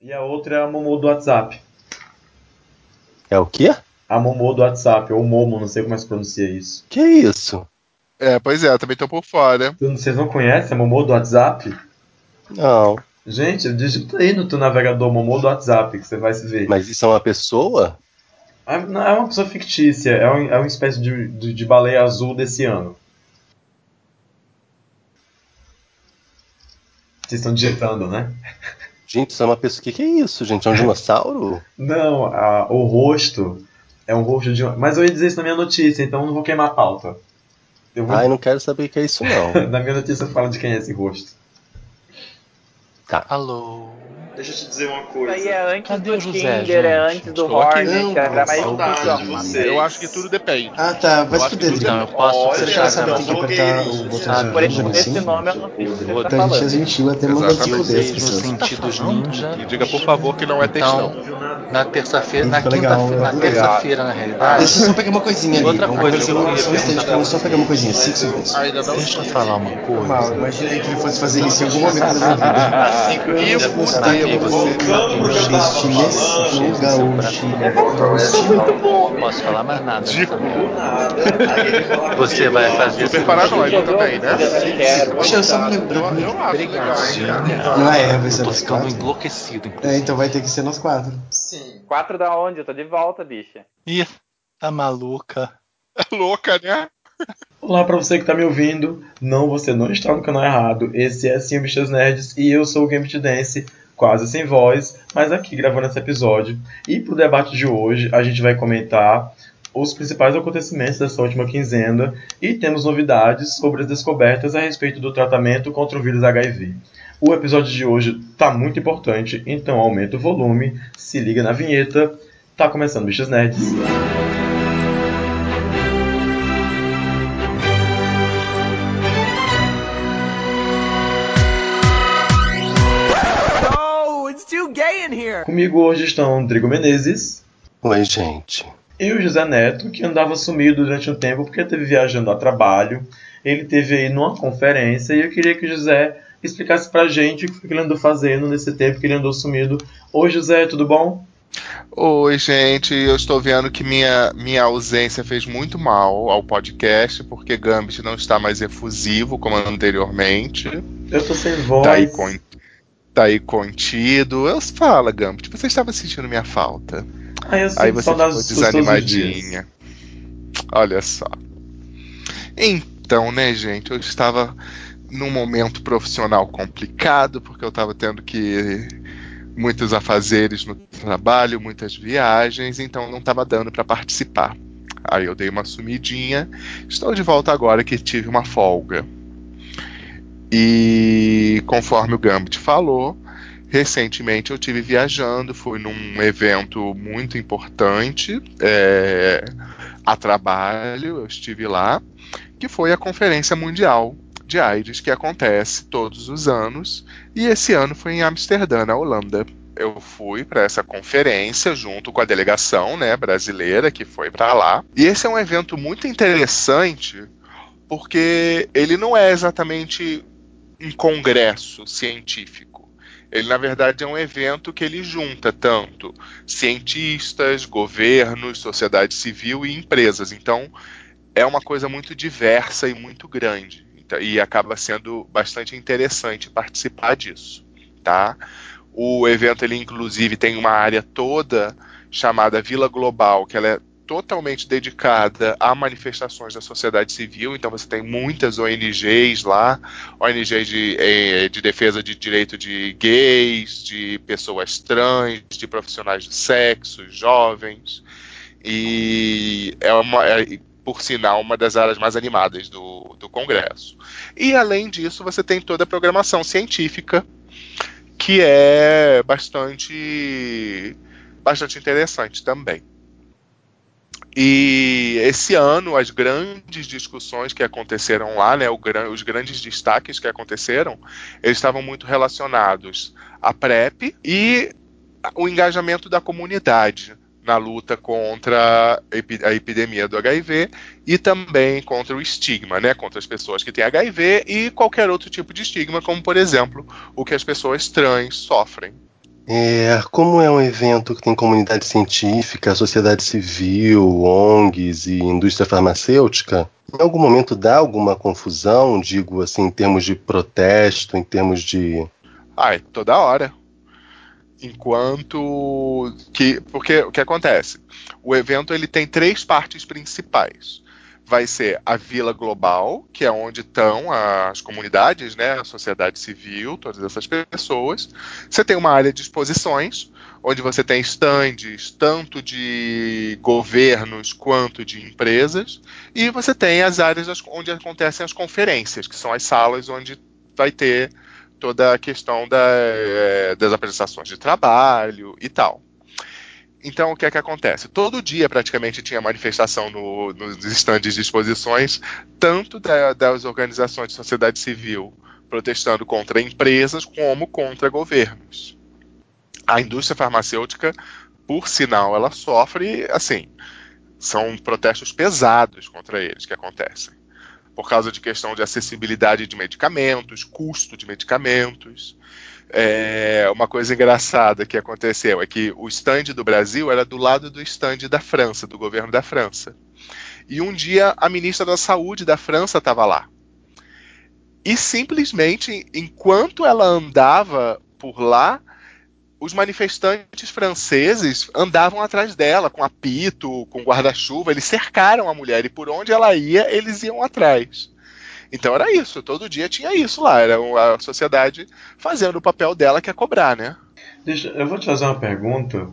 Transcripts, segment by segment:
E a outra é a Momô do WhatsApp. É o quê? A Momô do WhatsApp, ou Momo, não sei como é que se pronuncia isso. Que isso? É, pois é, eu também tô por fora. Vocês não conhecem a Momô do WhatsApp? Não. Gente, digita aí no teu navegador Momô do WhatsApp que você vai se ver. Mas isso é uma pessoa? Ah, Não, é uma pessoa fictícia, é, um, é uma espécie de, de, de baleia azul desse ano. Vocês estão digitando, né? Gente, isso é uma pessoa. O que, que é isso, gente? É um dinossauro? Não, a- o rosto é um rosto de. Mas eu ia dizer isso na minha notícia, então eu não vou queimar a pauta. Eu vou... Ai, não quero saber o que é isso, não. na minha notícia fala de quem é esse rosto. Tá. Alô? Deixa eu te dizer uma Isso coisa. aí é antes Cadê do o José, Tinder, é gente? antes do. Hornet, era mais saudade difícil. Eu acho que tudo depende. Ah, tá. Vai Eu se fuder. Não, eu posso Olha, Você fechar já sabe a que tem que apertar o botão Ah, por esse, assim? nome eu não sei o que você tá Então a gente é gentil até mandar se fuder as pessoas. sentidos ninja. E diga, por favor, que não é textão. Então, na terça-feira, na quinta-feira, na terça-feira, na realidade. Deixa eu só pegar uma coisinha ali. Outra coisa, eu só vamos pegar uma coisinha. Cinco segundos. Deixa eu falar uma coisa. Mal, imaginei que ele fosse fazer isso em algum momento da minha vida. E Está fudeu você. gaúchiles, gaúchiles. Não posso falar mais nada. Você vai fazer Super paranoico também, né? Deixa eu só me lembrar. Eu, eu acho legal. Não é, vai ser nós quatro. enlouquecido. É, então vai ter que ser nós quatro. Quatro da onde? Eu tô de volta, bicha. Ih, tá maluca. É louca, né? Olá pra você que tá me ouvindo. Não, você não está no canal errado. Esse é sim o Bichas Nerds e eu sou o Gambit Dance, quase sem voz, mas aqui gravando esse episódio. E pro debate de hoje, a gente vai comentar os principais acontecimentos dessa última quinzena e temos novidades sobre as descobertas a respeito do tratamento contra o vírus HIV. O episódio de hoje tá muito importante, então aumenta o volume, se liga na vinheta. Tá começando Bichas Nerds. Comigo hoje estão Drigo Menezes Oi, gente. e o José Neto, que andava sumido durante um tempo porque esteve viajando a trabalho. Ele teve aí numa conferência e eu queria que o José explicasse pra gente o que ele andou fazendo nesse tempo que ele andou sumido. Oi, José, tudo bom? Oi, gente. Eu estou vendo que minha, minha ausência fez muito mal ao podcast, porque Gambit não está mais efusivo como anteriormente. Eu tô sem voz. Tá aí, con- tá aí contido. Eu fala, Gambit, você estava sentindo minha falta. Eu Aí você ficou desanimadinha. Olha só. Então, né, gente, eu estava num momento profissional complicado, porque eu estava tendo que muitos afazeres no trabalho, muitas viagens, então não estava dando para participar. Aí eu dei uma sumidinha. Estou de volta agora que tive uma folga. E conforme o Gambit falou, recentemente eu tive viajando, fui num evento muito importante é, a trabalho, eu estive lá, que foi a Conferência Mundial de AIDS, que acontece todos os anos, e esse ano foi em Amsterdã, na Holanda. Eu fui para essa conferência junto com a delegação né, brasileira que foi para lá. E esse é um evento muito interessante porque ele não é exatamente um congresso científico. Ele, na verdade, é um evento que ele junta tanto cientistas, governos, sociedade civil e empresas. Então, é uma coisa muito diversa e muito grande. Então, E acaba sendo bastante interessante participar disso, tá? O evento, ele inclusive tem uma área toda chamada Vila Global, que ela é totalmente dedicada a manifestações da sociedade civil, então você tem muitas ONGs lá, ONGs de, eh, de defesa de direito de gays, de pessoas trans, de profissionais de sexo, jovens, e é uma, é, por sinal, uma das áreas mais animadas do, do Congresso. E além disso, você tem toda a programação científica, que é bastante, bastante interessante também. E esse ano, as grandes discussões que aconteceram lá, né, os grandes destaques que aconteceram, eles estavam muito relacionados à PrEP e o engajamento da comunidade na luta contra a epidemia do HIV e também contra o estigma, né, contra as pessoas que têm HIV e qualquer outro tipo de estigma, como por exemplo o que as pessoas trans sofrem. É, como é um evento que tem comunidade científica, sociedade civil, ONGs e indústria farmacêutica, em algum momento dá alguma confusão, digo assim, em termos de protesto, em termos de. Ai, toda hora. Enquanto que. Porque o que acontece? O evento ele tem três partes principais. Vai ser a Vila Global, que é onde estão as comunidades, né, a sociedade civil, todas essas pessoas. Você tem uma área de exposições, onde você tem estandes tanto de governos quanto de empresas, e você tem as áreas onde acontecem as conferências, que são as salas onde vai ter toda a questão da, é, das apresentações de trabalho e tal. Então, o que é que acontece? Todo dia, praticamente, tinha manifestação no, nos estandes de exposições, tanto da, das organizações de sociedade civil protestando contra empresas, como contra governos. A indústria farmacêutica, por sinal, ela sofre, assim, são protestos pesados contra eles que acontecem. Por causa de questão de acessibilidade de medicamentos, custo de medicamentos. É, uma coisa engraçada que aconteceu é que o stand do Brasil era do lado do stand da França, do governo da França. E um dia a ministra da Saúde da França estava lá. E simplesmente, enquanto ela andava por lá, os manifestantes franceses andavam atrás dela com apito, com guarda-chuva, eles cercaram a mulher e por onde ela ia, eles iam atrás. Então era isso, todo dia tinha isso lá, era a sociedade fazendo o papel dela que é cobrar, né? Deixa, eu vou te fazer uma pergunta,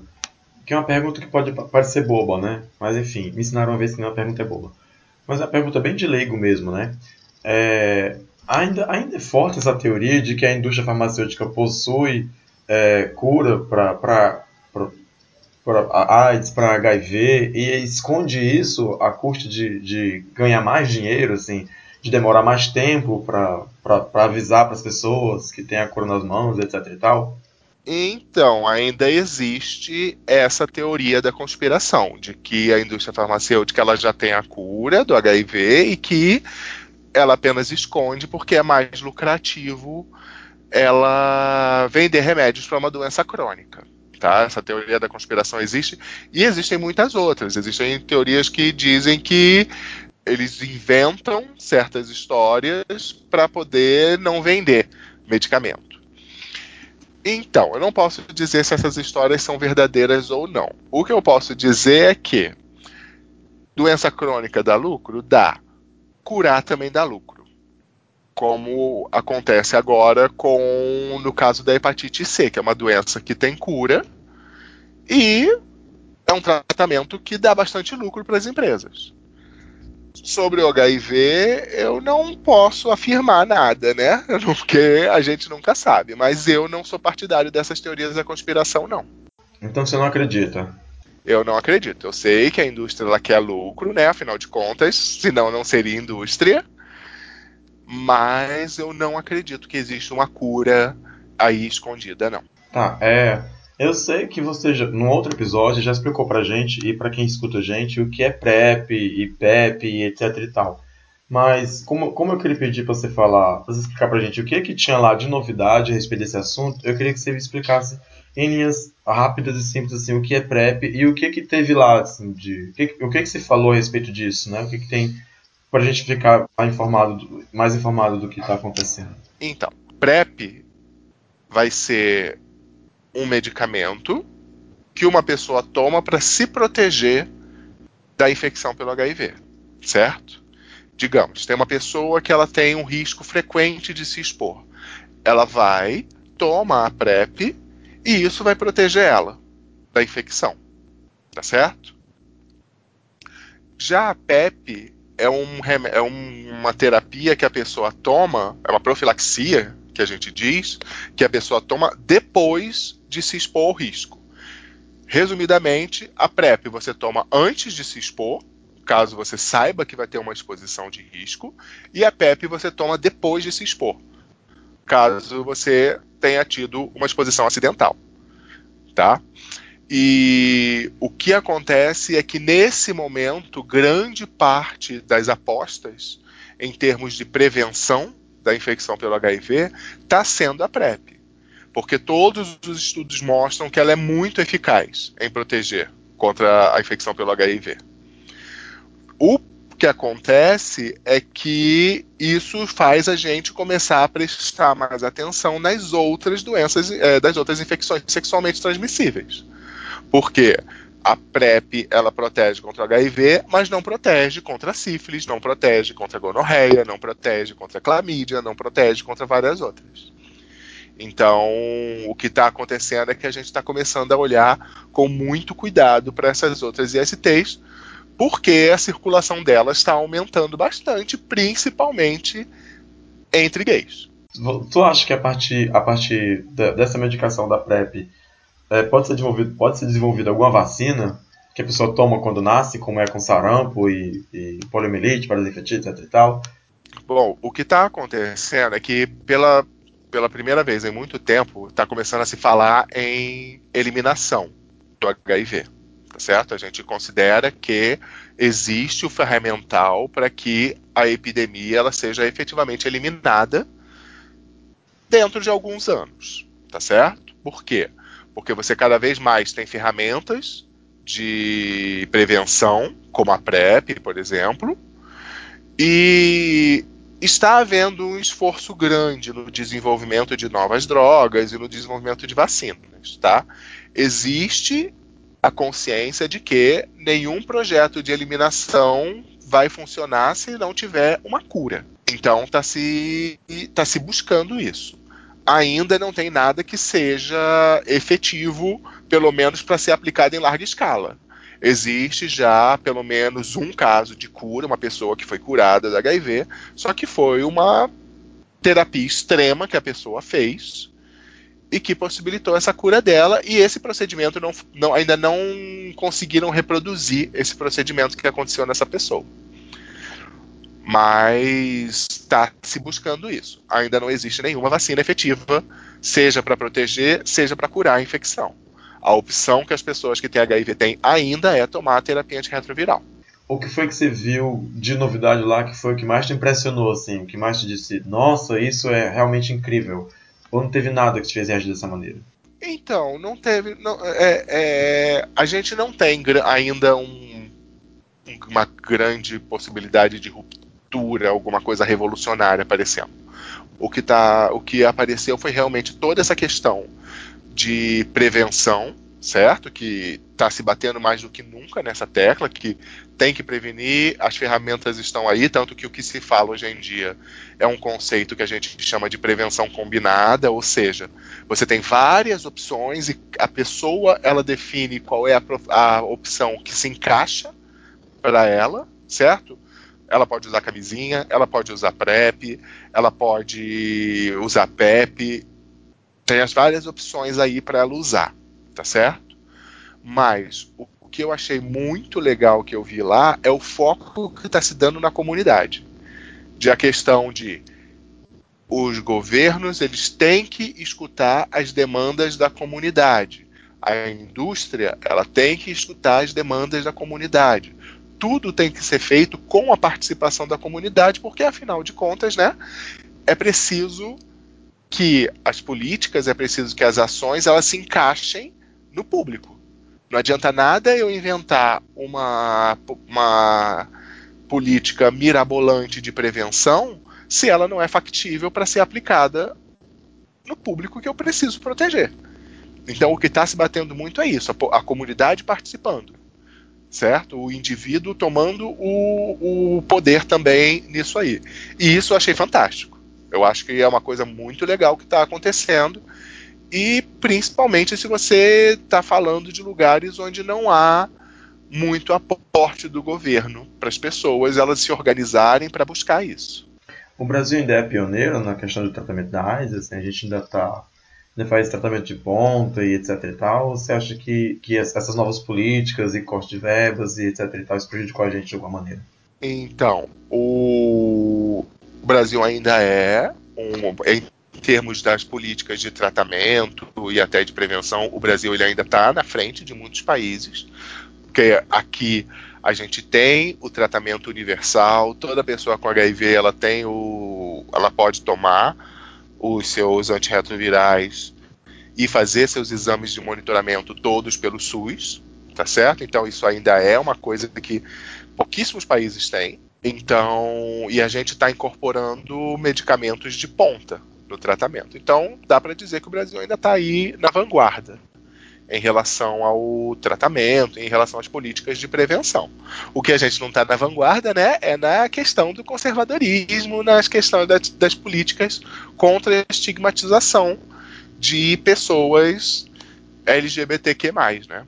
que é uma pergunta que pode parecer boba, né? Mas enfim, me ensinaram uma vez que não pergunta é boba. Mas é uma pergunta bem de leigo mesmo, né? É, ainda, ainda é forte essa teoria de que a indústria farmacêutica possui é, cura para AIDS, para HIV, e esconde isso a custo de, de ganhar mais dinheiro, assim, de demorar mais tempo para avisar para as pessoas que tem a cura nas mãos, etc e tal? Então, ainda existe essa teoria da conspiração, de que a indústria farmacêutica ela já tem a cura do HIV e que ela apenas esconde porque é mais lucrativo ela vender remédios para uma doença crônica. Tá? Essa teoria da conspiração existe e existem muitas outras. Existem teorias que dizem que eles inventam certas histórias para poder não vender medicamento. Então, eu não posso dizer se essas histórias são verdadeiras ou não. O que eu posso dizer é que doença crônica dá lucro? Dá. Curar também dá lucro como acontece agora com no caso da hepatite C, que é uma doença que tem cura e é um tratamento que dá bastante lucro para as empresas. Sobre o HIV, eu não posso afirmar nada, né? Porque a gente nunca sabe. Mas eu não sou partidário dessas teorias da conspiração, não. Então você não acredita? Eu não acredito. Eu sei que a indústria ela quer lucro, né? Afinal de contas, senão não seria indústria mas eu não acredito que exista uma cura aí escondida, não. Tá, é. Eu sei que você, já, no outro episódio, já explicou pra gente e para quem escuta a gente o que é PrEP e PEP e etc e tal. Mas, como, como eu queria pedir pra você falar, pra você explicar pra gente o que é que tinha lá de novidade a respeito desse assunto, eu queria que você me explicasse em linhas rápidas e simples assim o que é PrEP e o que é que teve lá, assim, de. O que, o que, que você falou a respeito disso, né? O que, que tem para gente ficar informado, mais informado do que está acontecendo. Então, PrEP vai ser um medicamento que uma pessoa toma para se proteger da infecção pelo HIV, certo? Digamos, tem uma pessoa que ela tem um risco frequente de se expor. Ela vai, toma a PrEP e isso vai proteger ela da infecção, tá certo? Já a PEP é, um, é uma terapia que a pessoa toma, é uma profilaxia que a gente diz, que a pessoa toma depois de se expor ao risco. Resumidamente, a PrEP você toma antes de se expor, caso você saiba que vai ter uma exposição de risco, e a PEP você toma depois de se expor, caso você tenha tido uma exposição acidental. Tá? E o que acontece é que nesse momento, grande parte das apostas em termos de prevenção da infecção pelo HIV está sendo a PrEP. Porque todos os estudos mostram que ela é muito eficaz em proteger contra a infecção pelo HIV. O que acontece é que isso faz a gente começar a prestar mais atenção nas outras doenças, é, das outras infecções sexualmente transmissíveis. Porque a PrEP ela protege contra o HIV, mas não protege contra sífilis, não protege contra gonorreia, não protege contra clamídia, não protege contra várias outras. Então, o que está acontecendo é que a gente está começando a olhar com muito cuidado para essas outras ISTs, porque a circulação delas está aumentando bastante, principalmente entre gays. Tu acha que a partir, a partir dessa medicação da PrEP é, pode, ser desenvolvido, pode ser desenvolvida alguma vacina que a pessoa toma quando nasce, como é com sarampo e, e poliomielite, parasite etc e tal? Bom, o que está acontecendo é que pela, pela primeira vez em muito tempo está começando a se falar em eliminação do HIV tá certo? A gente considera que existe o ferramental para que a epidemia ela seja efetivamente eliminada dentro de alguns anos, tá certo? Por quê? Porque você cada vez mais tem ferramentas de prevenção, como a PrEP, por exemplo, e está havendo um esforço grande no desenvolvimento de novas drogas e no desenvolvimento de vacinas, tá? Existe a consciência de que nenhum projeto de eliminação vai funcionar se não tiver uma cura. Então está se, tá se buscando isso. Ainda não tem nada que seja efetivo, pelo menos para ser aplicado em larga escala. Existe já pelo menos um caso de cura, uma pessoa que foi curada da HIV, só que foi uma terapia extrema que a pessoa fez e que possibilitou essa cura dela e esse procedimento não, não, ainda não conseguiram reproduzir esse procedimento que aconteceu nessa pessoa. Mas está se buscando isso. Ainda não existe nenhuma vacina efetiva, seja para proteger, seja para curar a infecção. A opção que as pessoas que têm HIV têm ainda é tomar a terapia antirretroviral. O que foi que você viu de novidade lá que foi o que mais te impressionou, assim, o que mais te disse, nossa, isso é realmente incrível? Ou não teve nada que te fez reagir dessa maneira? Então, não teve. Não, é, é, a gente não tem ainda um, uma grande possibilidade de ruptura, alguma coisa revolucionária aparecendo. O que, tá, o que apareceu foi realmente toda essa questão de prevenção, certo? Que está se batendo mais do que nunca nessa tecla, que tem que prevenir, as ferramentas estão aí, tanto que o que se fala hoje em dia é um conceito que a gente chama de prevenção combinada, ou seja, você tem várias opções e a pessoa ela define qual é a, a opção que se encaixa para ela, certo? Ela pode usar camisinha, ela pode usar PrEP, ela pode usar PEP, tem as várias opções aí para ela usar, tá certo? Mas o que eu achei muito legal que eu vi lá é o foco que está se dando na comunidade. De a questão de os governos eles têm que escutar as demandas da comunidade. A indústria ela tem que escutar as demandas da comunidade. Tudo tem que ser feito com a participação da comunidade, porque afinal de contas, né, é preciso que as políticas, é preciso que as ações elas se encaixem no público. Não adianta nada eu inventar uma, uma política mirabolante de prevenção se ela não é factível para ser aplicada no público que eu preciso proteger. Então, o que está se batendo muito é isso: a, a, comunidade participando, certo? O indivíduo tomando o, o poder também nisso aí. E isso eu achei fantástico. Eu acho que é uma coisa muito legal que está acontecendo e principalmente se você está falando de lugares onde não há muito aporte do governo para as pessoas elas se organizarem para buscar isso. O Brasil ainda é pioneiro na questão do tratamento da AIDS, assim, a gente ainda tá ainda faz tratamento de ponta e etc e tal. Você acha que, que essas novas políticas e corte de verbas e etc e tal isso prejudicou a gente de alguma maneira? Então, o Brasil ainda é um, em termos das políticas de tratamento e até de prevenção, o Brasil ele ainda está na frente de muitos países, porque aqui a gente tem o tratamento universal, toda pessoa com HIV ela tem o, ela pode tomar os seus antirretrovirais e fazer seus exames de monitoramento todos pelo SUS, tá certo? Então isso ainda é uma coisa que pouquíssimos países têm. Então, e a gente está incorporando medicamentos de ponta no tratamento. Então, dá para dizer que o Brasil ainda está aí na vanguarda em relação ao tratamento, em relação às políticas de prevenção. O que a gente não está na vanguarda, né, é na questão do conservadorismo, nas questões das, das políticas contra a estigmatização de pessoas LGBTQ+, né?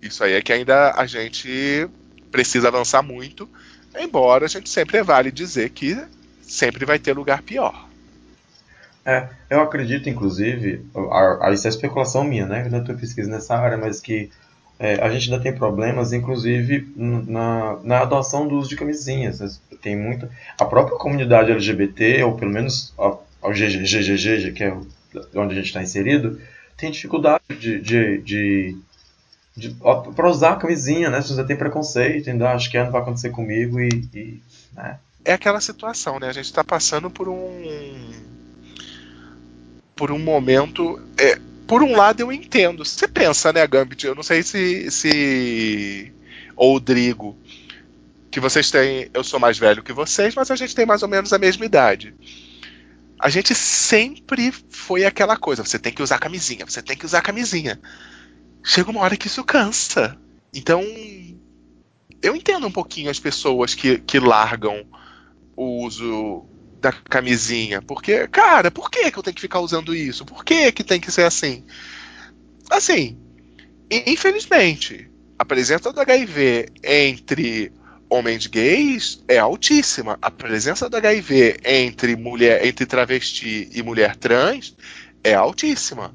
Isso aí é que ainda a gente precisa avançar muito, embora a gente sempre vale dizer que sempre vai ter lugar pior. É, eu acredito, inclusive, a, a, isso é especulação minha, né? Eu não estou pesquisando nessa área, mas que é, a gente ainda tem problemas, inclusive, na, na adoção do uso de camisinhas. Tem muito. A própria comunidade LGBT, ou pelo menos o GGG, que é onde a gente está inserido, tem dificuldade de, de, de, de para usar a camisinha, né? Se você tem preconceito, ainda acho que não vai acontecer comigo e, e né? É aquela situação, né? A gente está passando por um por um momento. É, por um lado, eu entendo. Você pensa, né, Gambit? Eu não sei se. se ou Drigo, que vocês têm. Eu sou mais velho que vocês, mas a gente tem mais ou menos a mesma idade. A gente sempre foi aquela coisa: você tem que usar camisinha, você tem que usar camisinha. Chega uma hora que isso cansa. Então, eu entendo um pouquinho as pessoas que, que largam o uso da camisinha. Porque, cara, por que, que eu tenho que ficar usando isso? Por que, que tem que ser assim? Assim, infelizmente, a presença do HIV entre homens gays é altíssima. A presença do HIV entre mulher, entre travesti e mulher trans é altíssima.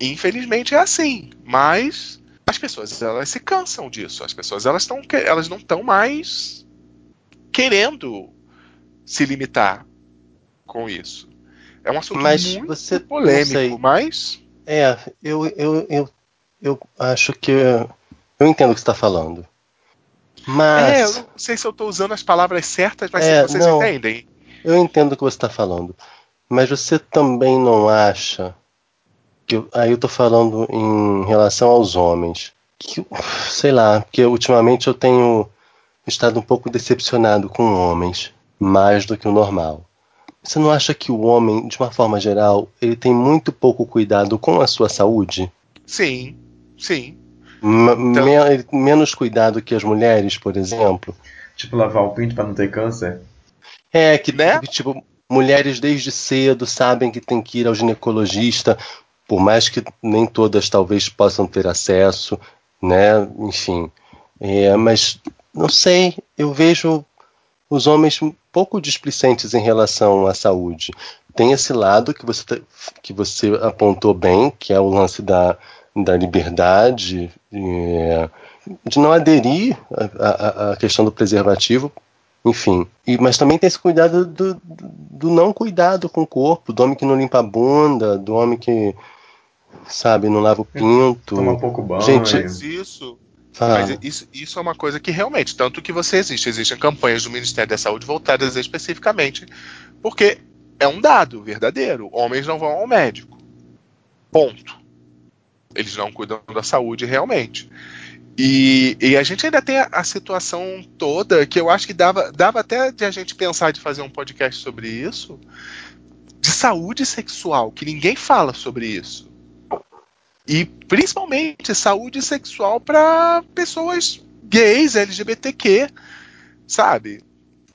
Infelizmente é assim, mas as pessoas elas se cansam disso. As pessoas elas estão elas não estão mais querendo se limitar com isso. É um assunto mas muito você, polêmico, mas. É, eu, eu, eu, eu acho que. Eu entendo o que você está falando. Mas. É, eu não sei se eu estou usando as palavras certas, mas é, vocês não, entendem. Eu entendo o que você está falando. Mas você também não acha. Que eu, aí eu estou falando em relação aos homens. Que, sei lá, porque ultimamente eu tenho estado um pouco decepcionado com homens mais do que o normal. Você não acha que o homem, de uma forma geral, ele tem muito pouco cuidado com a sua saúde? Sim, sim. M então... men menos cuidado que as mulheres, por exemplo? Tipo, lavar o pinto para não ter câncer? É, que, né? tipo, mulheres desde cedo sabem que tem que ir ao ginecologista, por mais que nem todas talvez possam ter acesso, né? Enfim. É, mas não sei, eu vejo os homens pouco displicentes em relação à saúde. Tem esse lado que você, tá, que você apontou bem, que é o lance da, da liberdade, é, de não aderir à, questão do preservativo, enfim. E, mas também tem esse cuidado do, do, do, não cuidado com o corpo, do homem que não limpa a bunda, do homem que, sabe, não lava o pinto. Toma pouco banho. Gente, isso ah. Mas isso, isso é uma coisa que realmente, tanto que você existe, existem campanhas do Ministério da Saúde voltadas especificamente, porque é um dado verdadeiro. Homens não vão ao médico. Ponto. Eles não cuidam da saúde realmente. E, e a gente ainda tem a, a, situação toda que eu acho que dava, dava até de a gente pensar de fazer um podcast sobre isso, de saúde sexual, que ninguém fala sobre isso. E principalmente saúde sexual para pessoas gays, LGBTQ, sabe?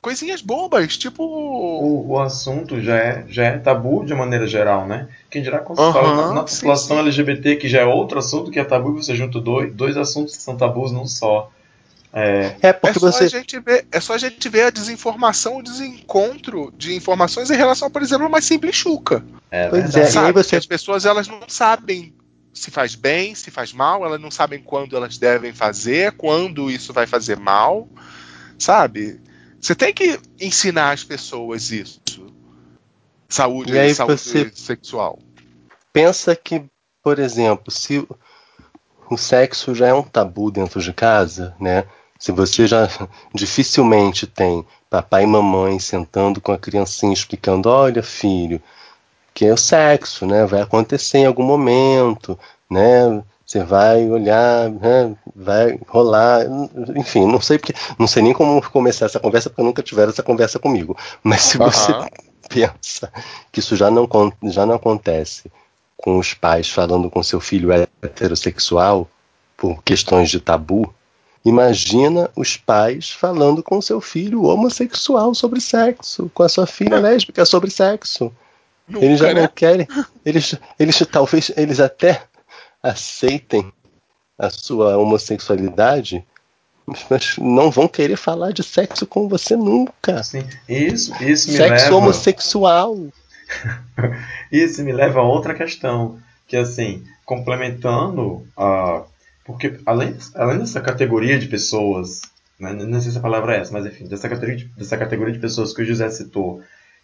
Coisinhas bobas, tipo. O, o assunto já é, já é tabu de maneira geral, né? Quem dirá quando uhum, fala na, na população sim, sim. LGBT, que já é outro assunto que é tabu, você junta dois, dois assuntos que são tabus num só. É, é porque é só você. A gente ver, é só a gente ver a desinformação, o desencontro de informações em relação, por exemplo, a uma simples chuca. É, pois é, sabe? e aí você... As pessoas elas não sabem se faz bem, se faz mal, elas não sabem quando elas devem fazer, quando isso vai fazer mal, sabe? Você tem que ensinar as pessoas isso. Saúde, e aí saúde sexual. Pensa que, por exemplo, se o sexo já é um tabu dentro de casa, né? Se você já dificilmente tem papai e mamãe sentando com a criancinha explicando, olha filho, que é o sexo, né? Vai acontecer em algum momento, né? Você vai olhar, né? vai rolar, enfim, não sei porque, não sei nem como começar essa conversa porque nunca tiveram essa conversa comigo. Mas se você Aham. pensa que isso já não, já não acontece com os pais falando com seu filho heterossexual por questões de tabu, imagina os pais falando com seu filho homossexual sobre sexo, com a sua filha lésbica sobre sexo. Nunca, Eles já né? não querem, eles, eles talvez eles até aceitem a sua homossexualidade, mas não vão querer falar de sexo com você nunca. Sim, isso, isso me Sexo leva. homossexual. Isso me leva a outra questão, que assim, complementando a. Porque além, além dessa categoria de pessoas, né, não sei se a palavra é essa, mas enfim, dessa categoria, de, dessa categoria de pessoas que o José citou,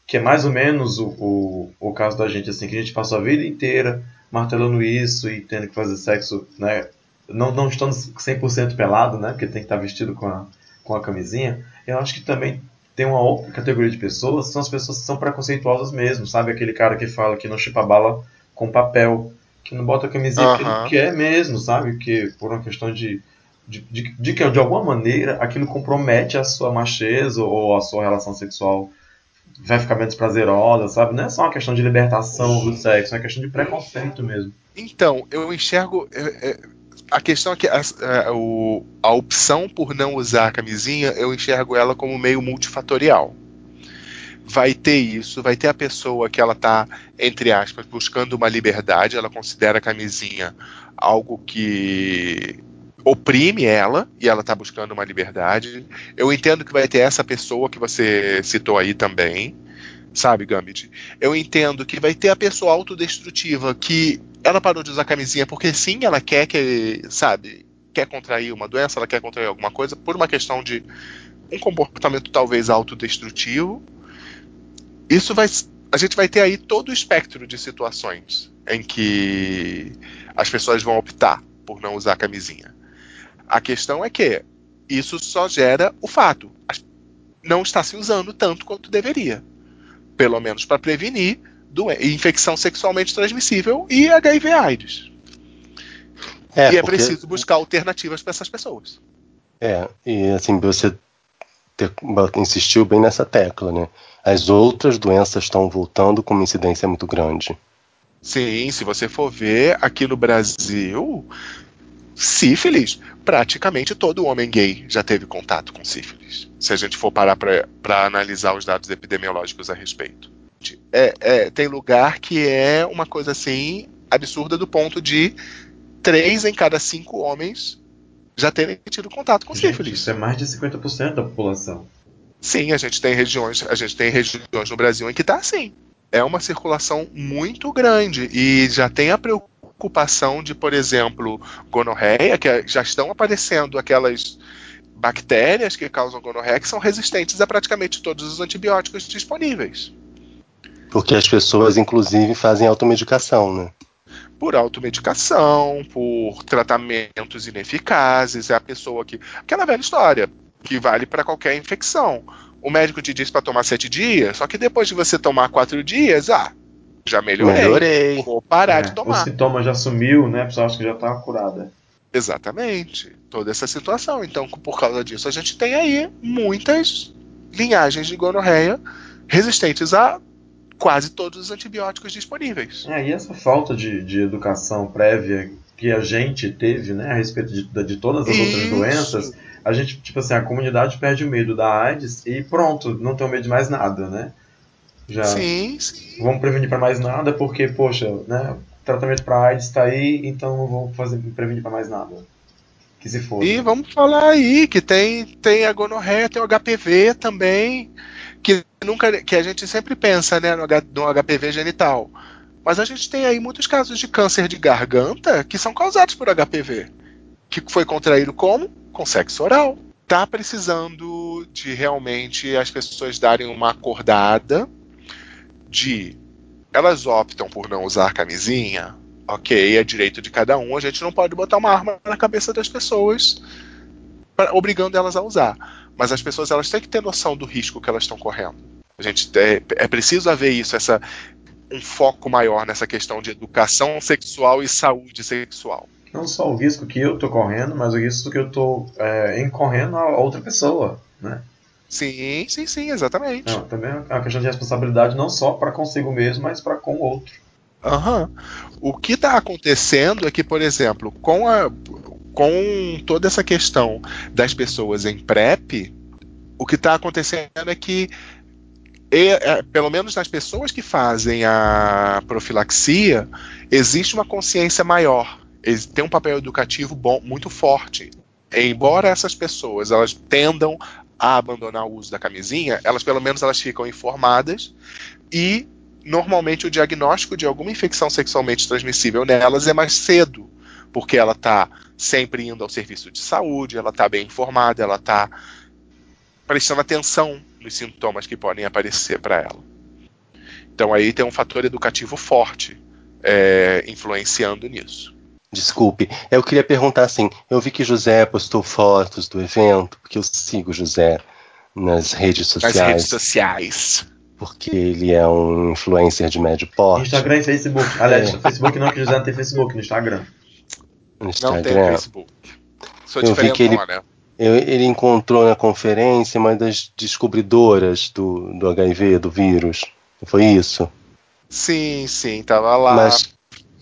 que é mais ou menos o, o, o caso da gente, assim, que a gente passou a vida inteira martelando isso e tendo que fazer sexo, né, não, não estando 100% pelado, né, porque tem que estar vestido com a, com a camisinha, eu acho que também tem uma outra categoria de pessoas, são as pessoas que são preconceituosas mesmo, sabe? Aquele cara que fala que não chupa bala com papel, que não bota a camisinha porque Aham. ele quer mesmo, sabe? Que por uma questão de, de, de, de que de alguma maneira aquilo compromete a sua macheza ou a sua relação sexual vai ficar menos prazerosa, sabe? Não é só uma questão de libertação do sexo, é uma questão de preconceito mesmo. Então, eu enxergo. é, é, a questão é que a, a- o- a opção por não usar a camisinha, eu enxergo ela como meio multifatorial. Vai ter isso, vai ter a pessoa que ela tá, entre aspas, buscando uma liberdade, ela considera a camisinha algo que oprime ela e ela tá buscando uma liberdade. Eu entendo que vai ter essa pessoa que você citou aí também, sabe, Gambit? Eu entendo que vai ter a pessoa autodestrutiva que ela parou de usar camisinha porque sim, ela quer que, sabe, quer contrair uma doença, ela quer contrair alguma coisa por uma questão de um comportamento talvez autodestrutivo. Isso vai a gente vai ter aí todo o espectro de situações em que as pessoas vão optar por não usar camisinha. A questão é que isso só gera o fato. Não está se usando tanto quanto deveria. Pelo menos para prevenir infecção sexualmente transmissível e HIV/AIDS. É, e é porque- preciso buscar alternativas para essas pessoas. É, e assim, você ter- insistiu bem nessa tecla, né? As outras doenças estão voltando com uma incidência muito grande. Sim, se você for ver aqui no Brasil, sífilis, praticamente todo homem gay já teve contato com sífilis. Se a gente for parar para analisar os dados epidemiológicos a respeito. É, é, tem lugar que é uma coisa assim absurda do ponto de três em cada cinco homens já terem tido contato com Gente, sífilis. isso é mais de 50% da população. Sim, a gente tem regiões, a gente tem regiões no Brasil em que está assim. É uma circulação muito grande e já tem a preocupação de, por exemplo, gonorreia, que já estão aparecendo aquelas bactérias que causam gonorreia que são resistentes a praticamente todos os antibióticos disponíveis. Porque as pessoas, inclusive, fazem automedicação, né? Por automedicação, por tratamentos ineficazes, é a pessoa que. Aquela velha história, que vale para qualquer infecção. O médico te diz para tomar sete dias, só que depois de você tomar quatro dias, ah, já melhorei. Melhorei. Vou parar É, de O tomar. sintoma já sumiu, né? A pessoa acha que já tá curada. Exatamente. Toda essa situação. Então, por causa disso, a gente tem aí muitas linhagens de gonorreia resistentes a quase todos os antibióticos disponíveis. É, e essa falta de, de educação prévia que a gente teve, né, a respeito de, de todas as outras Isso. doenças, a gente, tipo assim, a comunidade perde o medo da AIDS e pronto, não tem medo de mais nada, né? Já Sim, sim. vamos prevenir para mais nada porque, poxa, né, o tratamento para AIDS está aí, então não vou fazer prevenir para mais nada. Que se foda. E vamos falar aí que tem, tem a gonorreia, tem o HPV também, que nunca que a gente sempre pensa, né, no, H- no HPV genital. Mas a gente tem aí muitos casos de câncer de garganta que são causados por HPV, que foi contraído como? Com sexo oral. Tá precisando de realmente as pessoas darem uma acordada de elas optam por não usar camisinha, ok, é direito de cada um, a gente não pode botar uma arma na cabeça das pessoas pra- obrigando elas a usar. Mas as pessoas elas têm que ter noção do risco que elas estão correndo. A gente é, é preciso haver isso, essa um foco maior nessa questão de educação sexual e saúde sexual. Não só o risco que eu tô correndo, mas o risco que eu tô é, incorrendo a outra pessoa, né? Sim, sim, sim, exatamente. Não, também é uma questão de responsabilidade não só para consigo mesmo, mas para com o outro. Aham. O que está acontecendo é que, por exemplo, com, a, com toda essa questão das pessoas em PrEP, o que está acontecendo é que, é, pelo menos nas pessoas que fazem a profilaxia, existe uma consciência maior. Tem um papel educativo bom, muito forte. Embora essas pessoas elas tendam a abandonar o uso da camisinha, elas pelo menos elas ficam informadas e normalmente o diagnóstico de alguma infecção sexualmente transmissível nelas é mais cedo, porque ela está sempre indo ao serviço de saúde, ela está bem informada, ela está prestando atenção nos sintomas que podem aparecer para ela. Então aí tem um fator educativo forte é, influenciando nisso. Desculpe, eu queria perguntar assim: eu vi que José postou fotos do evento, porque eu sigo o José nas redes Nas sociais, redes sociais. porque ele é um influencer de médio porte. Instagram e Facebook. Aliás, É. no Facebook não, que o José não tem Facebook, no Instagram. No Não tem Instagram. Facebook. Sou Eu vi que ele- diferentona. Eu- ele encontrou na conferência uma das descobridoras do, do HIV, do vírus. Foi isso? Sim, sim, tava lá. Mas,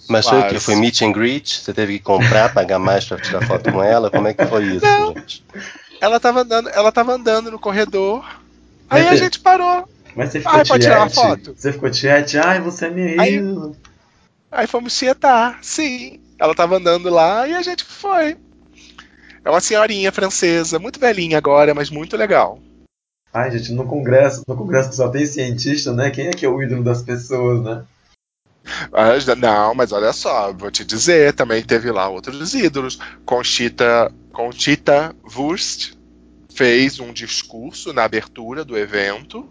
mas foi o que? Foi meet and greet? Você teve que comprar, pagar mais pra tirar foto com ela? Como é que foi isso, Não. gente? Ela tava andando, ela tava andando no corredor. Aí Mas a você- gente parou. Mas você ficou Ai, pode tirar uma tiete? foto? Você ficou tiete? Ai, você é meu Aí-. Aí fomos tietar. Sim. Ela tava andando lá e a gente foi. É uma senhorinha francesa, muito velhinha agora, mas muito legal. Ai, gente, no congresso, no congresso que só tem cientista, né? Quem é que é o ídolo das pessoas, né? Não, mas olha só, vou te dizer, também teve lá outros ídolos. Conchita, Conchita Wurst fez um discurso na abertura do evento.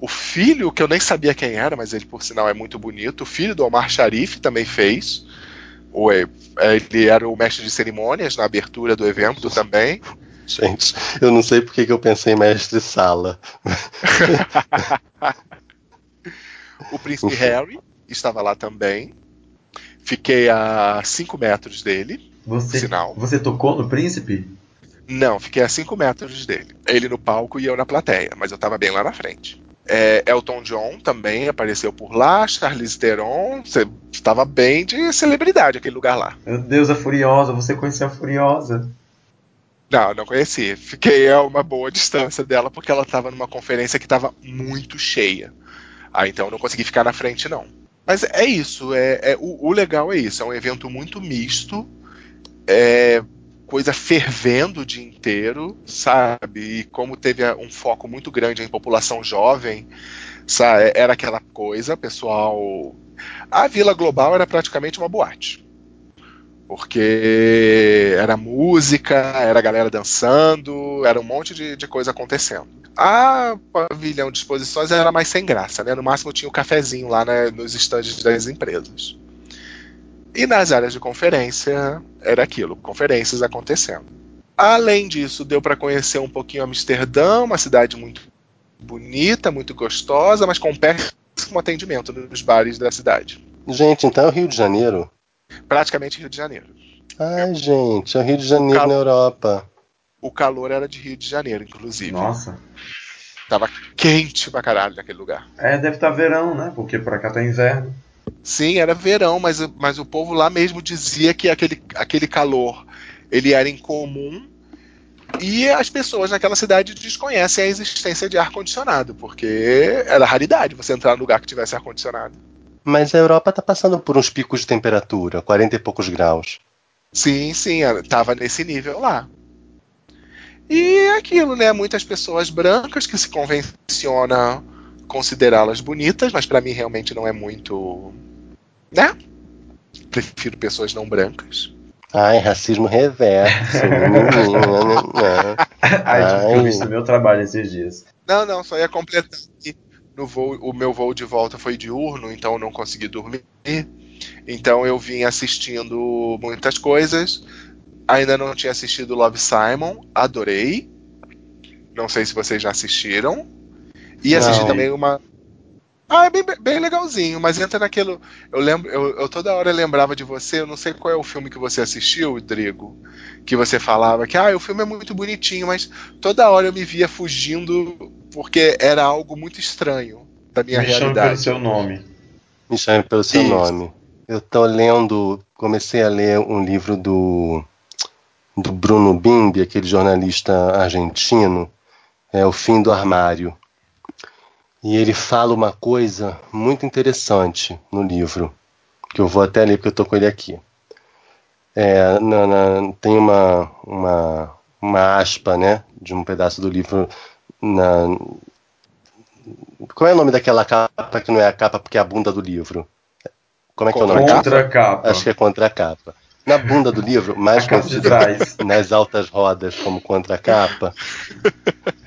O filho, que eu nem sabia quem era, mas ele por sinal é muito bonito, o filho do Omar Sharif também fez. É, Ele era o mestre de cerimônias na abertura do evento também. Gente, eu não sei porque que eu pensei em mestre sala. O príncipe Harry estava lá também. Fiquei a 5 metros dele. Você, Sinal. você tocou no príncipe? Não, fiquei a 5 metros dele. Ele no palco e eu na plateia, mas eu tava bem lá na frente. É, Elton John também apareceu por lá, Charlize Theron, você estava bem de celebridade aquele lugar lá. Meu Deus, a Furiosa, você conheceu a Furiosa? Não, não conheci. Fiquei a uma boa distância dela porque ela estava numa conferência que estava muito cheia. Ah, então eu não consegui ficar na frente não. Mas é isso, é, é- o, o legal é isso, é um evento muito misto, é coisa fervendo o dia inteiro, sabe? E como teve um foco muito grande em população jovem, sabe? Era aquela coisa, pessoal. A Vila Global era praticamente uma boate. Porque era música, era galera dançando, era um monte de, de coisa acontecendo. A pavilhão de exposições era mais sem graça, né? No máximo tinha o cafezinho lá né, nos estandes das empresas. E nas áreas de conferência era aquilo, conferências acontecendo. Além disso, deu para conhecer um pouquinho Amsterdã, uma cidade muito bonita, muito gostosa, mas com péssimo atendimento nos bares da cidade. Gente, então é o Rio de Janeiro? Praticamente Rio de Janeiro. Ai, gente, é o Rio de Janeiro na Europa. O calor era de Rio de Janeiro, inclusive. Nossa. Tava quente pra caralho naquele lugar. É, deve estar verão, né? Porque por cá tá inverno. Sim, era verão, mas, mas o povo lá mesmo dizia que aquele, aquele calor ele era incomum e as pessoas naquela cidade desconhecem a existência de ar-condicionado, porque era raridade você entrar num lugar que tivesse ar-condicionado. Mas a Europa tá passando por uns picos de temperatura, 40 e poucos graus. Sim, sim, era- tava nesse nível lá. E é aquilo, né? Muitas pessoas brancas que se convenciona considerá-las bonitas, mas pra mim realmente não é muito. Né? Prefiro pessoas não brancas. Ai, racismo reverso. menina. Ai, Ai. vi isso no meu trabalho esses dias. Não, não, só ia completar no voo, o meu voo de volta foi diurno, então eu não consegui dormir. Então eu vim assistindo muitas coisas. Ainda não tinha assistido Love Simon, adorei. Não sei se vocês já assistiram. E assisti Não. também uma Ah, é bem, bem legalzinho, mas entra naquilo. Eu lembro, eu, eu toda hora lembrava de você, eu não sei qual é o filme que você assistiu, Rodrigo, que você falava que ah, o filme é muito bonitinho, mas toda hora eu me via fugindo porque era algo muito estranho da minha Me chame pelo realidade. seu nome. Me chame pelo seu Isso. nome. Eu tô lendo, comecei a ler um livro do, do Bruno Bimbi, aquele jornalista argentino, é O Fim do Armário. E ele fala uma coisa muito interessante no livro, que eu vou até ler porque eu tô com ele aqui. É, na- na- tem uma, uma, uma aspa, né, de um pedaço do livro na, qual é o nome daquela capa que não é a capa porque é a bunda do livro? Como é que é o nome? Contra capa. Acho que é contra a capa. Na bunda do livro, mais nas altas rodas como contra a capa,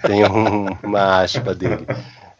tem um- uma aspa dele.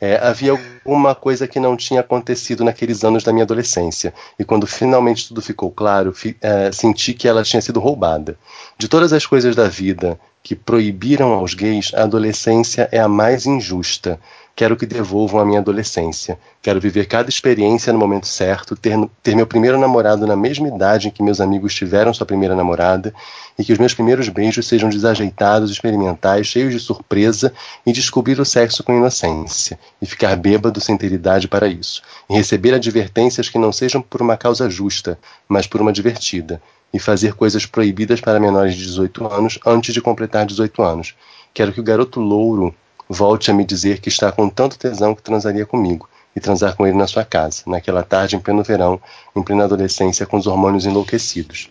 É, havia alguma coisa que não tinha acontecido naqueles anos da minha adolescência, e quando finalmente tudo ficou claro, fi- é, senti que ela tinha sido roubada. De todas as coisas da vida que proibiram aos gays, a adolescência é a mais injusta. Quero que devolvam a minha adolescência. Quero viver cada experiência no momento certo, ter, ter meu primeiro namorado na mesma idade em que meus amigos tiveram sua primeira namorada, e que os meus primeiros beijos sejam desajeitados, experimentais, cheios de surpresa, e descobrir o sexo com inocência, e ficar bêbado sem ter idade para isso, e receber advertências que não sejam por uma causa justa, mas por uma divertida, e fazer coisas proibidas para menores de 18 anos antes de completar 18 anos. Quero que o garoto louro volte a me dizer que está com tanto tesão que transaria comigo e transar com ele na sua casa, naquela tarde em pleno verão, em plena adolescência, com os hormônios enlouquecidos.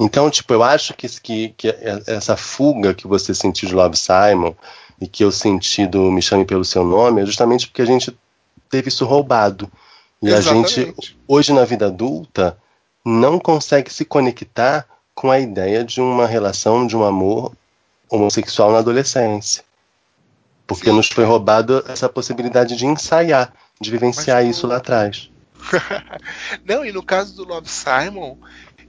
Então, tipo, eu acho que, que, que essa fuga que você sentiu de Love Simon e que eu senti do Me Chame Pelo Seu Nome é justamente porque a gente teve isso roubado. E a gente, Exatamente. hoje na vida adulta, não consegue se conectar com a ideia de uma relação, de um amor homossexual na adolescência. Porque Sim. nos foi roubado essa possibilidade de ensaiar, de vivenciar Mas, isso lá atrás. Não, e no caso do Love Simon,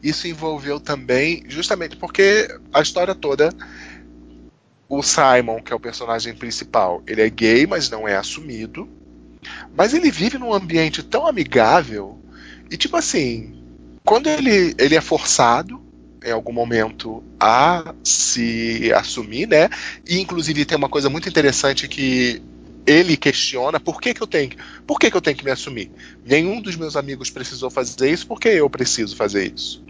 isso envolveu também, justamente porque a história toda, o Simon, que é o personagem principal, ele é gay, mas não é assumido. Mas ele vive num ambiente tão amigável, e tipo assim, quando ele, ele é forçado em algum momento a se assumir, né? E inclusive tem uma coisa muito interessante que ele questiona por que, que eu tenho que- por que, que eu tenho que me assumir nenhum dos meus amigos precisou fazer isso porque eu preciso fazer isso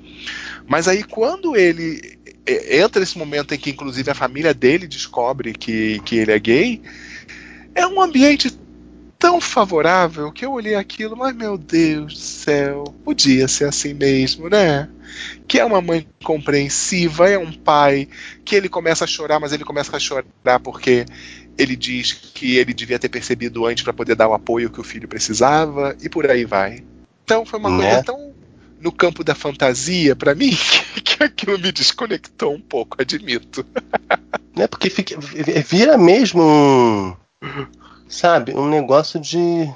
mas aí quando ele entra esse momento em que inclusive a família dele descobre que, que ele é gay é um ambiente tão favorável que eu olhei aquilo mas meu Deus do céu podia ser assim mesmo né que é uma mãe compreensiva, é um pai que ele começa a chorar, mas ele começa a chorar porque ele diz que ele devia ter percebido antes para poder dar o apoio que o filho precisava e por aí vai. Então foi uma Né? coisa tão no campo da fantasia para mim que, que aquilo me desconectou um pouco, admito. Né? Porque fica, vira mesmo um. Sabe? Um negócio de.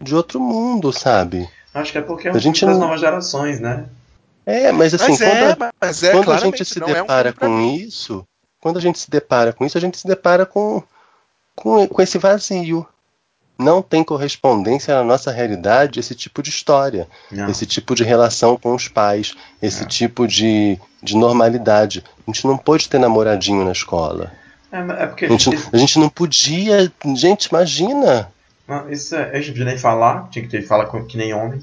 de outro mundo, sabe? Acho que é porque é A um gente filme das não- novas gerações, né? É, mas assim, mas, quando, é, a- mas é, quando a gente se não é um depara com isso, quando a gente se depara com isso, a gente se depara com, com, com esse vazio. Não tem correspondência na nossa realidade esse tipo de história, Não. esse tipo de relação com os pais, esse É. tipo de, de normalidade. A gente não pôde ter namoradinho na escola. É, é porque A gente, a gente não podia. Gente, imagina! não, isso é, a gente podia nem falar, tinha que ter fala com- que nem homem.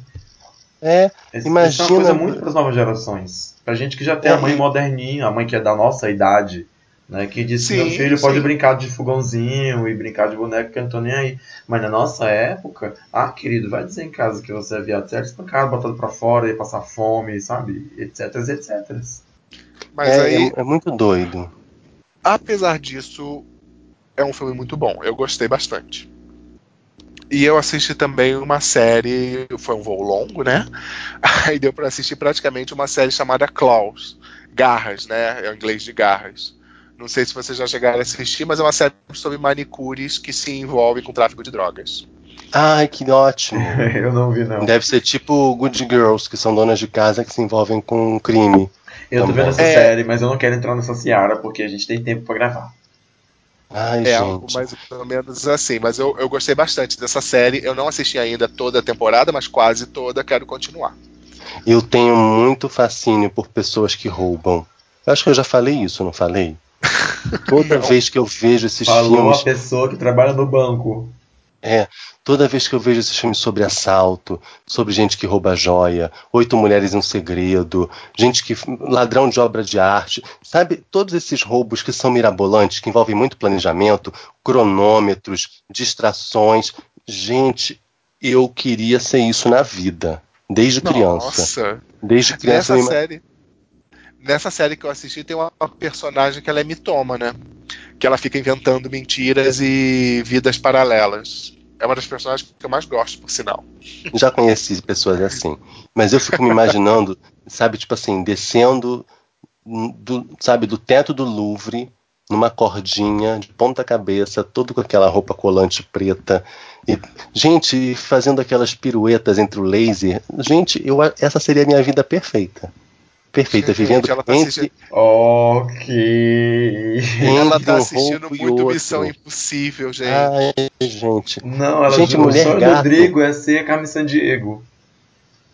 É, Isso, Imagina- isso é uma coisa muito para as novas gerações. Pra gente que já tem É, a mãe e- moderninha, a mãe que é da nossa idade, né? Que diz que meu filho pode sim. brincar de fogãozinho e brincar de boneco que eu não tô nem aí. Mas na nossa época, ah, querido, vai dizer em casa que você é viado, você era espancado, botado pra fora, ia passar fome, sabe? Etc, etc. Mas é, aí, é- é muito doido. Apesar disso, é um filme muito bom. Eu gostei bastante. E eu assisti também uma série, foi um voo longo, né? Aí deu pra assistir praticamente uma série chamada Claws, Garras, né? É o inglês de garras. Não sei se vocês já chegaram a assistir, mas é uma série sobre manicures que se envolvem com tráfico de drogas. Ai, que ótimo! eu não vi, não. Deve ser tipo Good Girls, que são donas de casa que se envolvem com crime. Eu tô Também. vendo essa É. série, mas eu não quero entrar nessa seara porque a gente tem tempo pra gravar. Ai, É algo mais ou menos assim. Mas eu, eu gostei bastante dessa série. Eu não assisti ainda toda a temporada, mas quase toda. Quero continuar. Eu tenho muito fascínio por pessoas que roubam. Eu acho que eu já falei isso, não falei? Toda Não. vez que eu vejo esses Falou filmes. a pessoa que trabalha no banco. É, toda vez que eu vejo esses filmes sobre assalto, sobre gente que rouba joia, oito mulheres em um segredo, gente que ladrão de obra de arte, sabe? Todos esses roubos que são mirabolantes, que envolvem muito planejamento, cronômetros, distrações. Gente, eu queria ser isso na vida, desde criança. Nossa, Desde criança nessa série. Nessa série que eu assisti tem uma personagem que ela é mitoma, né? Que ela fica inventando mentiras e vidas paralelas. É uma das personagens que eu mais gosto, por sinal. Já conheci pessoas assim. Mas eu fico me imaginando, sabe, tipo assim, descendo do, sabe, do teto do Louvre, numa cordinha, de ponta cabeça, todo com aquela roupa colante preta. E, gente, fazendo aquelas piruetas entre o laser. Gente, eu, essa seria a minha vida perfeita. Perfeita, vivendo ela tá entre, assistindo- Ok. Ela tá assistindo muito outro. Missão Impossível, gente. Ai, gente. Não, ela Gente, mulher o sonho gato. Rodrigo é ser Carmen Sandiego.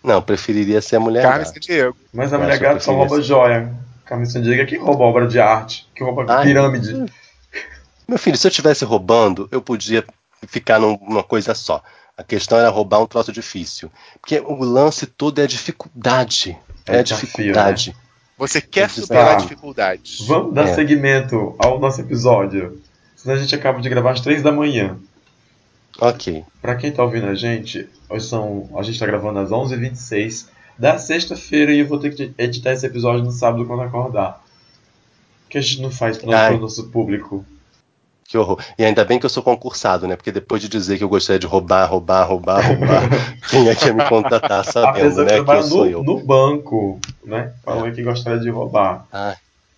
Não, preferiria ser a mulher. Carmen gata. Sandiego. Mas a Eu mulher gato só rouba joia. Carmen Sandiego é que rouba obra de arte, que rouba Ai. pirâmide. Meu filho, se eu estivesse roubando, eu podia ficar num- numa coisa só. A questão era roubar um troço difícil. Porque o lance todo é a dificuldade. É, É a desafio, dificuldade. Você quer Tá. superar dificuldades. Vamos dar É. seguimento ao nosso episódio. Senão a gente acaba de gravar às três da manhã. Ok. Pra quem tá ouvindo a gente, hoje são, a gente tá gravando às 11h26 da sexta-feira e eu vou ter que editar esse episódio no sábado quando acordar. O que a gente não faz Ai. pro nosso público? Que horror. E ainda bem que eu sou concursado, né? Porque depois de dizer que eu gostaria de roubar, roubar, roubar, roubar, quem é que ia me contratar A sabendo, que né? Que trabalha eu sou no, eu. no banco, né? Falou que gostaria de roubar. Ai,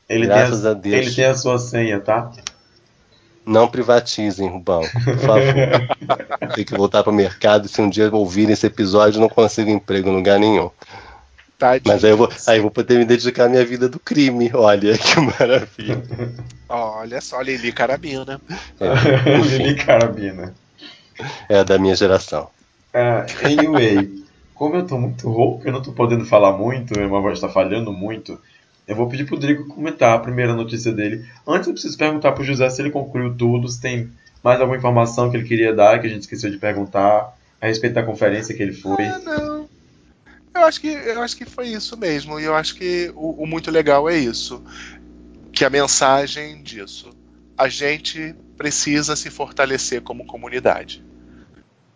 Ele Graças tem a Deus. Ele tem a sua senha, tá? não privatizem o banco, por favor. Tem que voltar pro mercado. Se um dia ouvirem esse episódio, não consigo emprego em lugar nenhum. Tadinho. Mas aí eu vou, aí eu vou poder me dedicar à minha vida do crime. Olha que maravilha. Olha só, Lili Carabina. É, Lili Carabina. é da minha geração. Ah, anyway, como eu tô muito rouco, eu não tô podendo falar muito, minha voz tá falhando muito, eu vou pedir pro Drigo comentar a primeira notícia dele. Antes eu preciso perguntar pro José se ele concluiu tudo, se tem mais alguma informação que ele queria dar, que a gente esqueceu de perguntar, a respeito da conferência que ele foi. Ah, não. Eu acho que eu acho que foi isso mesmo. E eu acho que o, o muito legal é isso. Que a mensagem disso. A gente precisa se fortalecer como comunidade.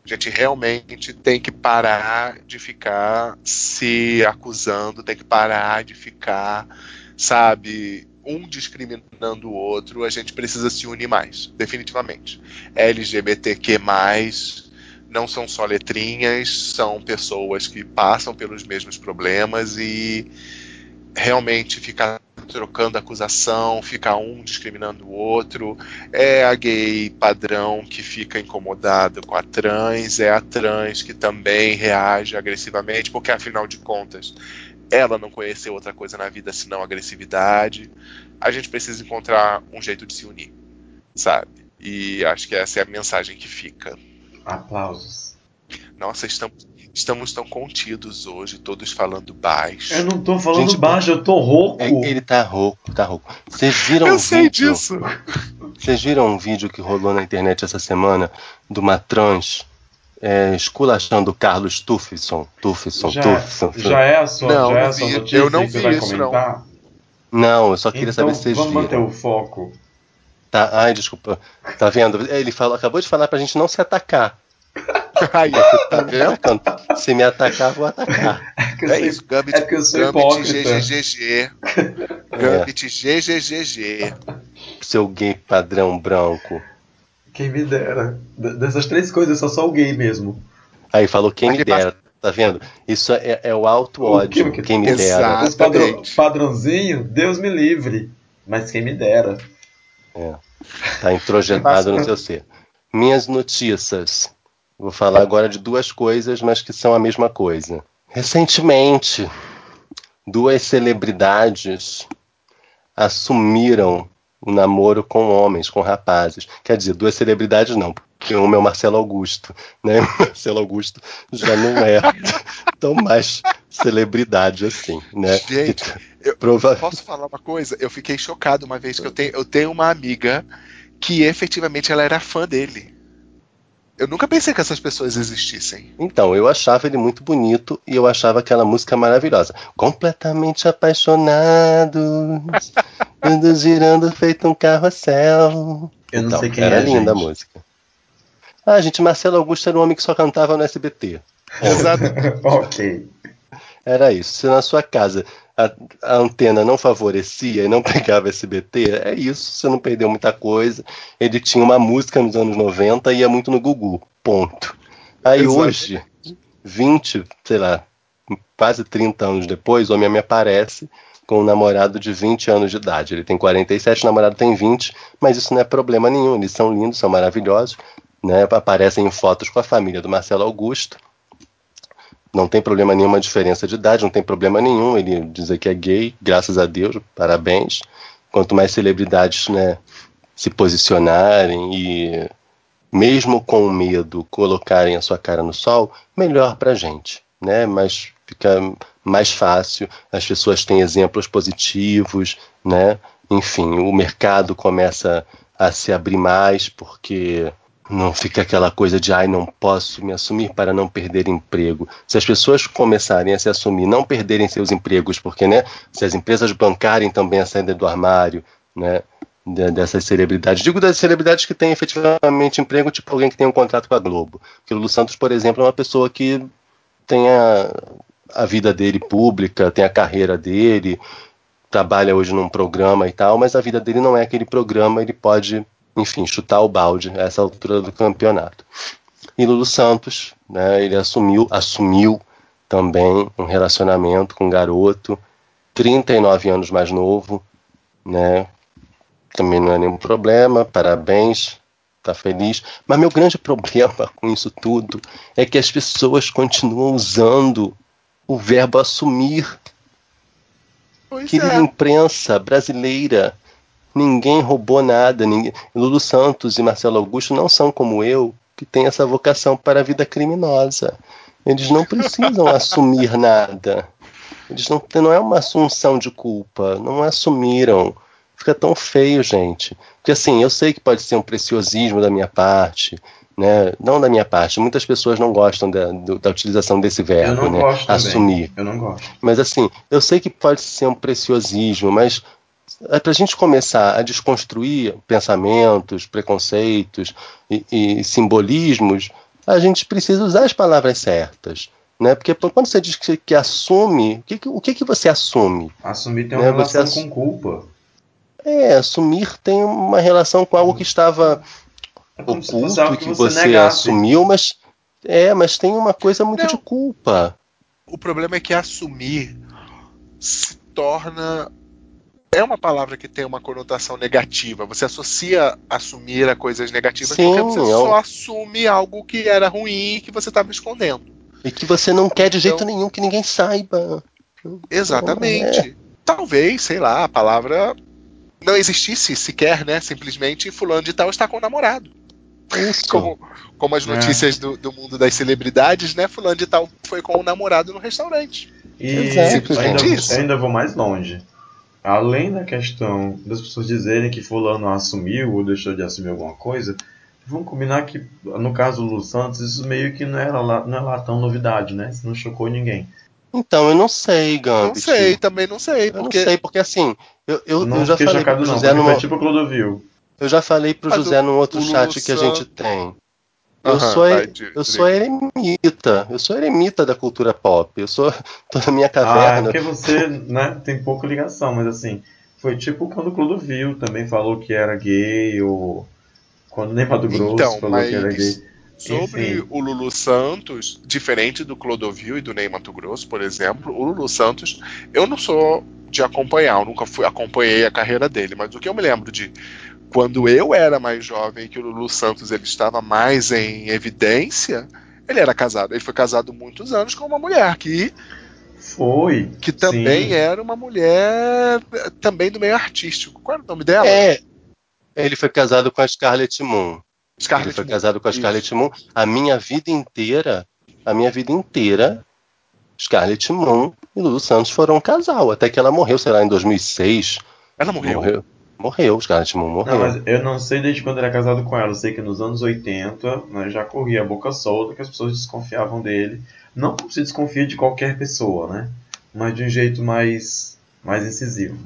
A gente realmente tem que parar de ficar se acusando, tem que parar de ficar, sabe, um discriminando o outro. A gente precisa se unir mais, definitivamente. LGBTQ+, não são só letrinhas, são pessoas que passam pelos mesmos problemas e realmente ficar trocando acusação, ficar um discriminando o outro, é a gay padrão que fica incomodado com a trans, é a trans que também reage agressivamente, porque afinal de contas ela não conheceu outra coisa na vida senão agressividade. A gente precisa encontrar um jeito de se unir, sabe? E acho que essa é a mensagem que fica. Aplausos. Nossa, estamos, estamos tão contidos hoje, todos falando baixo. Eu não tô falando Gente, baixo, eu tô rouco. É, ele tá rouco, tá rouco. Vocês viram Eu um sei vídeo? disso. Vocês viram um vídeo que rolou na internet essa semana de uma trans é, esculachando o Carlos Tufson? Tufson, Já, Tufson. já é a sua, Não, já é a não sua notícia Eu não que você vi vai isso, não. comentar? Não, eu só queria então, saber se vocês vamos manter viram. o foco. Tá, ai, desculpa. Tá vendo? Ele falou, acabou de falar pra gente não se atacar. Aí, tá vendo? Se me atacar, vou atacar. É que eu É sou- isso, Gambit, é porque eu sou Gambit. GGGG. É, Gambit GGGG. seu gay padrão branco. Quem me dera. Dessas três coisas, só sou o gay mesmo. Aí falou quem me dera. Tá vendo? Isso é, é o alto O ódio. que- Quem me dera. Exato. Esse padrão, Exatamente. padrãozinho, Deus me livre. Mas quem me dera. Tá introjetado no seu ser. Minhas notícias. Vou falar agora de duas coisas, mas que são a mesma coisa. Recentemente, duas celebridades assumiram o namoro com homens, com rapazes. Quer dizer, duas celebridades não, porque uma é o Marcelo Augusto, né? Marcelo Augusto já não é tão mais celebridade assim, né? Gente, eu Prova- posso falar uma coisa? Eu fiquei chocado uma vez que eu tenho, eu tenho uma amiga que efetivamente ela era fã dele. Eu nunca pensei que essas pessoas existissem. Então, eu achava ele muito bonito e eu achava aquela música maravilhosa. Completamente apaixonados, tudo girando feito um carrossel. Eu não Então, sei quem era é, linda a música. Ah, gente, Marcelo Augusto era um homem que só cantava no SBT. Exato. ok. Era isso. Se na sua casa a, a antena não favorecia e não pegava SBT, é isso. Você não perdeu muita coisa. Ele tinha uma música nos anos 90 e ia muito no Gugu. Ponto. Aí Exato. hoje, 20, sei lá, quase 30 anos depois, o homem me aparece com um namorado de 20 anos de idade. Ele tem 47, o namorado tem 20, mas isso não é problema nenhum. Eles são lindos, são maravilhosos. Né? Aparecem em fotos com a família do Marcelo Augusto. Não tem problema nenhuma diferença de idade, não tem problema nenhum ele dizer que é gay, graças a Deus, parabéns. Quanto mais celebridades né, se posicionarem e, mesmo com medo, colocarem a sua cara no sol, melhor pra gente. Né? Mas fica mais fácil, as pessoas têm exemplos positivos, né? enfim, o mercado começa a se abrir mais porque não fica aquela coisa de ai, não posso me assumir para não perder emprego. Se as pessoas começarem a se assumir, não perderem seus empregos, porque né, se as empresas bancarem também a saída do armário, né, de- dessas celebridades, digo das celebridades que têm efetivamente emprego, tipo alguém que tem um contrato com a Globo. Porque o Lu Santos, por exemplo, é uma pessoa que tem a, vida dele pública, tem a carreira dele, trabalha hoje num programa e tal, mas a vida dele não é aquele programa, ele pode, enfim, chutar o balde a essa altura do campeonato. E Lulu Santos, né, ele assumiu, assumiu também um relacionamento com um garoto, 39 anos mais novo, né, também não é nenhum problema, parabéns, tá feliz. Mas meu grande problema com isso tudo é que as pessoas continuam usando o verbo assumir Pois Querida é. imprensa brasileira, ninguém roubou nada. Ninguém... Lulu Santos e Marcelo Augusto não são como eu, que tem essa vocação para a vida criminosa. Eles não precisam assumir nada. Eles não, não é uma assunção de culpa, não assumiram. Fica tão feio, gente. Porque assim, eu sei que pode ser um preciosismo da minha parte, né? Não da minha parte. Muitas pessoas não gostam da, do- da utilização desse Eu verbo, não né? gosto também. Assumir. Eu não gosto. Mas assim, eu sei que pode ser um preciosismo, mas é para a gente começar a desconstruir pensamentos, preconceitos e, e simbolismos, a gente precisa usar as palavras certas. Né? Porque quando você diz que, que assume, o que, que- o que, que você assume? Assumir tem uma Né, relação você ass- com culpa. É, assumir tem uma relação com algo que estava É se oculto que que você você assumiu, mas é, mas tem uma coisa muito Não. de culpa. O problema é que assumir se torna. É uma palavra que tem uma conotação negativa. Você associa assumir a coisas negativas Sim, porque você é só um- assume algo que era ruim e que você estava escondendo. E que você não quer de jeito Então- nenhum que ninguém saiba. Exatamente. Talvez, sei lá, a palavra não existisse sequer, né? Simplesmente fulano de tal está com o namorado. Como, como as É. notícias do, do mundo das celebridades, né? Fulano de tal foi com o namorado no restaurante. E eu ainda. Isso. ainda vou mais longe. Além da questão das pessoas dizerem que fulano assumiu ou deixou de assumir alguma coisa, vamos combinar que, no caso do Lu Santos, isso meio que não era lá, não é lá tão novidade, né? Isso não chocou ninguém. Então, eu não sei, Gambit. Não sei, também não sei, Eu não porque sei, porque assim, eu, eu, não eu já fiquei falei chocado pro não, José porque numa, foi tipo o Clodovil. Eu já falei pro Mas José o- num outro chat Lulu que a gente tem. Eu Aham, sou, vai, er- di- eu sou diga. eremita, eu sou eremita da cultura pop. Eu sou tô na minha Ah, é caverna. porque você né, tem pouca ligação, mas assim, foi tipo quando o Clodovil também falou que era gay, ou quando o Ney Mato Grosso Então, falou que era mas gay. sobre Enfim. o Lulu Santos, diferente do Clodovil e do Ney Mato Grosso, por exemplo, o Lulu Santos, eu não sou de acompanhar, eu nunca fui acompanhei a carreira dele, mas o que eu me lembro de quando eu era mais jovem, que o Lulu Santos ele estava mais em evidência, ele era casado, ele foi casado muitos anos com uma mulher que Foi. que também sim. era uma mulher eh, também do meio artístico. Qual era o nome dela? É, Ele foi casado com a Scarlett Moon. Scarlett ele foi Moon. casado com a Isso. Scarlett Moon. A minha vida inteira, a minha vida inteira, Scarlett Moon e Lulu Santos foram um casal. Até que ela morreu, sei lá, em 2006. Ela morreu. Morreu, morreu Scarlett Moon morreu. Não, mas eu não sei desde quando ele é casado com ela. Eu sei que nos anos 80 né, já corria a boca solta que as pessoas desconfiavam dele. Não se desconfia de qualquer pessoa, né? Mas de um jeito mais, mais incisivo.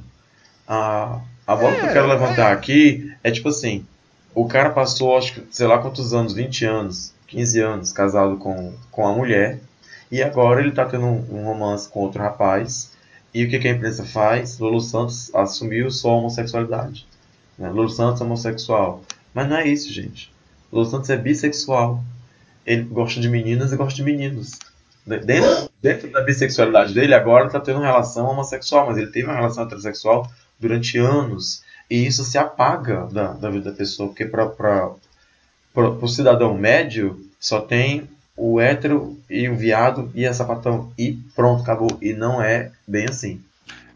A, a bola que eu quero levantar aqui é tipo assim: o cara passou, acho que, sei lá quantos anos, 20 anos, 15 anos, casado com, com a mulher. E agora ele tá tendo um, um romance com outro rapaz. E o que, a imprensa faz? Lulu Santos assumiu sua homossexualidade. Né? Lulu Santos é homossexual. Mas não é isso, gente. Lulu Santos é bissexual. Ele gosta de meninas e gosta de meninos. De- Dentro, dentro da bissexualidade dele, agora está tendo uma relação homossexual, mas ele teve uma relação heterossexual durante anos. E isso se apaga da, da vida da pessoa, porque para o cidadão médio só tem o hétero e o viado e a sapatão. E pronto, acabou. E não é bem assim.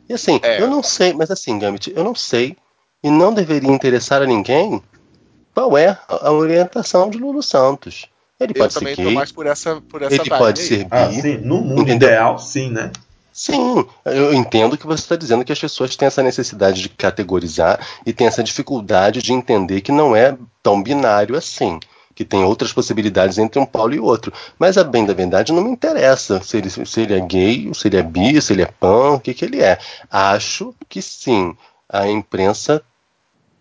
E assim, É. eu não sei, mas assim, Gambit, eu não sei e não deveria interessar a ninguém qual é a orientação de Lulu Santos. Ele Eu pode ser gay, mais por essa, por essa ele pode aí. ser bi. Ah, sim, no mundo Entendeu? ideal, sim, né? Sim, eu entendo que você está dizendo que as pessoas têm essa necessidade de categorizar e têm essa dificuldade de entender que não é tão binário assim, que tem outras possibilidades entre um polo e outro. Mas a bem da verdade não me interessa se ele, se ele é gay, se ele é bi, se ele é pan, o que, que ele é. Acho que sim, a imprensa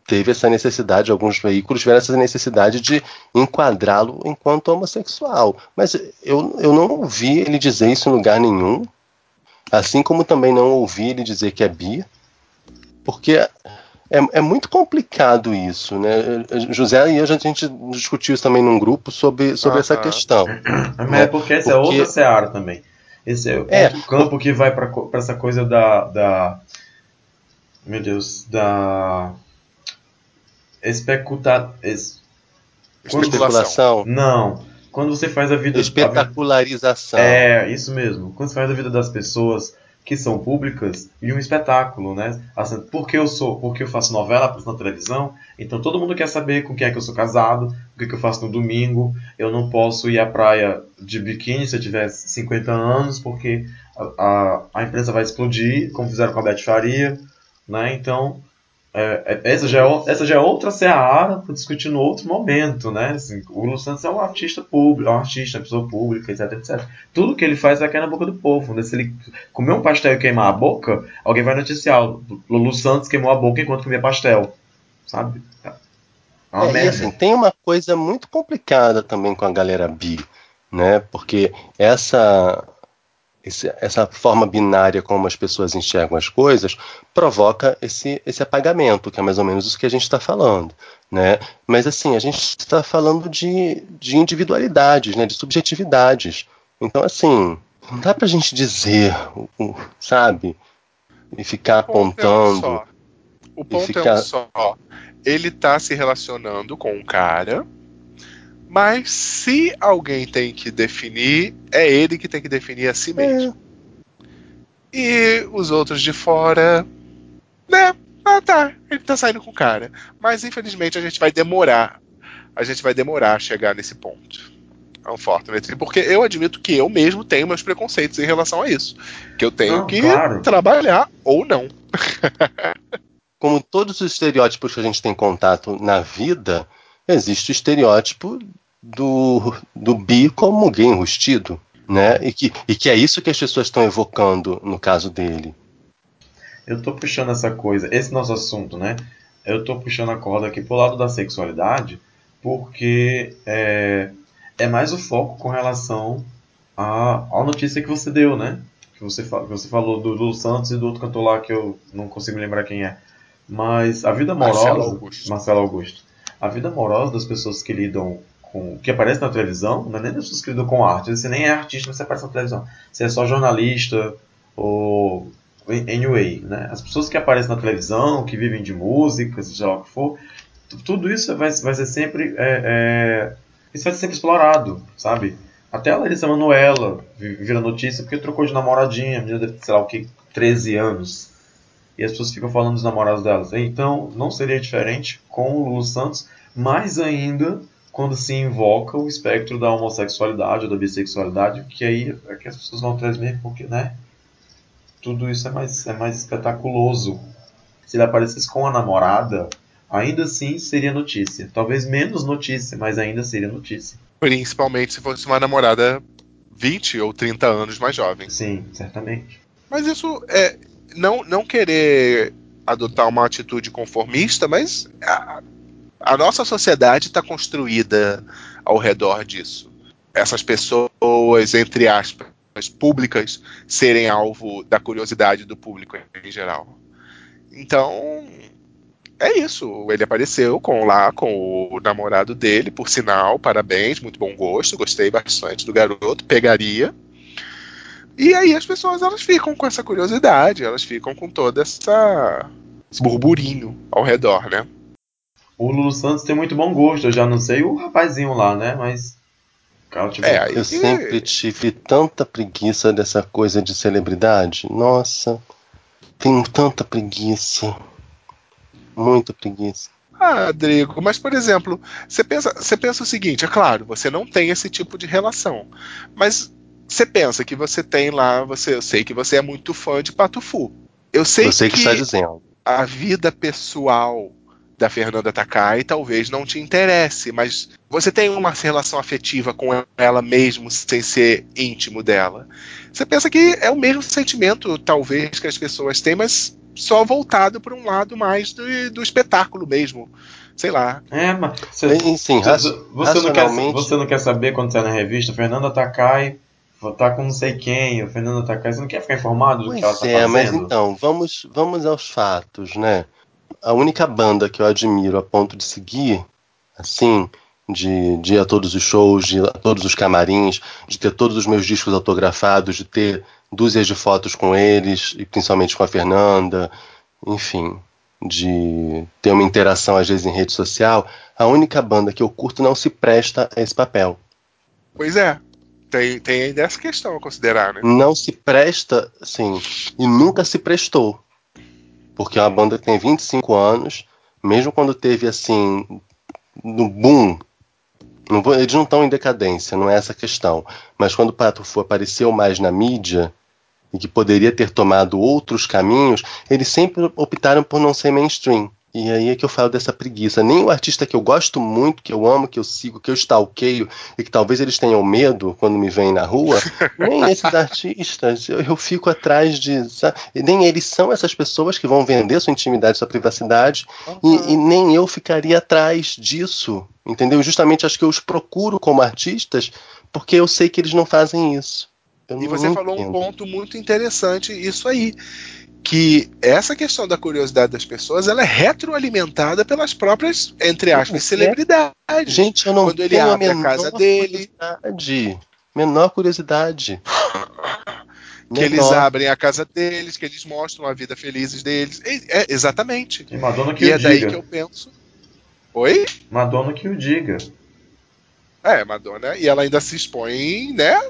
teve essa necessidade, alguns veículos tiveram essa necessidade de enquadrá-lo enquanto homossexual. Mas eu, eu não ouvi ele dizer isso em lugar nenhum. Assim como também não ouvi ele dizer que é bi, porque é, é muito complicado isso, né? José e eu a gente discutiu isso também num grupo sobre, sobre essa Aham. questão. Mas é porque essa é Porque- outra seara também. Esse é, É. outro campo que vai pra essa coisa da, da. Meu Deus, da. Especuta. Es, quando- Especulação, não. Quando você faz a vida. a vida- espetacularização. É, isso mesmo. Quando você faz a vida das pessoas que são públicas e um espetáculo, né? Assim, porque eu sou, porque eu faço novela, na televisão, então todo mundo quer saber com quem é que eu sou casado, o que, que eu faço no domingo. Eu não posso ir à praia de biquíni se eu tiver 50 anos, porque a, a, a vai explodir, como fizeram com a Beth Faria, né? Então, é, é- essa, já é, essa já é outra seara para discutir no outro momento, né? Assim, o Lulu Santos é um artista público, é um artista, uma pessoa pública, etc, etc. Tudo que ele faz vai cair na boca do povo. Né? Se ele comer um pastel e queimar a boca, alguém vai noticiar. o Lulu Santos queimou a boca enquanto comia pastel. Sabe? É uma É, assim, tem uma coisa muito complicada também com a galera bi, né? Porque essa, esse- essa forma binária como as pessoas enxergam as coisas provoca esse, esse apagamento, que é mais ou menos isso que a gente está falando, né? Mas assim, a gente está falando de, de individualidades, né? De subjetividades. Então, assim, não dá pra gente dizer, sabe? E ficar O ponto é um apontando. O ponto ficar- é um só. Ele tá se relacionando com um cara, mas se alguém tem que definir, é ele que tem que definir a si mesmo. E os outros de fora, né? Ah, tá. Ele tá saindo com o cara. Mas infelizmente a gente vai demorar. A gente vai demorar a chegar nesse ponto. Unfortunately. Porque eu admito que eu mesmo tenho meus preconceitos em relação a isso. Que eu tenho Não, que claro. trabalhar ou não. como todos os estereótipos que a gente tem contato na vida, existe o estereótipo do, do bi como gay enrustido, né? E que, e que é isso que as pessoas estão evocando no caso dele. Eu tô puxando essa coisa, esse nosso assunto, né? Eu tô puxando a corda aqui pro lado da sexualidade, porque é, é mais o foco com relação à, à notícia que você deu, né? Que você, que você falou do Lulu Santos e do outro cantor lá que eu não consigo lembrar quem é. Mas a vida amorosa. Marcelo Augusto. Marcelo Augusto. A vida amorosa das pessoas que lidam com. que aparecem na televisão, não é nem das pessoas que lidam com arte. Você nem é artista, você aparece na televisão. Você é só jornalista ou anyway, né? As pessoas que aparecem na televisão, que vivem de música, seja lá o que for, tu- tudo isso vai, vai ser sempre é, é, isso vai ser sempre explorado, sabe? Até a Larissa Manoela vi- vira notícia porque trocou de namoradinha, a menina deve ter, sei lá o que, 13 anos. E as pessoas ficam falando dos namorados delas. Então, não seria diferente com o Lulu Santos, mais ainda quando se invoca o espectro da homossexualidade ou da bissexualidade, que aí é que as pessoas vão atrás mesmo, porque, né? Tudo isso é mais, é mais espetaculoso. Se ele aparecesse com a namorada, ainda assim seria notícia. Talvez menos notícia, mas ainda seria notícia. Principalmente se fosse uma namorada 20 ou 30 anos mais jovem. Sim, certamente. Mas isso é não, não querer adotar uma atitude conformista, mas a, a nossa sociedade está construída ao redor disso. Essas pessoas, entre aspas, públicas, serem alvo da curiosidade do público em geral. Então, é isso. Ele apareceu com lá com o namorado dele, por sinal, parabéns, muito bom gosto, gostei bastante do garoto, pegaria. E aí as pessoas elas ficam com essa curiosidade, elas ficam com toda essa esse burburinho ao redor, né? O Lulu Santos tem muito bom gosto, eu já não sei o rapazinho lá, né? Mas. Cara, tipo, É, aí- Eu sempre tive tanta preguiça dessa coisa de celebridade. Nossa, tenho tanta preguiça. Muita preguiça. Ah, Rodrigo, mas por exemplo, você pensa, você pensa o seguinte, é claro, você não tem esse tipo de relação, mas você pensa que você tem lá, você, eu sei que você é muito fã de Patufu. Eu sei Eu sei o que que está dizendo. a vida pessoal da Fernanda Takai talvez não te interesse, mas você tem uma relação afetiva com ela mesmo sem ser íntimo dela. Você pensa que é o mesmo sentimento, talvez, que as pessoas têm, mas só voltado para um lado mais do, do espetáculo mesmo. Sei lá. É, mas. Você, E, Sim, você, não quer, você não quer saber quando sai na revista? Fernanda Takai tá com não sei quem, o Fernanda Takai. Você não quer ficar informado do que ela Pois tá é, mas fazendo? então, vamos, vamos aos fatos, né? A única banda que eu admiro a ponto de seguir, assim, de, de ir a todos os shows, de ir a todos os camarins, de ter todos os meus discos autografados, de ter dúzias de fotos com eles, e principalmente com a Fernanda, enfim, de ter uma interação às vezes em rede social, a única banda que eu curto não se presta a esse papel. Pois é. Tem, tem ainda essa questão a considerar, né? não se presta, assim, e nunca se prestou. Porque é uma banda que tem 25 anos, mesmo quando teve, assim, no boom, não vou- eles não estão em decadência, não é essa a questão. Mas quando o Pato Fu apareceu mais na mídia, e que poderia ter tomado outros caminhos, eles sempre optaram por não ser mainstream. E aí é que eu falo dessa preguiça. Nem o artista que eu gosto muito, que eu amo, que eu sigo, que eu stalkeio, e que talvez eles tenham medo quando me veem na rua, nem esses artistas. Eu, eu fico atrás de. sabe? Nem eles são essas pessoas que vão vender sua intimidade, sua privacidade, e, e nem eu ficaria atrás disso. Entendeu? Justamente acho que eu os procuro como artistas porque eu sei que eles não fazem isso. Eu E você falou um entendo. ponto muito interessante, isso aí. Que essa questão da curiosidade das pessoas ela é retroalimentada pelas próprias, entre aspas, celebridades. Gente, eu não Quando ele abre a menor casa dele. curiosidade. Menor curiosidade. que eles Menor. abrem a casa deles, que eles mostram a vida felizes deles. É, exatamente. E Madonna que E o é daí diga. que eu penso. Oi? Madonna que o diga. É, Madonna. E ela ainda se expõe, né?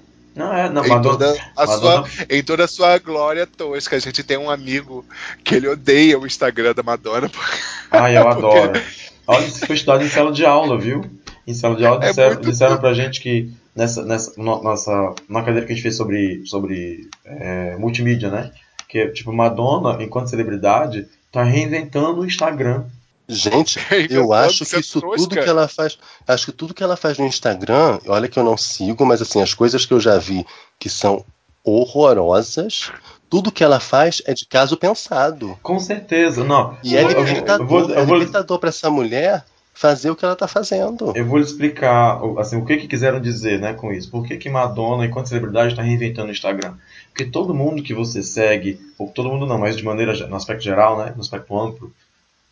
Não, é, não, em, Madonna. toda a Madonna- sua, em toda a sua glória tosca. A gente tem um amigo que ele odeia o Instagram da Madonna. porque- Ai, eu Porque- adoro. Olha, isso foi estudado em sala de aula, viu? Em sala de aula É disseram, muito disseram pra gente que nessa, nessa no- nossa, na cadeira que a gente fez sobre, sobre é, multimídia, né? Que tipo, Madonna, enquanto celebridade, tá reinventando o Instagram. Gente, eu acho que isso tosca. tudo que ela faz. Acho que tudo que ela faz no Instagram, olha que eu não sigo, mas assim, as coisas que eu já vi que são horrorosas, tudo que ela faz é de caso pensado. Com certeza, não. E é eu- libertador, eu vou- é libertador pra essa mulher fazer o que ela tá fazendo. Eu vou lhe explicar assim, o que, que quiseram dizer né, com isso. Por que, que Madonna, enquanto celebridade, está reinventando o Instagram? Porque todo mundo que você segue, ou todo mundo não, mas de maneira no aspecto geral, né, no aspecto amplo,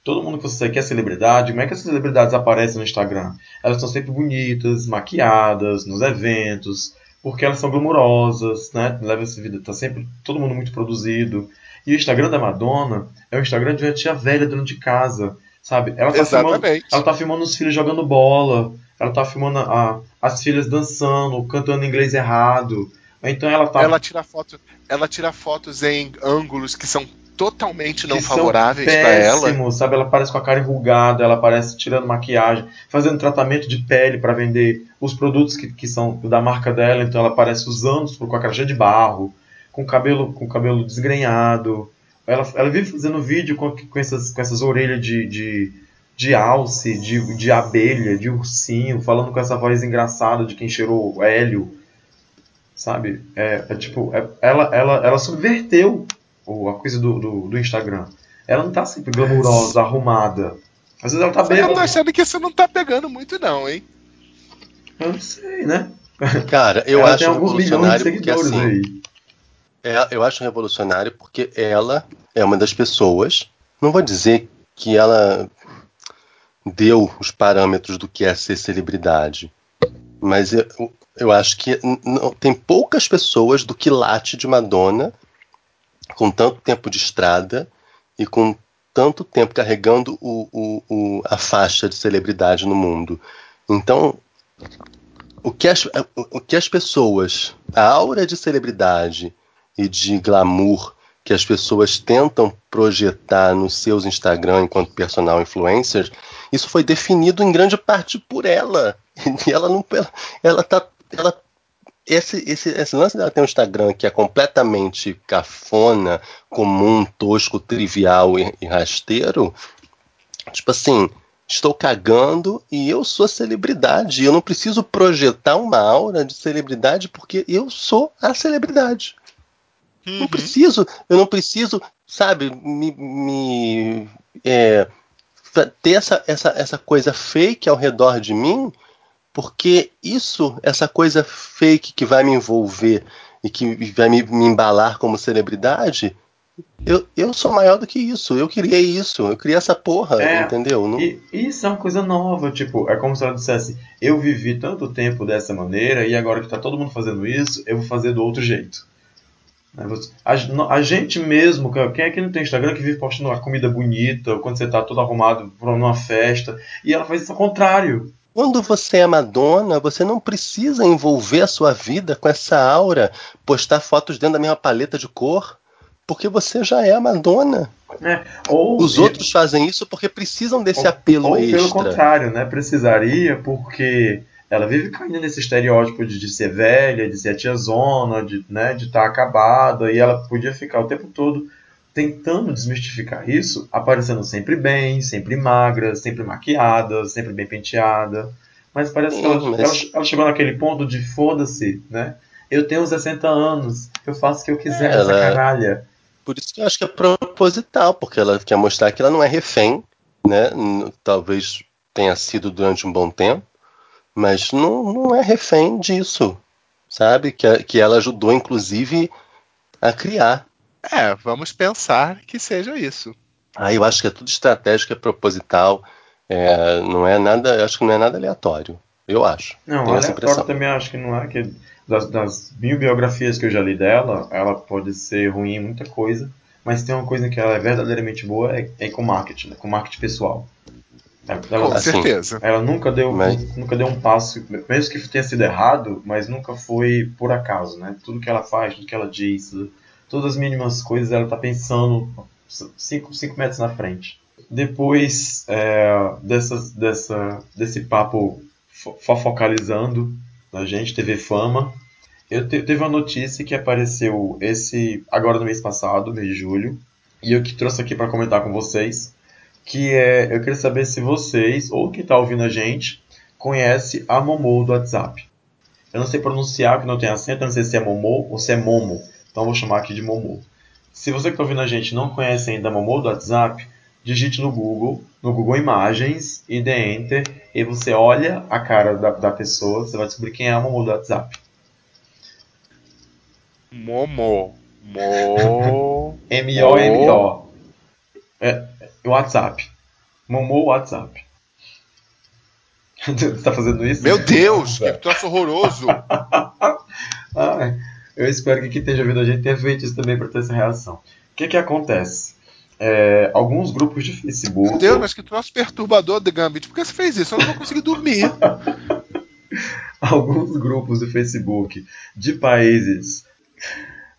todo mundo que você segue que é celebridade, como é que essas celebridades aparecem no Instagram? Elas estão sempre bonitas, maquiadas, nos eventos, porque elas são glamourosas, né? Leva essa vida, tá sempre todo mundo muito produzido. E o Instagram da Madonna é o Instagram de uma tia velha dentro de casa, sabe? Ela tá filmando, Exatamente. ela tá filmando os filhos jogando bola. Ela tá filmando a- as filhas dançando, cantando inglês errado. Então ela tá. Ela tira foto, ela tira fotos em ângulos que são totalmente não favoráveis para ela. sabe? Ela parece com a cara enrugada, ela parece tirando maquiagem, fazendo tratamento de pele para vender os produtos que, que são da marca dela, então ela parece usando com a cara cheia de barro, com cabelo com cabelo desgrenhado. Ela, ela vive fazendo vídeo com, com, essas, com essas orelhas de, de, de alce, de, de abelha, de ursinho, falando com essa voz engraçada de quem cheirou hélio. Sabe? É, é tipo, é- ela, ela, ela subverteu o- a coisa do, do, do Instagram. Ela não tá sempre glamurosa, arrumada. Às vezes ela tá que eu tô achando que isso não tá pegando muito, não, hein? Eu não sei, né? Cara, eu ela acho tem alguns milhões de revolucionário porque assim. aí. É, eu acho revolucionário porque ela é uma das pessoas. Não vou dizer que ela deu os parâmetros do que é ser celebridade, mas eu, eu acho que não- tem poucas pessoas do que late de Madonna com tanto tempo de estrada e com tanto tempo carregando o- o- o- a faixa de celebridade no mundo. Então, o que as, o que as pessoas, a aura de celebridade e de glamour que as pessoas tentam projetar nos seus Instagram enquanto personal influencers, isso foi definido em grande parte por ela. E ela não ela, ela tá ela esse, esse, esse lance dela ter um Instagram que é completamente cafona, comum, tosco, trivial e, e rasteiro, tipo assim, estou cagando e eu sou celebridade. Eu não preciso projetar uma aura de celebridade porque eu sou a celebridade. Não preciso, eu não preciso, sabe, me, me, é, ter essa, essa, essa coisa fake ao redor de mim, porque isso, essa coisa fake que vai me envolver e que vai me, me embalar como celebridade, eu, eu sou maior do que isso. Eu criei isso, eu criei essa porra, É, entendeu? Não- E isso é uma coisa nova, tipo, é como se ela dissesse, eu vivi tanto tempo dessa maneira e agora que tá todo mundo fazendo isso, eu vou fazer do outro jeito. Né, A, a gente mesmo, quem é que não tem Instagram que vive postando uma comida bonita, ou quando você tá todo arrumado pra uma festa, e ela faz isso ao contrário. Quando você é Madonna, você não precisa envolver a sua vida com essa aura, postar fotos dentro da mesma paleta de cor, porque você já é a Madonna. Né? Ou, Os outros fazem isso porque precisam desse apelo ou extra. pelo contrário, né? Precisaria, porque ela vive caindo nesse estereótipo de, de ser velha, de ser a tiazona, de né, de estar acabada, e ela podia ficar o tempo todo tentando desmistificar isso, aparecendo sempre bem, sempre magra, sempre maquiada, sempre bem penteada. Mas parece que ela, mas- ela, ela chegou naquele ponto de foda-se, né? Eu tenho 60 anos, eu faço o que eu quiser, essa Ela- caralha. Por isso que eu acho que é proposital, porque ela quer mostrar que ela não é refém, né? Talvez tenha sido durante um bom tempo, mas não, não é refém disso, sabe? Que, que ela ajudou, inclusive, a criar. É, vamos pensar que seja isso. Ah, eu acho que é tudo estratégico, é proposital, é, não é nada, eu acho que não é nada aleatório. Eu acho. Não, Tenho aleatório também acho que não é. Que das, das mil biografias que eu já li dela, ela pode ser ruim em muita coisa, mas tem uma coisa que ela é verdadeiramente boa, é, é com marketing, né? com marketing pessoal. Ela, Com Assim, certeza. ela nunca, deu, Mas- nunca deu um passo, mesmo que tenha sido errado, mas nunca foi por acaso, né? Tudo que ela faz, tudo que ela diz, todas as mínimas coisas ela tá pensando cinco, cinco metros na frente. Depois é, dessa, desse papo fo- fofocalizando a gente, TV Fama, eu te- teve uma notícia que apareceu esse agora no mês passado, mês de julho, e eu que trouxe aqui para comentar com vocês, que é, eu queria saber se vocês, ou quem está ouvindo a gente, conhece a Momo do WhatsApp. Eu não sei pronunciar, que não tem acento, eu não sei se é Momo ou se é Momo, então vou chamar aqui de Momo. Se você que está ouvindo a gente não conhece ainda Momo do WhatsApp, digite no Google, no Google Imagens e dê Enter, e você olha a cara da, da pessoa, você vai descobrir quem é a Momo do WhatsApp. Momo. Mo. M-O-M-O. É, é WhatsApp. Momo WhatsApp. Você tá fazendo isso? Meu Deus, que troço horroroso. Ah, eu espero que quem esteja ouvindo a gente tenha feito isso também para ter essa reação. O que que acontece? É, alguns grupos de Facebook. Meu Deus, mas que troço perturbador de Gambit. Por que você fez isso? Eu não vou conseguir dormir. alguns grupos do Facebook de países,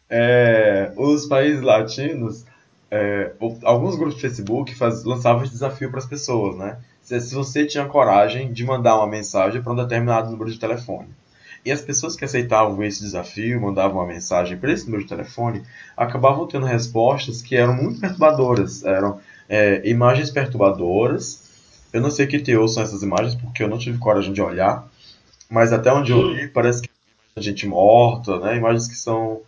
é, os países latinos é, alguns grupos de Facebook faz, lançavam esse desafio para as pessoas, né? Se, se você tinha coragem de mandar uma mensagem para um determinado número de telefone. E as pessoas que aceitavam esse desafio, mandavam uma mensagem para esse número de telefone, acabavam tendo respostas que eram muito perturbadoras. Eram é, imagens perturbadoras. Eu não sei que teor são essas imagens, porque eu não tive coragem de olhar. Mas até onde eu li, parece que é gente morta, né? Imagens que são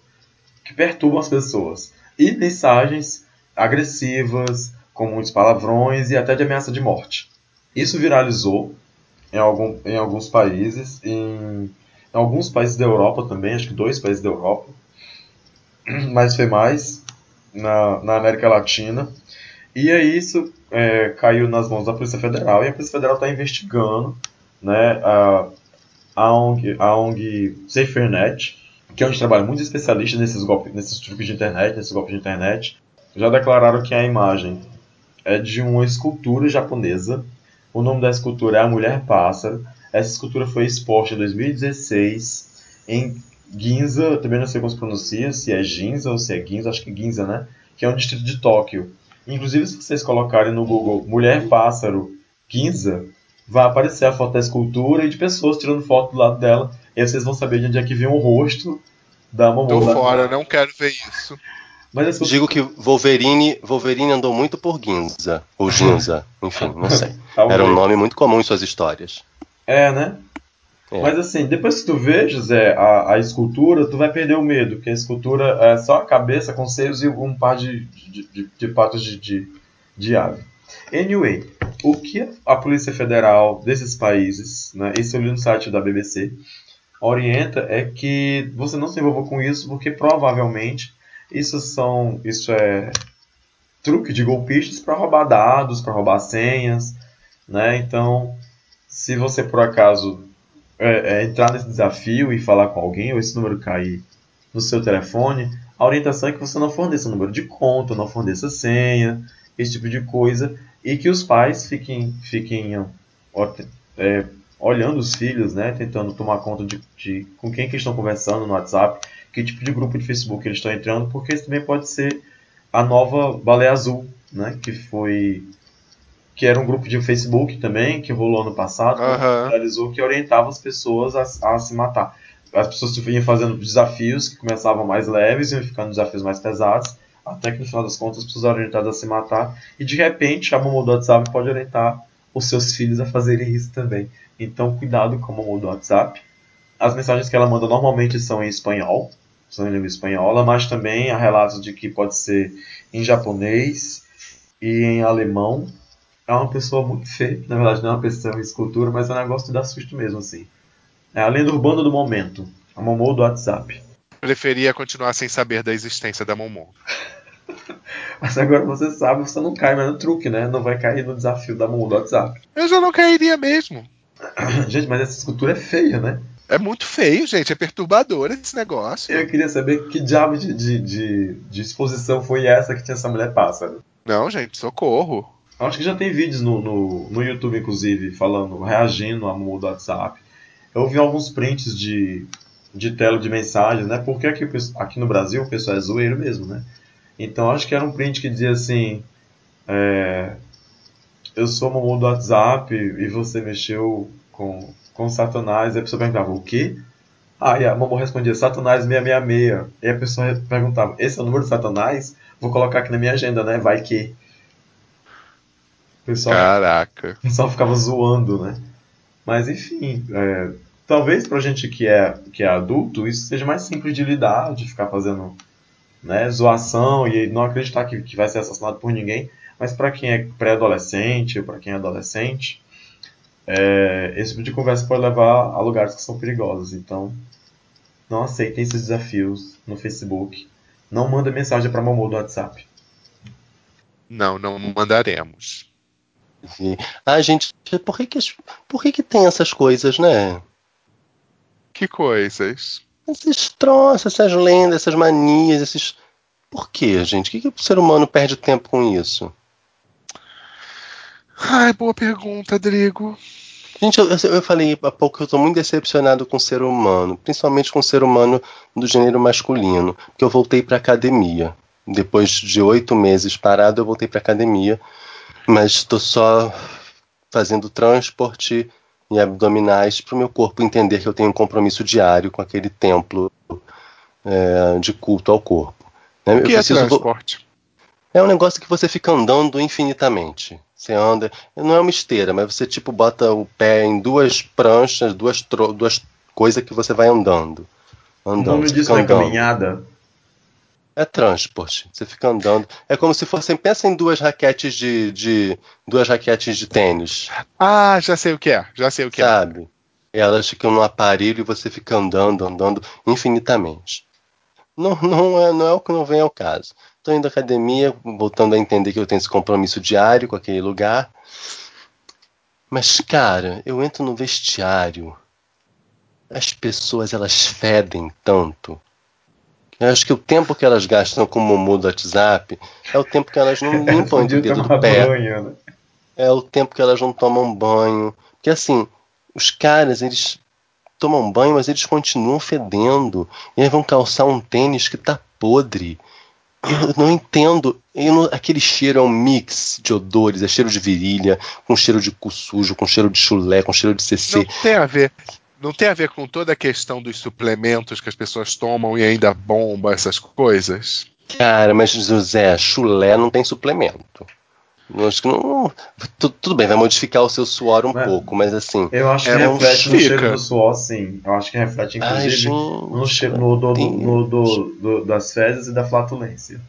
que perturbam as pessoas. E mensagens agressivas, com muitos palavrões e até de ameaça de morte. Isso viralizou em, algum, em alguns países, em, alguns países da Europa também, acho que dois países da Europa, mas foi mais na, na América Latina. E aí isso é, caiu nas mãos da Polícia Federal e a Polícia Federal está investigando né, a, a, ONG, a ONG SaferNet, que é onde trabalha muitos especialistas nesses, golpes, nesses truques de internet, nesses golpes de internet, já declararam que a imagem é de uma escultura japonesa. O nome da escultura é a Mulher Pássaro. Essa escultura foi exposta em 2016 em Ginza, também não sei como se pronuncia, se é Ginza ou se é Ginza, acho que é Ginza, né? Que é um distrito de Tóquio. Inclusive, se vocês colocarem no Google Mulher Pássaro Ginza, vai aparecer a foto da escultura e de pessoas tirando foto do lado dela. E aí vocês vão saber de onde é que vem o rosto da Tô Momoda. fora, não quero ver isso. Mas escultura... Digo que Wolverine, Wolverine andou muito por Ginza. Ou Ginza, enfim, não sei. Talvez. Era um nome muito comum em suas histórias. É, né? É. Mas assim, depois que tu vê, José, a, a escultura, tu vai perder o medo, porque a escultura é só a cabeça com seios e um par de, de, de, de patas de, de, de ave. Anyway, o que a Polícia Federal desses países, né, isso eu li no site da BBC, orienta é que você não se envolva com isso, porque provavelmente isso são, isso é truque de golpistas para roubar dados, para roubar senhas, né? Então, se você por acaso é, é, entrar nesse desafio e falar com alguém, ou esse número cair no seu telefone, a orientação é que você não forneça número de conta, não forneça senha, esse tipo de coisa, e que os pais fiquem, fiquem é, olhando os filhos, né, tentando tomar conta de, de com quem que estão conversando no WhatsApp, que tipo de grupo de Facebook eles estão entrando, porque isso também pode ser a nova Baleia Azul, né, que foi que era um grupo de Facebook também, que rolou ano passado, Aham. realizou que orientava as pessoas a, a se matar. As pessoas iam fazendo desafios que começavam mais leves, iam ficando desafios mais pesados, até que no final das contas as pessoas eram orientadas a se matar, e de repente a Momo do WhatsApp pode orientar os seus filhos a fazerem isso também. Então cuidado com a Momo do WhatsApp. As mensagens que ela manda normalmente são em espanhol, são em língua espanhola, mas também há relatos de que pode ser em japonês e em alemão. É uma pessoa muito feia, na verdade não é uma pessoa em escultura, mas é um negócio que dá susto mesmo, assim. É a lenda urbana do momento. A Momô do WhatsApp. Preferia continuar sem saber da existência da Momon. Mas agora você sabe, você não cai mais no truque, né? Não vai cair no desafio da Momô do WhatsApp. Eu já não cairia mesmo. Gente, mas essa escultura é feia, né? É muito feio, gente. É perturbador esse negócio. Eu queria saber que diabo de, de, de, de exposição foi essa que tinha essa mulher pássaro. Não, gente, socorro. Acho que já tem vídeos no, no, no YouTube, inclusive, falando, reagindo a Momô do WhatsApp. Eu vi alguns prints de, de tela de mensagens, né? Porque aqui, o aqui no Brasil o pessoal é zoeiro mesmo, né? Então acho que era um print que dizia assim: é, Eu sou Momô do WhatsApp e você mexeu com, com Satanás. E a pessoa perguntava: O quê? Aí a Momô respondia: Satanás 666. E a pessoa perguntava: Esse é o número do Satanás? Vou colocar aqui na minha agenda, né? Vai que. O pessoal Caraca. o pessoal ficava zoando, né? Mas enfim, é, talvez pra gente que é, que é adulto isso seja mais simples de lidar, de ficar fazendo né, zoação e não acreditar que, que vai ser assassinado por ninguém. Mas pra quem é pré-adolescente ou pra quem é adolescente, é, esse tipo de conversa pode levar a lugares que são perigosos. Então, não aceitem esses desafios no Facebook. Não manda mensagem pra Momô do WhatsApp. Não, não mandaremos. E, ah, gente, por que que, por que que tem essas coisas, né? Que coisas. Esses troços, essas lendas, essas manias, esses. Por quê, gente? O que, que o ser humano perde tempo com isso? Ai, boa pergunta, Drigo. Gente, eu, eu- falei há pouco que eu tô muito decepcionado com o ser humano, principalmente com o ser humano do gênero masculino, porque eu voltei pra academia. depois de oito meses parado, eu voltei para academia, mas estou só fazendo transporte e abdominais para o meu corpo entender que eu tenho um compromisso diário com aquele templo é, de culto ao corpo. né? O Eu que é transporte? é um negócio que você fica andando infinitamente. Você anda, não é uma esteira, mas você tipo bota o pé em duas pranchas, duas, tro- duas coisas que você vai andando. O Andando. nome você disso não é andando. caminhada? É transporte. Você fica andando. É como se fossem. Pensa em duas raquetes de, de duas raquetes de tênis, Ah, já sei o que é. Já sei o que é. sabe? Elas ficam no aparelho e você fica andando, andando infinitamente. Não, não, é, não é o que não vem ao caso. Estou indo à academia, voltando a entender que eu tenho esse compromisso diário com aquele lugar. Mas, cara, eu entro no vestiário. As pessoas, elas fedem tanto. Eu acho que o tempo que elas gastam com o Momo do WhatsApp é o tempo que elas não limpam o dedo do pé. banho, né? É o tempo que elas não tomam banho. Porque assim, os caras, eles tomam banho, mas eles continuam fedendo. E aí vão calçar um tênis que tá podre. Eu não entendo. Eu não- aquele cheiro é um mix de odores. É cheiro de virilha, com cheiro de cu sujo, com cheiro de chulé, com cheiro de CC. Não tem a ver. Não tem a ver com toda a questão dos suplementos que as pessoas tomam e ainda bomba essas coisas? Cara, mas José, chulé não tem suplemento. Eu acho que não. tu- Tudo bem, vai modificar o seu suor um Mas- pouco, mas assim. Eu acho que É, não reflete no cheiro do suor, sim. Eu acho que reflete, Ai, inclusive, gente, no, cheiro, no odor do- tem- no odor do- das fezes e da flatulência.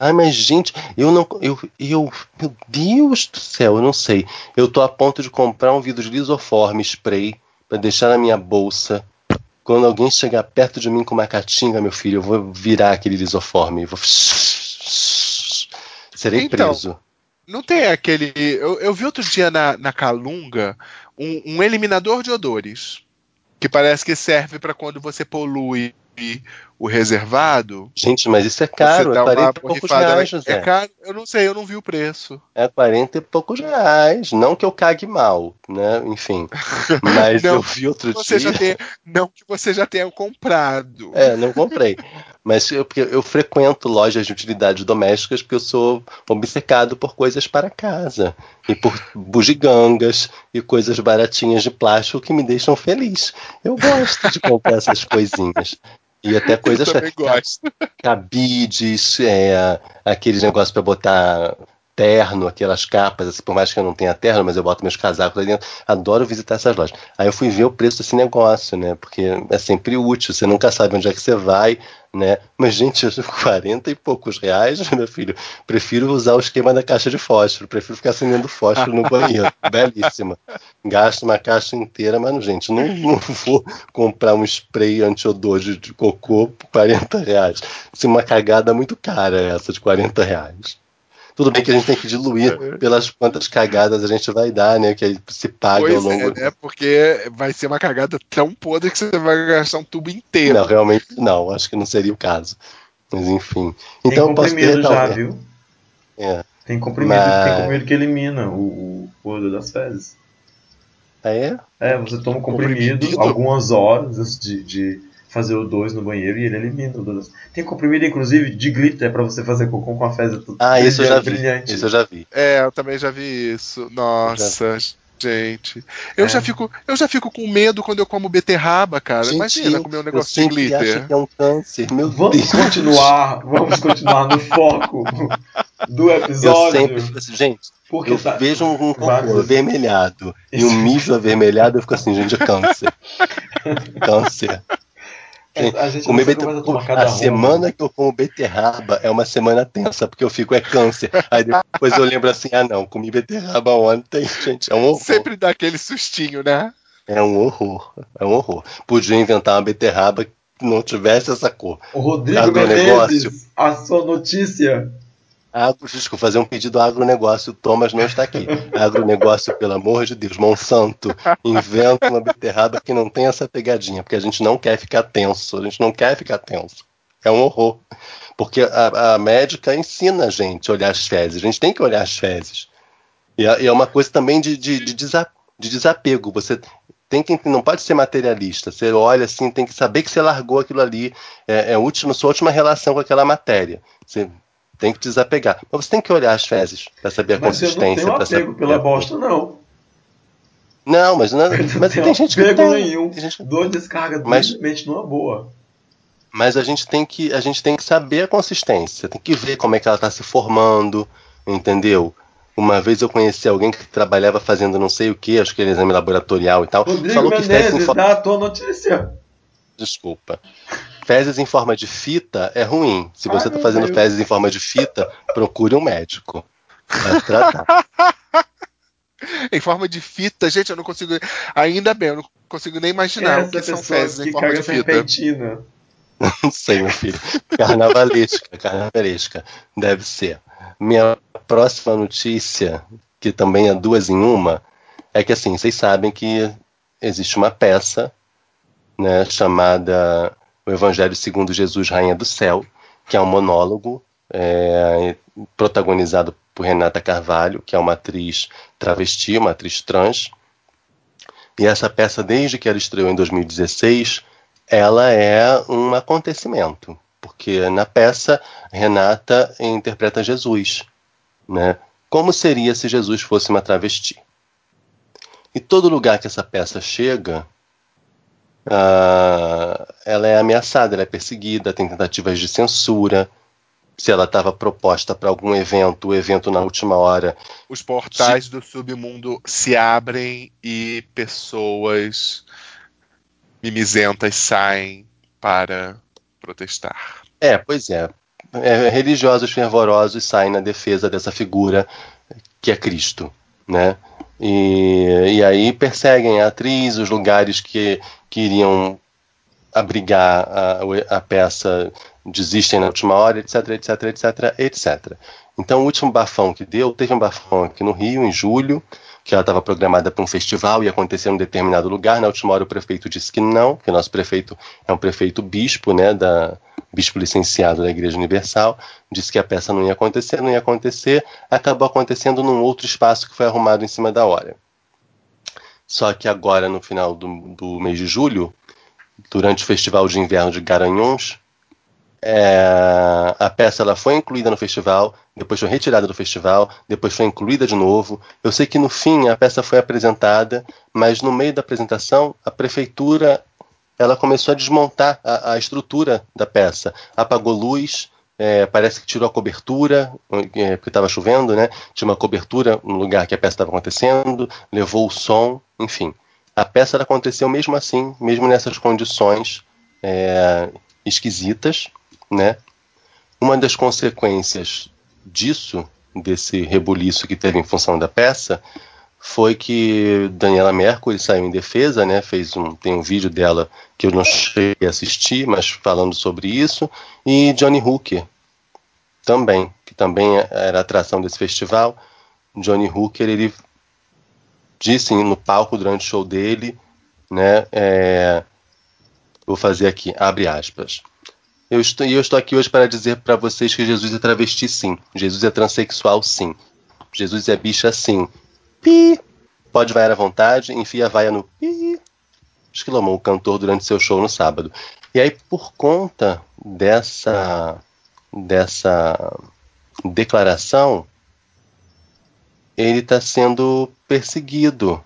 Ai, mas gente, eu não. Eu, eu. Meu Deus do céu, eu não sei. Eu tô a ponto de comprar um vidro de lisoforme spray pra deixar na minha bolsa. Quando alguém chegar perto de mim com uma catinga, meu filho, eu vou virar aquele lisoforme. Vou... Serei Então, preso. Não tem aquele. Eu, eu vi outro dia na, na Calunga um, um eliminador de odores. Que parece que serve para quando você polui o reservado. Gente, mas isso é caro, é dá 40 uma e poucos borrifada. reais, José. É caro? Eu não sei, eu não vi o preço. É 40 e poucos reais. Não que eu cague mal, né? Enfim. Mas eu vi outro Você dia. já tenha, não que você já tenha comprado. É, não comprei. Mas eu, eu frequento lojas de utilidades domésticas porque eu sou obcecado por coisas para casa. E por bugigangas e coisas baratinhas de plástico que me deixam feliz. Eu gosto de comprar essas coisinhas. E até coisas eu também gosto. cabides, é, aqueles negócios para botar terno, aquelas capas, assim, por mais que eu não tenha terno, mas eu boto meus casacos lá dentro. Adoro visitar essas lojas. Aí eu fui ver o preço desse negócio, né? Porque é sempre útil, você nunca sabe onde é que você vai, né? Mas, gente, 40 e poucos reais, meu filho, prefiro usar o esquema da caixa de fósforo, prefiro ficar acendendo fósforo no banheiro. Belíssima. Gasto uma caixa inteira, mas, gente, não, não vou comprar um spray anti-odor de, de cocô por 40 reais. Assim, uma cagada muito cara essa de 40 reais. Tudo bem que a gente tem que diluir pelas quantas cagadas a gente vai dar, né? Que aí se paga ao Pois longo. é, né? Porque vai ser uma cagada tão podre que você vai gastar um tubo inteiro. Não, realmente não, acho que não seria o caso. Mas enfim. Tem Então eu posso comprimido ter já, viu? É. Tem comprimido, Mas- tem comprimido que elimina o, o, odor das fezes. Ah, é? É, você toma um comprimido, Comprimido? algumas horas de, de fazer o 2 no banheiro e ele elimina o odor das Tem comprimido, inclusive, de glitter pra você fazer cocô com a fezes tudo Ah, isso eu já vi. brilhante. Isso eu já vi. É, eu também já vi isso. Nossa, gente. Eu, É. já fico, eu já fico com medo quando eu como beterraba, cara. Gente, Imagina eu- comer um Eu negócio de sempre glitter. que é um câncer. Meu Vamos Deus. continuar, vamos continuar no foco do Eu episódio. sempre fico assim, gente, porque eu tá- vejo um, um cocô vários- avermelhado e um mijo avermelhado, eu fico assim, gente, é câncer. câncer. Gente, a Comer semana que eu como beterraba é uma semana tensa, porque eu fico, é câncer. Aí depois eu lembro assim, ah não, comi beterraba ontem, gente, é um horror. Sempre dá aquele sustinho, né? É um horror, é um horror. Podia inventar uma beterraba que não tivesse essa cor. O Rodrigo. Menezes, a sua notícia. Agro, desculpa, fazer um pedido agronegócio. O Thomas não está aqui. Agronegócio, pelo amor de Deus. Monsanto, inventa uma beterraba que não tem essa pegadinha, porque a gente não quer ficar tenso. A gente não quer ficar tenso. É um horror. Porque a, a médica ensina a gente a olhar as fezes. A gente tem que olhar as fezes. E é, e é uma coisa também de, de, de, desa- de desapego. Você tem que não pode ser materialista. Você olha assim, tem que saber que você largou aquilo ali, é, é a última, sua última relação com aquela matéria. Você tem que desapegar. Mas você tem que olhar as fezes para saber a Mas eu não consistência. tenho pra saber- apego pela bosta, não. Não, mas, não, não mas tem gente que apego tem. nenhum. Tem gente- Dou descarga Mas- livremente numa boa. Mas a gente tem que a gente tem que saber a consistência, tem que ver como é que ela está se formando, entendeu? Uma vez eu conheci alguém que trabalhava fazendo não sei o que, acho que era exame laboratorial e tal. Rodrigo falou que Menezes, fo- dá a tua notícia. Desculpa. Fezes em forma de fita é ruim. Se você está fazendo Deus. fezes em forma de fita, procure um médico. Vai tratar. Em forma de fita, gente, eu não consigo. Ainda bem, eu não consigo nem imaginar o Essa que são fezes em que forma caga de fita. serpentina. Não sei, meu filho. Carnavalesca, carnavalesca. Deve ser. Minha próxima notícia, que também é duas em uma, é que assim, vocês sabem que existe uma peça né, chamada O Evangelho segundo Jesus, Rainha do Céu, que é um monólogo é, protagonizado por Renata Carvalho, que é uma atriz travesti, uma atriz trans. E essa peça, desde que ela estreou em 2016, ela é um acontecimento, porque na peça Renata interpreta Jesus, né? Como seria se Jesus fosse uma travesti? E todo lugar que essa peça chega, ah, ela é ameaçada, ela é perseguida, tem tentativas de censura. Se ela estava proposta para algum evento, o evento na última hora Os portais do submundo se abrem e pessoas mimizentas saem para protestar. É, pois é. É, religiosos fervorosos saem na defesa dessa figura que é Cristo, né? E, e aí perseguem a atriz, os lugares que, que iriam abrigar a, a peça desistem na última hora, etc, etc, etc, etc. Então o último bafão que deu, teve um bafão aqui no Rio, em julho, que ela estava programada para um festival e acontecer em um determinado lugar. Na última hora o prefeito disse que não, que o nosso prefeito é um prefeito bispo, né, da bispo licenciado da Igreja Universal, disse que a peça não ia acontecer, não ia acontecer, acabou acontecendo num outro espaço que foi arrumado em cima da hora. Só que agora, no final do, do mês de julho, durante o Festival de Inverno de Garanhuns, é, a peça ela foi incluída no festival, depois foi retirada do festival, depois foi incluída de novo. Eu sei que no fim a peça foi apresentada, mas no meio da apresentação a prefeitura ela começou a desmontar a, a estrutura da peça, apagou luz, é, parece que tirou a cobertura, é, porque estava chovendo, né? Tinha uma cobertura no lugar que a peça estava acontecendo, levou o som, enfim. A peça aconteceu mesmo assim, mesmo nessas condições é, esquisitas, né? Uma das consequências disso, desse rebuliço que teve em função da peça, foi que Daniela Mercury saiu em defesa, né? Fez um, tem um vídeo dela que eu não cheguei a assistir, mas falando sobre isso, e Johnny Hooker também, que também era atração desse festival. Johnny Hooker ele disse no palco durante o show dele, né? É, vou fazer aqui, abre aspas. Eu estou, eu estou aqui hoje para dizer para vocês que Jesus é travesti, sim. Jesus é transexual, sim. Jesus é bicha, sim. Pi. Pode vaiar à vontade, enfia a vaia no pi. Exclamou o cantor durante seu show no sábado. E aí, por conta dessa, dessa declaração, ele está sendo perseguido.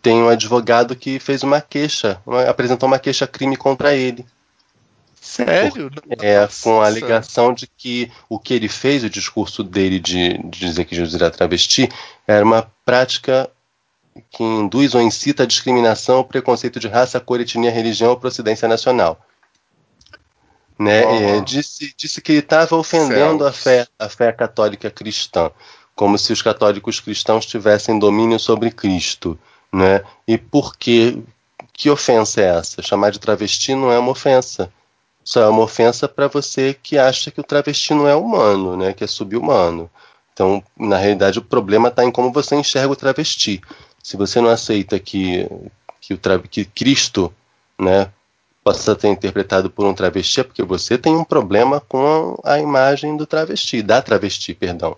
Tem um advogado que fez uma queixa, uma, apresentou uma queixa-crime contra ele. Sério? É, com a alegação de que o que ele fez, o discurso dele de, de dizer que Jesus era travesti, era uma prática que induz ou incita a discriminação, preconceito de raça, cor, etnia, religião ou procedência nacional. Né? Uhum. É, disse, disse que ele estava ofendendo a fé, a fé católica cristã, como se os católicos cristãos tivessem domínio sobre Cristo. Né? E por que? Que ofensa é essa? Chamar de travesti não é uma ofensa. Só é uma ofensa para você que acha que o travesti não é humano, né? que é subhumano. Então, na realidade, o problema está em como você enxerga o travesti. Se você não aceita que, que, o que Cristo né, possa ser interpretado por um travesti, é porque você tem um problema com a imagem do travesti, da travesti, perdão.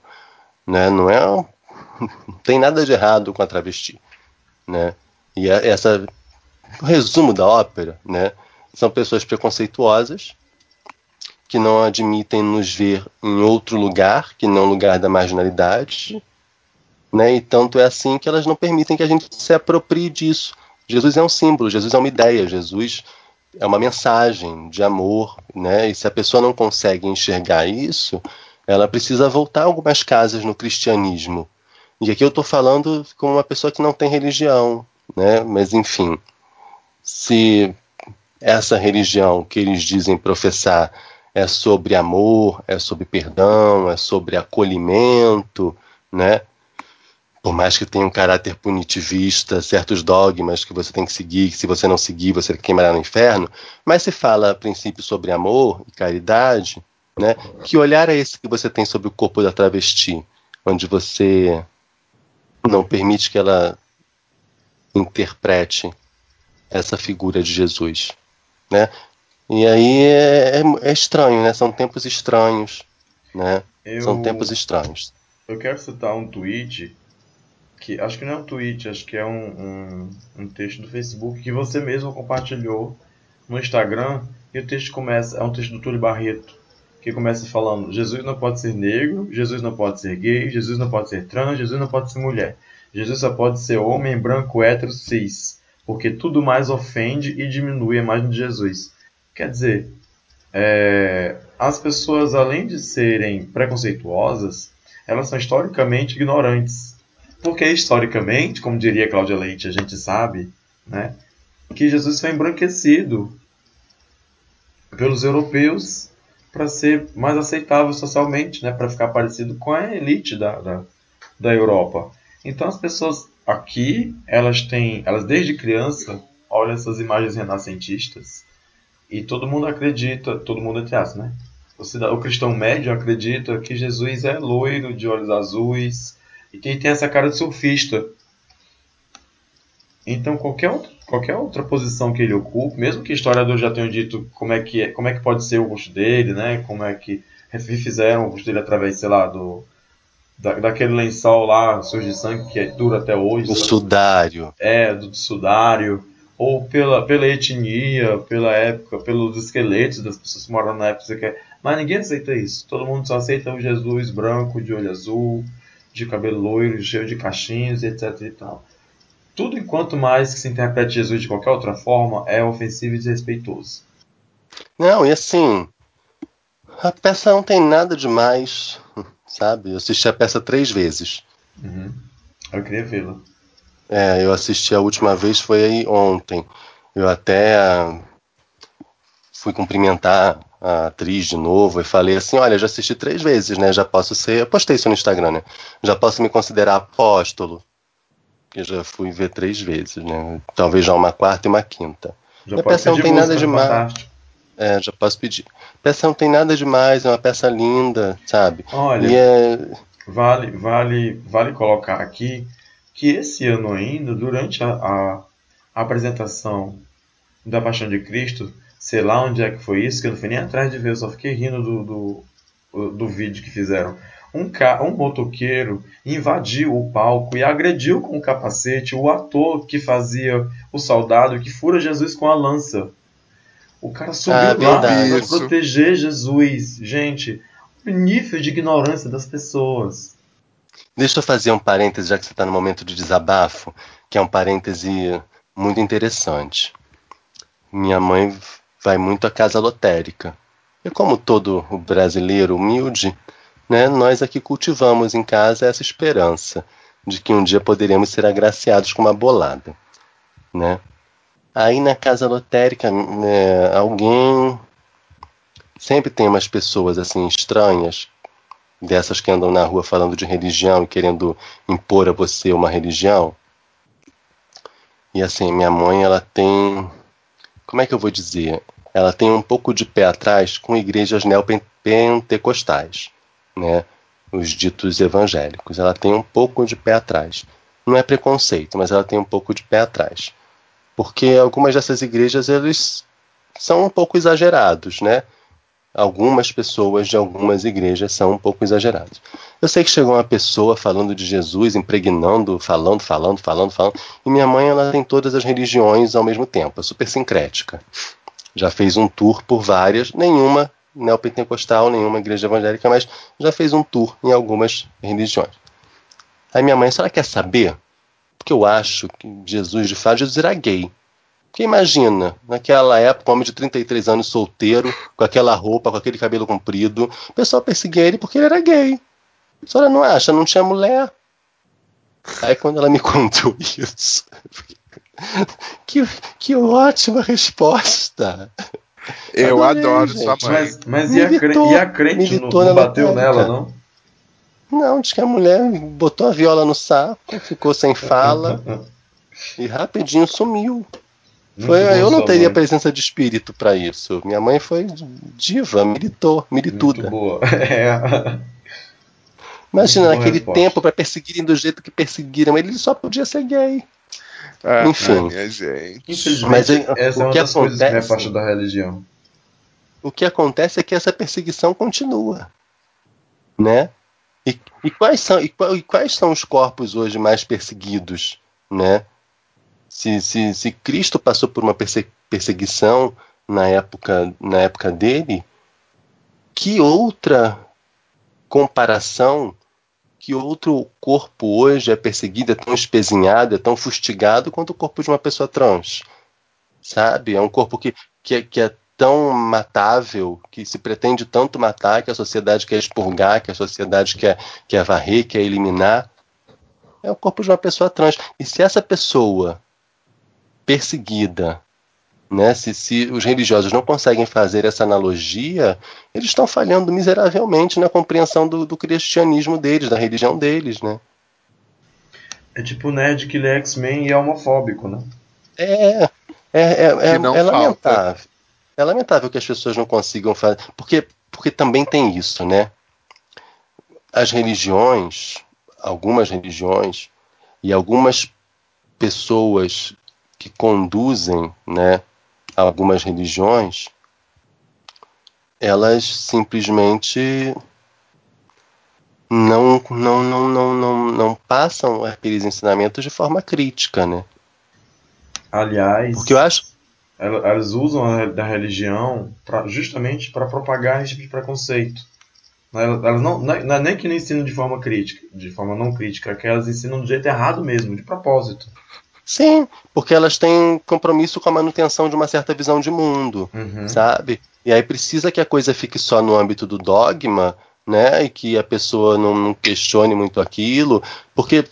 Né? Não é. Não tem nada de errado com a travesti. Né? E é- essa o resumo da ópera, né? São pessoas preconceituosas que não admitem nos ver em outro lugar que não lugar da marginalidade, né? E tanto é assim que elas não permitem que a gente se aproprie disso. Jesus é um símbolo, Jesus é uma ideia, Jesus é uma mensagem de amor, né? E se a pessoa não consegue enxergar isso, ela precisa voltar algumas casas no cristianismo. E aqui eu estou falando como uma pessoa que não tem religião, né? Mas enfim, se essa religião que eles dizem professar é sobre amor, é sobre perdão, é sobre acolhimento, né? Por mais que tenha um caráter punitivista, certos dogmas que você tem que seguir, que se você não seguir você queimará no inferno, mas se fala a princípio sobre amor e caridade, né? Que olhar é esse que você tem sobre o corpo da travesti, onde você não permite que ela interprete essa figura de Jesus, né? E aí é, é- é estranho, né? São tempos estranhos, né? Eu, São tempos estranhos. eu quero citar um tweet que acho que não é um tweet, acho que é um, um, um texto do Facebook que você mesmo compartilhou no Instagram e o texto começa, é um texto do Túlio Barreto que começa falando Jesus não pode ser negro, Jesus não pode ser gay, Jesus não pode ser trans, Jesus não pode ser mulher. Jesus só pode ser homem, branco, hétero, cis, porque tudo mais ofende e diminui a imagem de Jesus. Quer dizer, é, as pessoas, além de serem preconceituosas, elas são historicamente ignorantes. Porque historicamente, como diria Cláudia Leite, a gente sabe, né, que Jesus foi embranquecido pelos europeus para ser mais aceitável socialmente, né, para ficar parecido com a elite da, da, da Europa. Então as pessoas aqui, elas têm, elas desde criança olham essas imagens renascentistas e todo mundo acredita, todo mundo entre aspas, né? O, cida- o cristão médio acredita que Jesus é loiro, de olhos azuis e que ele tem essa cara de surfista. Então qualquer, outro- qualquer outra posição que ele ocupe, mesmo que historiadores já tenham dito como é que é, como é que pode ser o rosto dele, né? Como é que refizeram o rosto dele através, sei lá, do da, daquele lençol lá, sujo de sangue, que é, dura até hoje. O sabe? sudário. é, do sudário, ou pela, pela etnia, pela época, pelos esqueletos das pessoas que moram na época. quer- Mas ninguém aceita isso. Todo mundo só aceita o Jesus branco, de olho azul, de cabelo loiro, cheio de cachinhos, etc. E tal. Tudo enquanto mais que se interprete Jesus de qualquer outra forma é ofensivo e desrespeitoso. Não, e assim, a peça não tem nada demais, sabe? Eu assisti a peça três vezes. Uhum. Eu queria vê-la. É, eu assisti a última vez foi aí ontem. Eu até ah, fui cumprimentar a atriz de novo e falei assim, olha, já assisti três vezes, né? Já posso ser. Eu postei isso no Instagram, né? Já posso me considerar apóstolo. Que já fui ver três vezes, né? Talvez já uma quarta e uma quinta. Já A pode peça não tem nada demais. É, já posso pedir. A peça não tem nada demais, é uma peça linda, sabe? Olha, é. Vale, vale, vale colocar aqui que esse ano ainda, durante a, a apresentação da Paixão de Cristo, sei lá onde é que foi isso, que eu não fui nem atrás de ver, eu só fiquei rindo do, do, do vídeo que fizeram. Um, ca, um motoqueiro invadiu o palco e agrediu com o capacete o ator que fazia o soldado que fura Jesus com a lança. O cara subiu Ah, lá para proteger Jesus. Gente, o nível de ignorância das pessoas. Deixa eu fazer um parêntese, já que você está no momento de desabafo, que é um parêntese muito interessante. Minha mãe vai muito à casa lotérica. E como todo brasileiro humilde, né, nós aqui cultivamos em casa essa esperança de que um dia poderemos ser agraciados com uma bolada. Né? Aí na casa lotérica, né, alguém. Sempre tem umas pessoas assim estranhas dessas que andam na rua falando de religião e querendo impor a você uma religião. E assim, minha mãe, ela tem. Como é que eu vou dizer? Ela tem um pouco de pé atrás com igrejas neopentecostais, né? Os ditos evangélicos. Ela tem um pouco de pé atrás. Não é preconceito, mas ela tem um pouco de pé atrás. Porque algumas dessas igrejas, eles são um pouco exagerados, né? Algumas pessoas de algumas igrejas são um pouco exageradas. Eu sei que chegou uma pessoa falando de Jesus, impregnando, falando, falando, falando, falando, e minha mãe ela tem todas as religiões ao mesmo tempo, é super sincrética. Já fez um tour por várias, nenhuma neopentecostal, nenhuma igreja evangélica, mas já fez um tour em algumas religiões. Aí minha mãe, a senhora quer saber? Porque eu acho que Jesus, de fato, Jesus era gay. Porque imagina, naquela época, um homem de 33 anos solteiro, com aquela roupa, com aquele cabelo comprido, o pessoal perseguia ele porque ele era gay. A senhora não acha? Não tinha mulher? Aí quando ela me contou isso, que, que ótima resposta! Eu Adorei, adoro gente. sua mãe. Mas, mas e, a cre- Militou- e a crente não, não bateu nela, não? Não, diz que a mulher botou a viola no saco, ficou sem fala e rapidinho sumiu. Muito Foi, eu não teria mãe. presença de espírito para isso. Minha mãe foi diva, militou, Muito milituda. boa. É. Imagina, Muito boa naquele resposta. tempo, para perseguirem do jeito que perseguiram ele, ele só podia ser gay. Ah, Enfim. Infelizmente, Mas, essa é o uma que me acontece- afasta da religião. O que acontece é que essa perseguição continua, né? E, e quais são e, e quais são os corpos hoje mais perseguidos, né? Se, se, se Cristo passou por uma perse- perseguição na época na época dele, que outra comparação, que outro corpo hoje é perseguido, é tão espezinhado, é tão fustigado quanto o corpo de uma pessoa trans? Sabe? É um corpo que, que, é- que é tão matável, que se pretende tanto matar, que a sociedade quer expurgar, que a sociedade quer, quer varrer, quer eliminar. É o corpo de uma pessoa trans. E se essa pessoa perseguida, né, se, se os religiosos não conseguem fazer essa analogia, eles estão falhando miseravelmente na compreensão do, do cristianismo deles, da religião deles, né? É tipo o nerd que lê X-Men e é homofóbico, né? É, é, é, é, é lamentável. É lamentável que as pessoas não consigam fazer. Porque, porque também tem isso, né? As religiões, algumas religiões, e algumas pessoas que conduzem né, algumas religiões, elas simplesmente não, não, não, não, não, não passam aqueles ensinamentos de forma crítica, né? Aliás, Porque eu acho ela- elas usam a da religião pra, justamente para propagar esse tipo de preconceito. Elas elas não, não é não é nem que não ensinam de forma crítica, de forma não crítica, é que elas ensinam do jeito errado mesmo, de propósito. Sim, porque elas têm compromisso com a manutenção de uma certa visão de mundo, Uhum. sabe? E aí precisa que a coisa fique só no âmbito do dogma, né? E que a pessoa não, questione muito aquilo, porque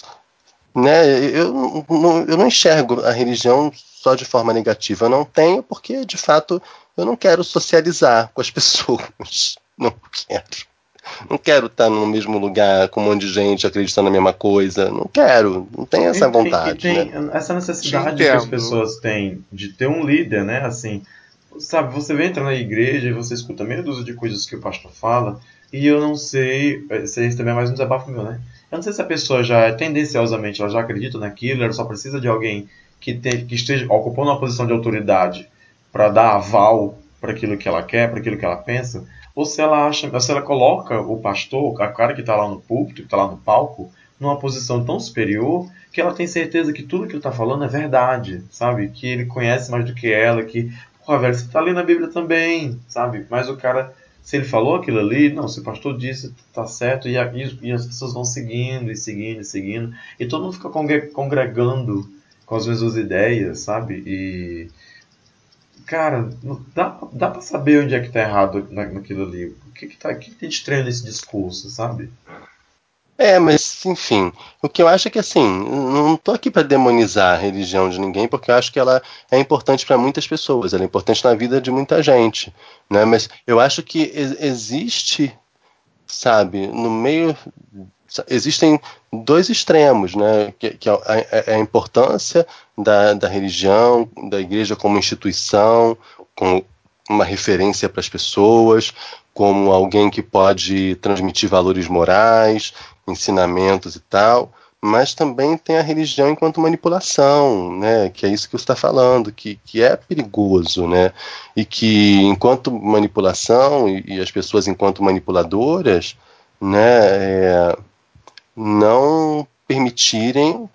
né, eu, eu não enxergo a religião só de forma negativa. Eu não tenho, porque de fato eu não quero socializar com as pessoas. Não quero. Não quero estar no mesmo lugar com um monte de gente acreditando na mesma coisa. Não quero. Não tenho essa E tem- vontade. E tem né? essa necessidade que as pessoas têm de ter um líder, né? Assim, sabe, você entra na igreja e você escuta meia dúzia de coisas que o pastor fala, e eu não sei, esse esse também é mais um desabafo meu, né? Eu não sei se a pessoa já, tendenciosamente, ela já acredita naquilo, ela só precisa de alguém que, te- que esteja ocupando uma posição de autoridade para dar aval para aquilo que ela quer, para aquilo que ela pensa, ou se ela acha, ou se ela coloca o pastor, a cara que está lá no púlpito, que está lá no palco, numa posição tão superior que ela tem certeza que tudo que ele está falando é verdade, sabe? Que ele conhece mais do que ela, que, pô, velho, você está lendo a Bíblia também, sabe? Mas o cara, se ele falou aquilo ali, não, se o pastor disse, tá certo, e, a- e- as pessoas vão seguindo e seguindo e seguindo, e todo mundo fica congre- congregando com as mesmas ideias, sabe? E. Cara, dá, dá pra saber onde é que tá errado na- naquilo ali. O que que, tá, o que que tem de estranho nesse discurso, sabe? É, mas enfim, o que eu acho é que assim, não tô aqui para demonizar a religião de ninguém, porque eu acho que ela é importante para muitas pessoas, ela é importante na vida de muita gente, né? Mas eu acho que existe, sabe, no meio existem dois extremos, né? Que, que é a, a- a importância da, da religião, da igreja como instituição, como uma referência para as pessoas, como alguém que pode transmitir valores morais, ensinamentos e tal, mas também tem a religião enquanto manipulação, né? Que é isso que você está falando, que, que é perigoso, né? E que enquanto manipulação e, e as pessoas enquanto manipuladoras, né? É, não permitirem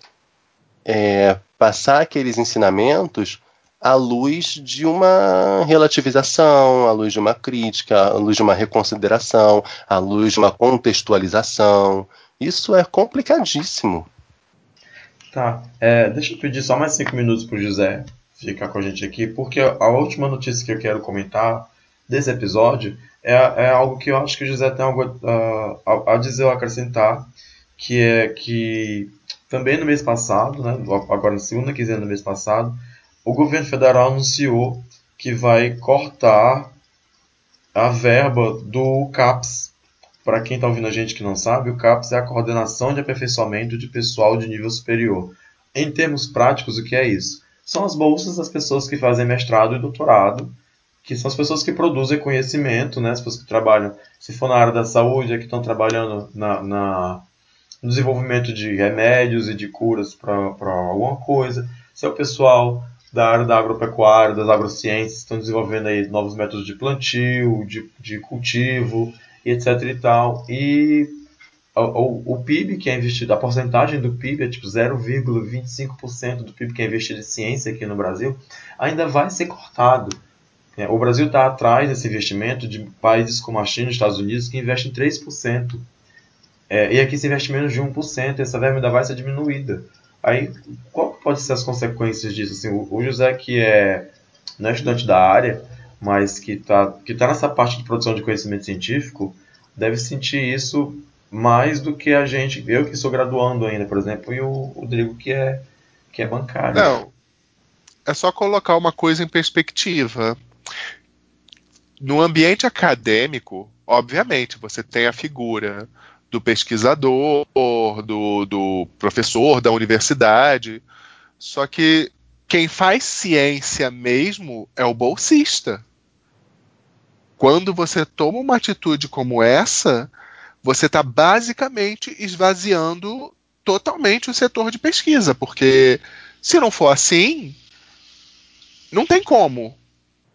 é, passar aqueles ensinamentos à luz de uma relativização, à luz de uma crítica, à luz de uma reconsideração, à luz de uma contextualização. Isso é complicadíssimo. Tá, é, deixa eu pedir só mais cinco minutos pro José ficar com a gente aqui, porque a última notícia que eu quero comentar desse episódio é, é algo que eu acho que o José tem algo uh, a, a dizer ou acrescentar, que é que também no mês passado, né, agora na segunda quinzena do mês passado, o governo federal anunciou que vai cortar a verba do CAPS. Para quem está ouvindo a gente que não sabe, o CAPS é a coordenação de aperfeiçoamento de pessoal de nível superior. Em termos práticos, o que é isso? São as bolsas das pessoas que fazem mestrado e doutorado, que são as pessoas que produzem conhecimento, né? as pessoas que trabalham, se for na área da saúde, é que estão trabalhando na, na no desenvolvimento de remédios e de curas para alguma coisa. Se é o pessoal da área da agropecuária, das agrociências, estão desenvolvendo aí novos métodos de plantio, de, de cultivo, etc e tal. E o, o, PIB que é investido, a porcentagem do PIB é tipo 0,25% do PIB que é investido em ciência aqui no Brasil, ainda vai ser cortado. É, o Brasil está atrás desse investimento de países como a China e os Estados Unidos que investem 3%. É, e aqui se investe menos de 1%, essa verba ainda vai ser diminuída. Aí, qual pode ser as consequências disso? Assim, o, José, que é, não é estudante da área, mas que está que tá nessa parte de produção de conhecimento científico, deve sentir isso mais do que a gente, eu que sou graduando ainda, por exemplo, e o Rodrigo que é, que é bancário. Não, é só colocar uma coisa em perspectiva. No ambiente acadêmico, obviamente, você tem a figura do pesquisador, do, do professor da universidade. Só que quem faz ciência mesmo é o bolsista. Quando você toma uma atitude como essa, você está basicamente esvaziando totalmente o setor de pesquisa, porque se não for assim, não tem como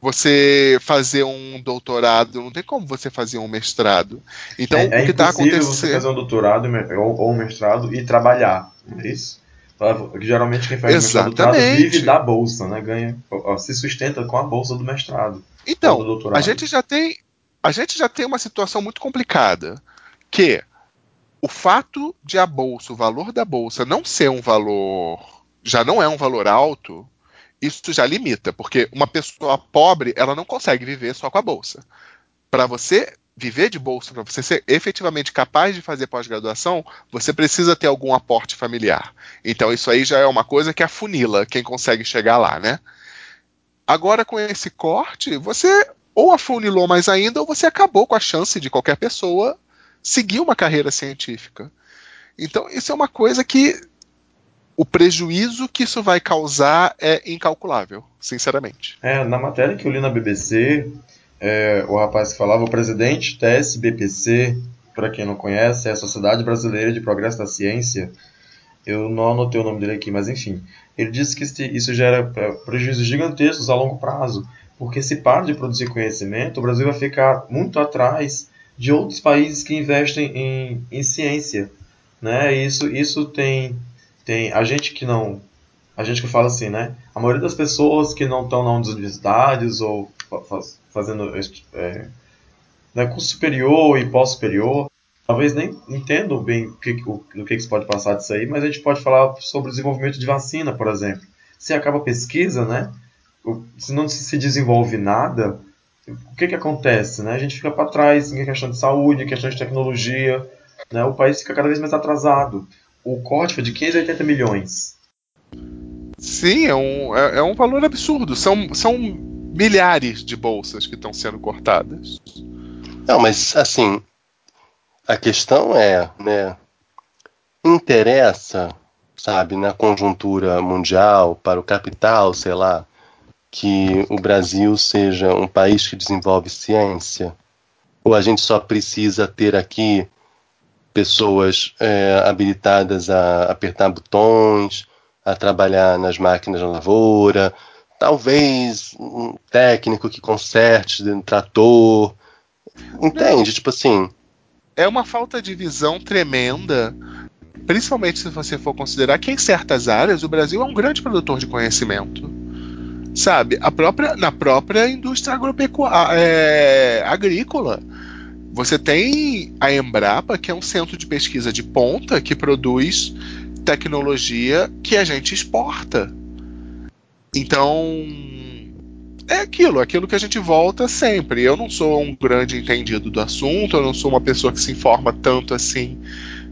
você fazer um doutorado, não tem como você fazer um mestrado. Então, é, o é que está acontecendo. você fazer um doutorado ou um mestrado e trabalhar, não é isso? Geralmente quem faz mestrado doutorado vive da bolsa, né? Ganha, se sustenta com a bolsa do mestrado. Então, a gente já tem a gente já tem uma situação muito complicada, que o fato de a bolsa, o valor da bolsa não ser um valor, já não é um valor alto, isso já limita, porque uma pessoa pobre, ela não consegue viver só com a bolsa. Para você viver de bolsa, para você ser efetivamente capaz de fazer pós-graduação, você precisa ter algum aporte familiar. Então isso aí já é uma coisa que afunila quem consegue chegar lá, né? Agora com esse corte, você ou afunilou mais ainda ou você acabou com a chance de qualquer pessoa seguir uma carreira científica. Então isso é uma coisa que o prejuízo que isso vai causar é incalculável, sinceramente. É, na matéria que eu li na BBC, é, o rapaz falava, o presidente da SBPC, para quem não conhece, é a Sociedade Brasileira de Progresso da Ciência. Eu não anotei o nome dele aqui, mas enfim. Ele disse que isso gera é, prejuízos gigantescos a longo prazo, porque se para de produzir conhecimento, o Brasil vai ficar muito atrás de outros países que investem em, em ciência. Né? Isso, isso tem tem a gente que não. A gente que fala assim, né? A maioria das pessoas que não estão nas universidades ou faz, fazendo é, né, curso superior e pós-superior, talvez nem entendam bem o que, o, o que, que se pode passar disso aí, mas a gente pode falar sobre o desenvolvimento de vacina, por exemplo. Se acaba a pesquisa, né? Se não se desenvolve nada, o que, que acontece? Né? A gente fica para trás em questão de saúde, em questão de tecnologia, né? o país fica cada vez mais atrasado o corte foi de 15 a 80 milhões. Sim, é um, é, é um valor absurdo. São, são milhares de bolsas que estão sendo cortadas. Não, mas assim, a questão é, né, interessa, sabe, na conjuntura mundial, para o capital, sei lá, que o Brasil seja um país que desenvolve ciência? Ou a gente só precisa ter aqui pessoas é, habilitadas a apertar botões, a trabalhar nas máquinas da lavoura, talvez um técnico que conserte um trator. Entende? Tipo assim. É uma falta de visão tremenda, principalmente se você for considerar que em certas áreas o Brasil é um grande produtor de conhecimento. Sabe, a própria, na própria indústria agropecuária, é, agrícola. Você tem a Embrapa, que é um centro de pesquisa de ponta que produz tecnologia que a gente exporta. Então, é aquilo, aquilo que a gente volta sempre. Eu não sou um grande entendido do assunto, eu não sou uma pessoa que se informa tanto assim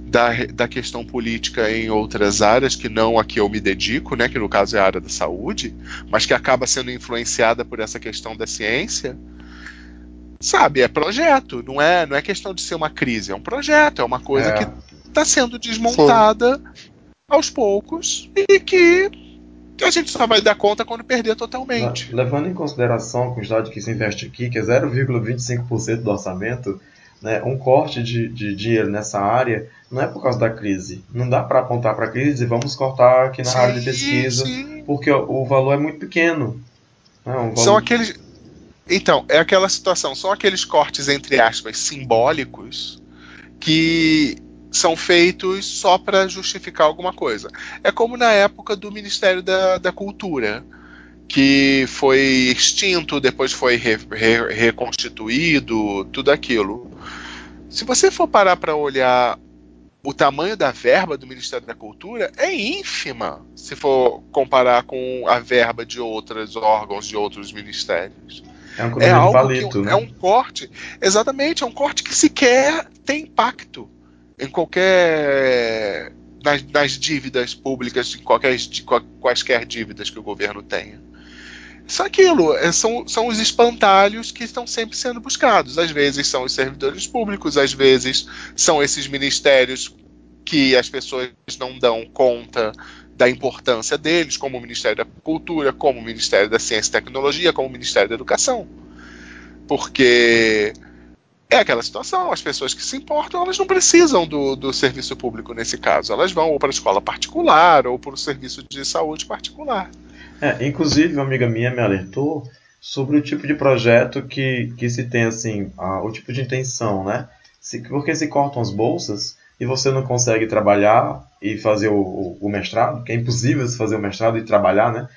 da, da questão política em outras áreas, que não a que eu me dedico, né, que no caso é a área da saúde, mas que acaba sendo influenciada por essa questão da ciência. Sabe, é projeto, não é, não é questão de ser uma crise, é um projeto, é uma coisa É. que está sendo desmontada aos poucos e que a gente só vai dar conta quando perder totalmente. Levando em consideração a quantidade que se investe aqui, que é 0,25% do orçamento, né, um corte de, de dinheiro nessa área não é por causa da crise. Não dá para apontar para a crise e vamos cortar aqui na área de pesquisa, sim. porque o, valor é muito pequeno. né, valor- São aqueles. Então, é aquela situação, são aqueles cortes, entre aspas, simbólicos que são feitos só para justificar alguma coisa. É como na época do Ministério da, da Cultura, que foi extinto, depois foi re- re- reconstituído, tudo aquilo. Se você for parar para olhar o tamanho da verba do Ministério da Cultura, é ínfima, se for comparar com a verba de outros órgãos, de outros ministérios. É um É algo palito, que né? é um corte, exatamente, é um corte que sequer tem impacto em qualquer nas, nas dívidas públicas, em qualquer, de qua- quaisquer dívidas que o governo tenha. Isso é aquilo, é, são, são os espantalhos que estão sempre sendo buscados. Às vezes são os servidores públicos, às vezes são esses ministérios que as pessoas não dão conta da importância deles, como o Ministério da Cultura, como o Ministério da Ciência e Tecnologia, como o Ministério da Educação. Porque é aquela situação, as pessoas que se importam, elas não precisam do, do serviço público nesse caso. Elas vão ou para a escola particular ou para o serviço de saúde particular. É, inclusive, uma amiga minha me alertou sobre o tipo de projeto que, que se tem, assim, a- o tipo de intenção, né? Se, porque se cortam as bolsas e você não consegue trabalhar e fazer o, o, o mestrado, que é impossível se fazer o mestrado e trabalhar, né?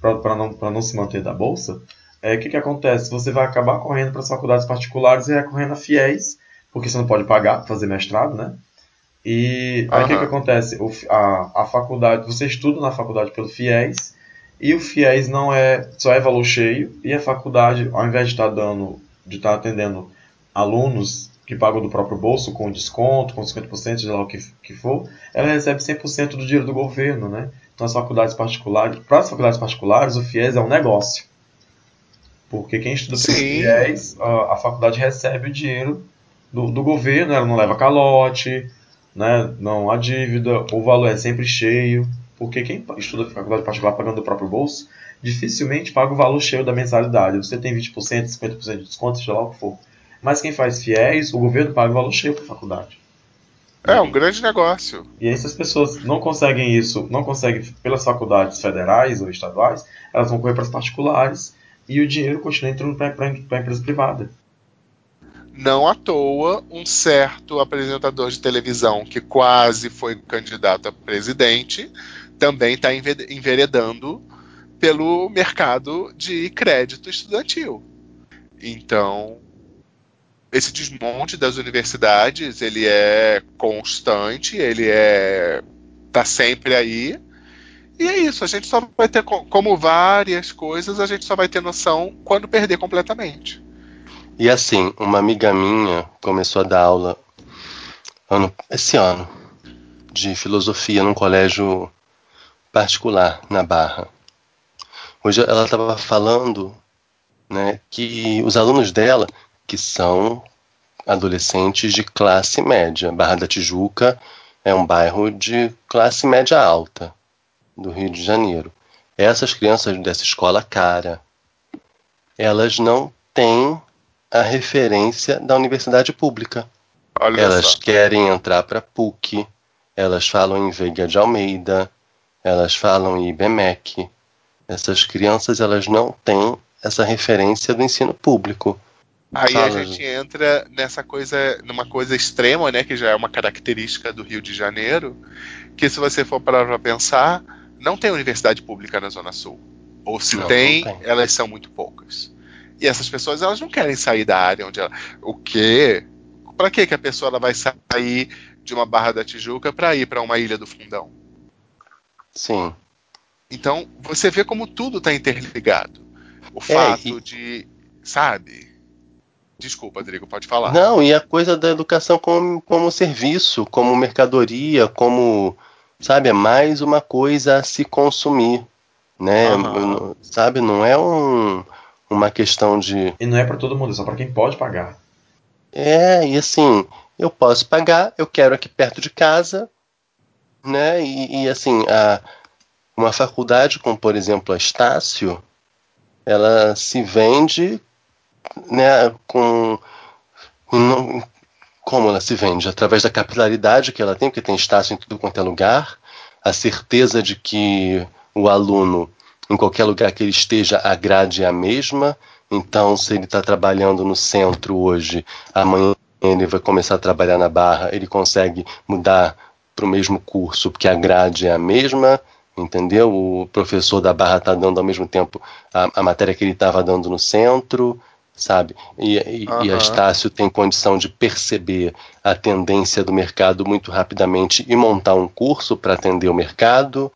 Para não, pra não se manter da bolsa, é, o que, que acontece? Você vai acabar correndo para as faculdades particulares e recorrendo a fiéis, porque você não pode pagar para fazer mestrado, né? E aí o que, que acontece? O a, a faculdade, você estuda na faculdade pelo FIES, e o FIES não é só é valor cheio, e a faculdade, ao invés de estar dando, de estar atendendo alunos que pagam do próprio bolso com desconto, com 50%, seja lá o que, que for, ela recebe 100% do dinheiro do governo, né? Então as faculdades particulares, para as faculdades particulares, o FIES é um negócio. Porque quem estuda pelo. FIES, a, a faculdade recebe o dinheiro do, do governo, ela não leva calote, né? não há dívida, o valor é sempre cheio. Porque quem estuda faculdade particular pagando do próprio bolso, dificilmente paga o valor cheio da mensalidade. Você tem 20%, 50% de desconto, seja lá o que for. Mas quem faz fiéis, o governo paga o valor cheio para a faculdade. É um grande negócio. E aí, se as pessoas não conseguem isso, não conseguem pelas faculdades federais ou estaduais, elas vão correr para as particulares e o dinheiro continua entrando para a empresa privada. Não à toa, um certo apresentador de televisão que quase foi candidato a presidente também está enveredando pelo mercado de crédito estudantil. Então, esse desmonte das universidades ele é constante, ele é tá sempre aí. E é isso, a gente só vai ter como várias coisas, a gente só vai ter noção quando perder completamente. E assim, uma amiga minha começou a dar aula ano, esse ano de filosofia num colégio particular na Barra. Hoje ela estava falando né, que os alunos dela, que são adolescentes de classe média, Barra da Tijuca é um bairro de classe média alta do Rio de Janeiro. Essas crianças dessa escola cara, elas não têm a referência da universidade pública. Olha Elas só. querem entrar para PUC, elas falam em Veiga de Almeida, elas falam em IBMEC. Essas crianças elas não têm essa referência do ensino público. Aí a gente entra nessa coisa, numa coisa extrema, né, que já é uma característica do Rio de Janeiro, que se você for parar pra pensar, não tem universidade pública na Zona Sul. Ou se Não, tem, não tem. elas são muito poucas. E essas pessoas, elas não querem sair da área onde ela... O quê? Pra que que a pessoa ela vai sair de uma Barra da Tijuca pra ir pra uma Ilha do Fundão? Sim. Então, você vê como tudo tá interligado. O É, fato e- de, sabe? Desculpa, Rodrigo, pode falar. Não, e a coisa da educação como, como serviço, como mercadoria, como, sabe, é mais uma coisa a se consumir, né? Aham. Sabe, não é um, uma questão de E não é pra todo mundo, é só pra quem pode pagar. É, e assim, eu posso pagar, eu quero aqui perto de casa, né? E, e, assim, a, uma faculdade como, por exemplo, a Estácio, ela se vende, né, com... como ela se vende? Através da capilaridade que ela tem, porque tem Estácio em tudo quanto é lugar, a certeza de que o aluno, em qualquer lugar que ele esteja, a grade é a mesma, então, se ele está trabalhando no centro hoje, amanhã ele vai começar a trabalhar na Barra, ele consegue mudar para o mesmo curso, porque a grade é a mesma, entendeu? O professor da Barra está dando ao mesmo tempo a, a matéria que ele estava dando no centro, sabe? E, e, e a. Estácio tem condição de perceber a tendência do mercado muito rapidamente e montar um curso para atender o mercado.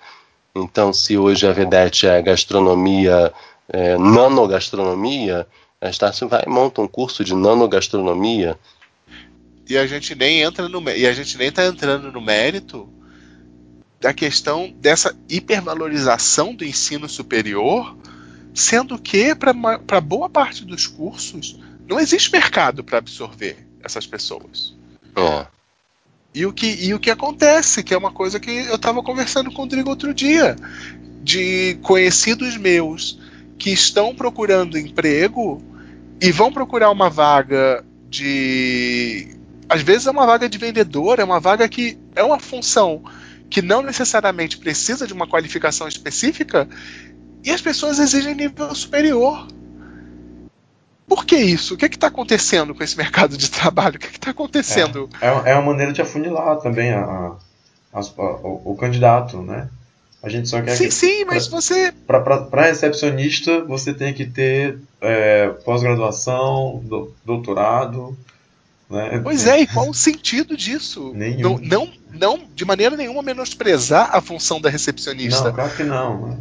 Então, se hoje a Vedete é gastronomia é, nanogastronomia, a Estácio vai e monta um curso de nanogastronomia. E a gente nem entra no e a gente nem tá entrando no mérito da questão dessa hipervalorização do ensino superior, sendo que para boa parte dos cursos não existe mercado para absorver essas pessoas. É. E o, que, e o que acontece, que é uma coisa que eu estava conversando com o Rodrigo outro dia, de conhecidos meus que estão procurando emprego e vão procurar uma vaga de. Às vezes é uma vaga de vendedor, é uma vaga que é uma função que não necessariamente precisa de uma qualificação específica e as pessoas exigem nível superior. Por que isso? O que está acontecendo com esse mercado de trabalho? O que está acontecendo? É, é uma maneira de afunilar também a, a- a- o, o candidato, né? A gente só quer sim, que. sim, mas você. Para recepcionista, você tem que ter é, pós-graduação, do- doutorado. Né? Pois é, e qual o sentido disso? Nenhum. Não, não, não, de maneira nenhuma, menosprezar a função da recepcionista. Não, claro que não. Né?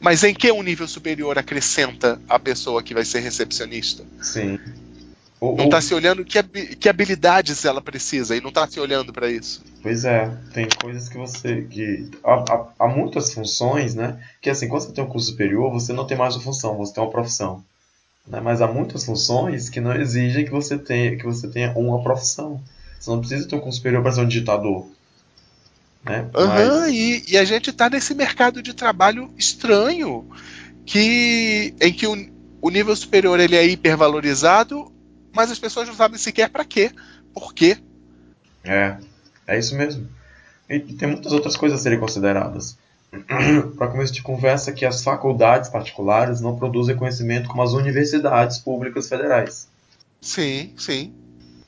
Mas em que um nível superior acrescenta a pessoa que vai ser recepcionista? Sim. O- Não está se olhando que, que habilidades ela precisa e não está se olhando para isso. Pois é, tem coisas que você. que há, há- há muitas funções, né? Que assim, quando você tem um curso superior, você não tem mais uma função, você tem uma profissão. Né? Mas há muitas funções que não exigem que você tenha, que você tenha uma profissão. Você não precisa ter um curso superior para ser um digitador. Né? Aham, Mas- e, e a gente está nesse mercado de trabalho estranho, que em que o, o nível superior ele é hipervalorizado, mas as pessoas não sabem sequer para quê. Por quê? É, é isso mesmo. E tem muitas outras coisas a serem consideradas. Para começo de conversa, que as faculdades particulares não produzem conhecimento como as universidades públicas federais. Sim, sim.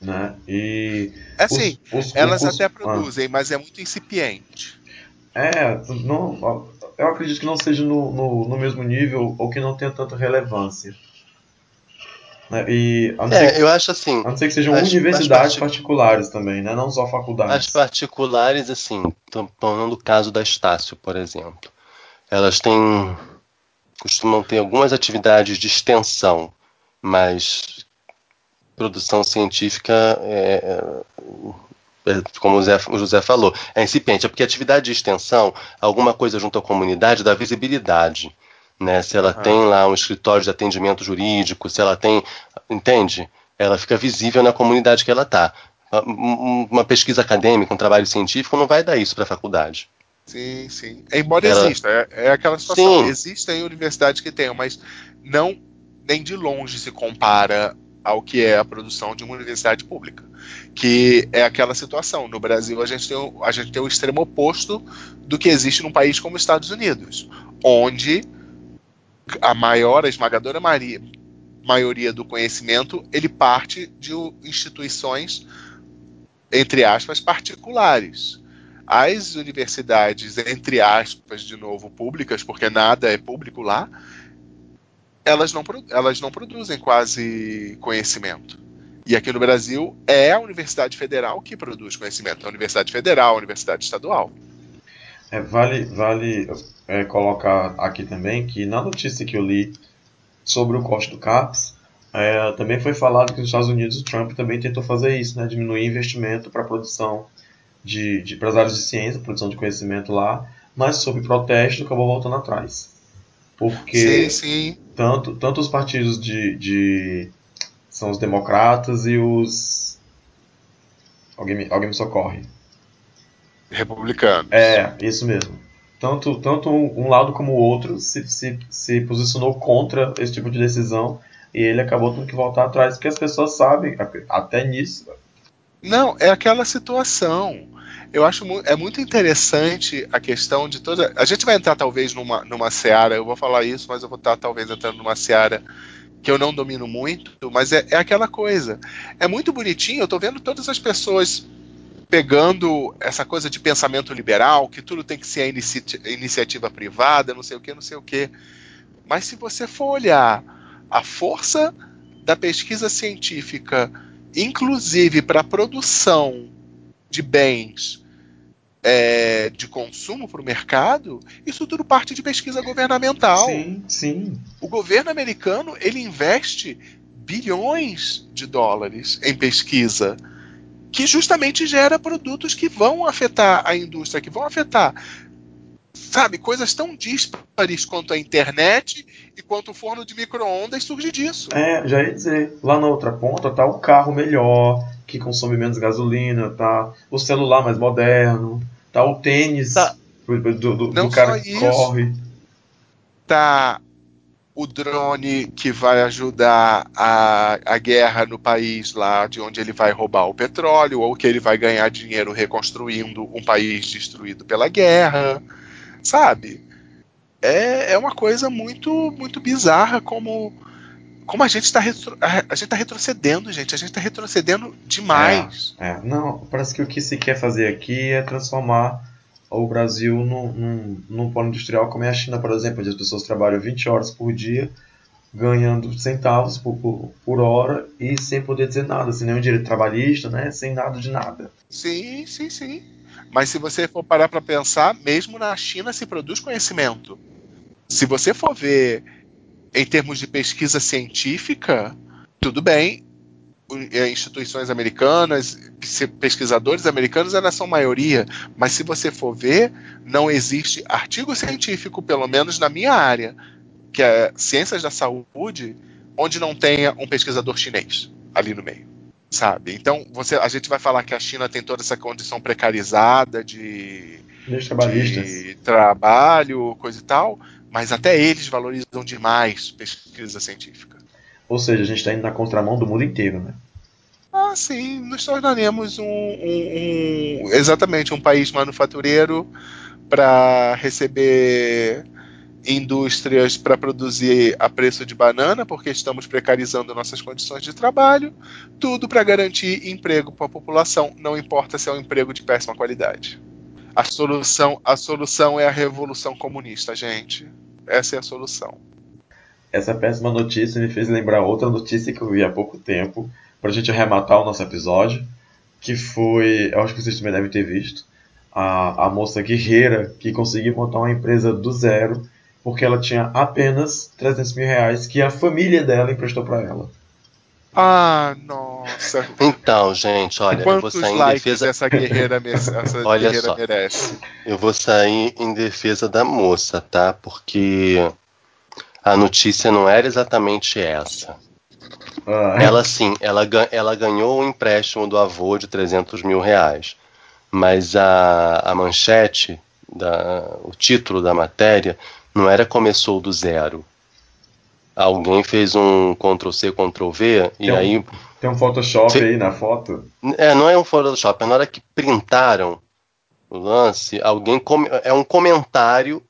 Né? E É assim, os- os- elas os- até ah, produzem, mas é muito incipiente. É, não, eu acredito que não seja no, no, no mesmo nível ou que não tenha tanta relevância. Né? E a não, ser, É, eu acho assim, a não ser que sejam as- universidades as partic- particulares também, né? não só as faculdades. particulares, assim, falando do caso da Estácio, por exemplo. Elas têm. costumam ter algumas atividades de extensão, mas produção científica é, é, como o José, o José falou, é incipiente. É porque atividade de extensão, alguma coisa junto à comunidade, dá visibilidade. Né? Se ela Aham. tem lá um escritório de atendimento jurídico, se ela tem. Entende? Ela fica visível na comunidade que ela está. Uma pesquisa acadêmica, um trabalho científico, não vai dar isso para a faculdade. Sim, sim. Embora Ela- exista, é, é aquela situação. Sim. Existem universidades que tenham, mas não nem de longe se compara ao que é a produção de uma universidade pública. Que é aquela situação. No Brasil, a gente tem o, a gente tem o extremo oposto do que existe num país como os Estados Unidos, onde a maior, a esmagadora maioria, maioria do conhecimento ele parte de instituições, entre aspas, particulares. As universidades, entre aspas, de novo, públicas, porque nada é público lá, elas não, elas não produzem quase conhecimento. E aqui no Brasil é a Universidade Federal que produz conhecimento. A Universidade Federal, a Universidade Estadual. É, vale vale é, colocar aqui também que na notícia que eu li sobre o corte do CAPES, é, também foi falado que nos Estados Unidos o Trump também tentou fazer isso, né, diminuir investimento para produção de, de para as áreas de ciência, produção de conhecimento lá, mas sob protesto acabou voltando atrás. Porque sim, sim. Tanto, tanto os partidos de, de. São os democratas e os. Alguém me, alguém me socorre. Republicanos. É, isso mesmo. Tanto, tanto um lado como o outro se, se, se posicionou contra esse tipo de decisão e ele acabou tendo que voltar atrás, porque as pessoas sabem, até nisso. Não, é aquela situação eu acho é muito interessante a questão de toda. A gente vai entrar talvez numa, numa seara, eu vou falar isso, mas eu vou estar talvez entrando numa seara que eu não domino muito, mas é, é aquela coisa. É muito bonitinho, eu estou vendo todas as pessoas pegando essa coisa de pensamento liberal, que tudo tem que ser inici iniciativa privada, não sei o que, não sei o que. Mas se você for olhar a força da pesquisa científica, inclusive para a produção de bens é, de consumo para o mercado, isso tudo parte de pesquisa governamental. Sim, sim. O governo americano ele investe bilhões de dólares em pesquisa que justamente gera produtos que vão afetar a indústria, que vão afetar, sabe, coisas tão díspares quanto a internet e quanto o forno de micro-ondas surge disso. É, já ia dizer, lá na outra ponta tá o carro melhor, que consome menos gasolina, tá o celular mais moderno, Tá o tênis tá. do, do, do cara que isso, corre. Tá o drone que vai ajudar a, a guerra no país lá de onde ele vai roubar o petróleo, ou que ele vai ganhar dinheiro reconstruindo um país destruído pela guerra, sabe? É, é uma coisa muito muito bizarra como como a gente está retro, a, gente tá retrocedendo, gente. A gente está retrocedendo demais. É, é, não, parece que o que se quer fazer aqui é transformar o Brasil num, num, num polo industrial como é a China, por exemplo, onde as pessoas trabalham 20 horas por dia, ganhando centavos por, por, por hora e sem poder dizer nada, sem nenhum direito trabalhista, né? Sem nada de nada. Sim, sim, sim. Mas se você for parar para pensar, mesmo na China se produz conhecimento. Se você for ver em termos de pesquisa científica, tudo bem, é, instituições americanas, pesquisadores americanos, elas são maioria, mas se você for ver, não existe artigo científico, pelo menos na minha área, que é ciências da saúde, onde não tenha um pesquisador chinês ali no meio, sabe? Então, você, a gente vai falar que a China tem toda essa condição precarizada de, de trabalho, coisa e tal, mas até eles valorizam demais pesquisa científica. Ou seja, a gente está indo na contramão do mundo inteiro, né? Ah, sim, nos tornaremos um, um, um exatamente um país manufatureiro para receber indústrias para produzir a preço de banana, porque estamos precarizando nossas condições de trabalho, tudo para garantir emprego para a população, não importa se é um emprego de péssima qualidade. A solução, a solução é a revolução comunista, gente. Essa é a solução. Essa péssima notícia me fez lembrar outra notícia que eu vi há pouco tempo, para a gente arrematar o nosso episódio, que foi, eu acho que vocês também devem ter visto, a, a moça guerreira que conseguiu montar uma empresa do zero, porque ela tinha apenas 300 mil reais que a família dela emprestou para ela. Ah, nossa. Então, gente, olha, Quantos eu vou sair em defesa. Essa guerreira, essa olha guerreira só, merece. Eu vou sair em defesa da moça, tá? Porque a notícia não era exatamente essa. Ah. Ela sim, ela, ela ganhou um empréstimo do avô de 300 mil reais. Mas a, a manchete, da, o título da matéria, não era começou do zero. Alguém fez um Ctrl C, Ctrl V e Tem um- aí Tem um Photoshop aí na foto. é, não é um Photoshop, é na hora que printaram o lance, alguém é um comentário.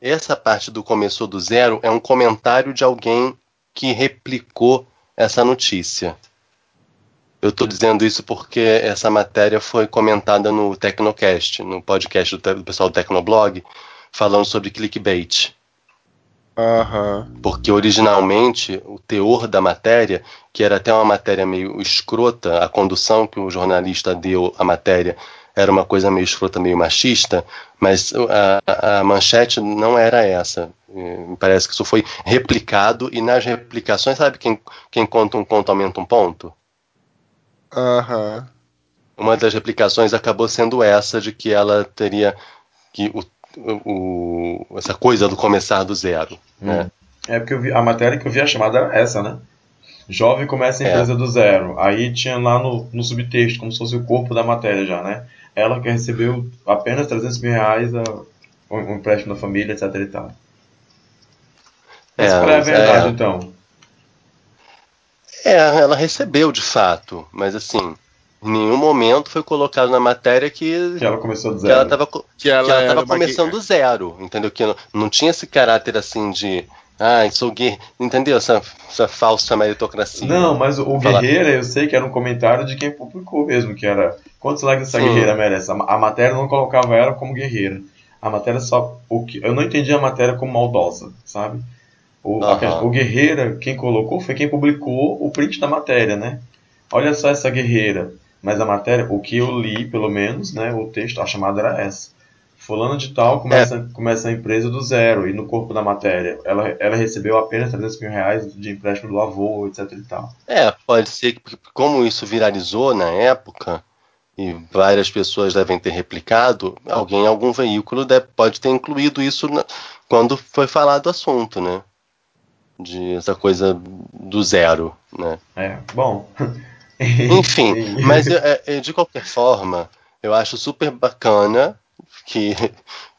Essa parte do começou do zero é um comentário de alguém que replicou essa notícia. Eu estou dizendo isso porque essa matéria foi comentada no Tecnocast, no podcast do, do pessoal do Tecnoblog, falando sobre clickbait. Aham. Porque originalmente o teor da matéria, que era até uma matéria meio escrota, a condução que o jornalista deu à matéria era uma coisa meio escrota, meio machista, mas a, a manchete não era essa. Me parece que isso foi replicado e nas replicações, sabe quem, quem conta um conto aumenta um ponto? Aham. Uma das replicações acabou sendo essa de que ela teria que o, o- essa coisa do começar do zero. Né? É porque eu vi, a matéria que eu vi a chamada era essa, né? Jovem começa a É. empresa do zero. Aí tinha lá no, no subtexto, como se fosse o corpo da matéria já, né? Ela que recebeu apenas 300 mil reais a, um, um empréstimo da família, etc e tal. Mas É, qual é a verdade, é. então? É, ela recebeu de fato, mas assim, em nenhum momento foi colocado na matéria que, Que ela começou do que ela zero. estava Que ela, que ela começando do zero, entendeu? Que não, não tinha esse caráter assim de, ah, sou gay, entendeu? Essa, essa falsa meritocracia. Não, mas o, o. Guerreira, eu sei que era um comentário de quem publicou mesmo, que era quantos likes essa Sim. guerreira merece. A, a matéria não colocava ela como guerreira. A matéria só. O que, eu não entendi a matéria como maldosa, sabe? O, a- Aham. o Guerreira, quem colocou foi quem publicou o print da matéria, né? Olha só essa guerreira. Mas a matéria, o que eu li, pelo menos, né? O texto, a chamada era essa. Fulano de tal começa, começa a empresa do zero e no corpo da matéria ela, ela recebeu apenas 300 mil reais de empréstimo do avô, etc e tal. É, pode ser que, como isso viralizou na época, e várias pessoas devem ter replicado, alguém em algum veículo deve- pode ter incluído isso na- quando foi falado o assunto, né? De essa coisa do zero, né? É, bom. Enfim, mas é, é, de qualquer forma, eu acho super bacana que,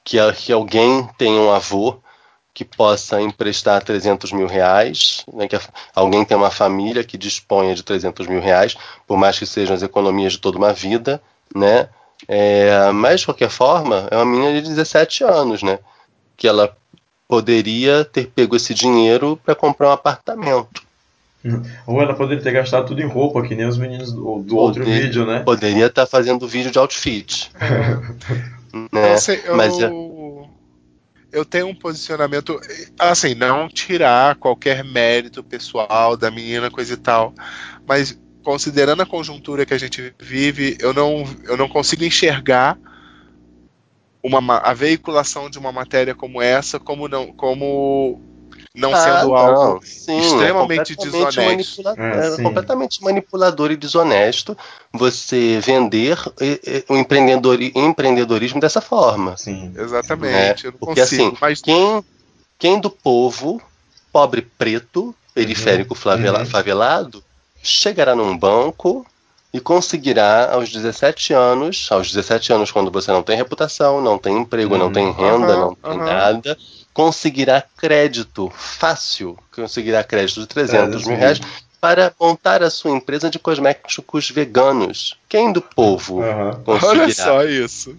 que, que alguém tenha um avô que possa emprestar 300 mil reais, né, que alguém tenha uma família que disponha de 300 mil reais, por mais que sejam as economias de toda uma vida, né? É, mas, de qualquer forma, é uma menina de 17 anos, né? Que ela poderia ter pego esse dinheiro para comprar um apartamento. Ou ela poderia ter gastado tudo em roupa, que nem os meninos do, do outro vídeo, né? Poderia estar fazendo vídeo de outfit. né? Eu, sei, eu, Mas é- eu tenho um posicionamento, assim, não tirar qualquer mérito pessoal da menina, coisa e tal, mas considerando a conjuntura que a gente vive, eu não, eu não consigo enxergar uma, ma- a veiculação de uma matéria como essa como não, como não Ah, sendo não, algo sim, extremamente é completamente desonesto. manipula- É, é completamente manipulador e desonesto você vender o empreendedori- empreendedorismo dessa forma. Sim. Exatamente, né? eu não Porque consigo. assim, mas quem, quem do povo, pobre preto, periférico favela- uhum. favelado, chegará num banco e conseguirá aos 17 anos, aos 17 anos quando você não tem reputação, não tem emprego, não Uhum. tem renda, não tem nada, conseguirá crédito fácil, conseguirá crédito de 300 mil reais para montar a sua empresa de cosméticos veganos. Quem do povo Aham, conseguirá? olha só isso.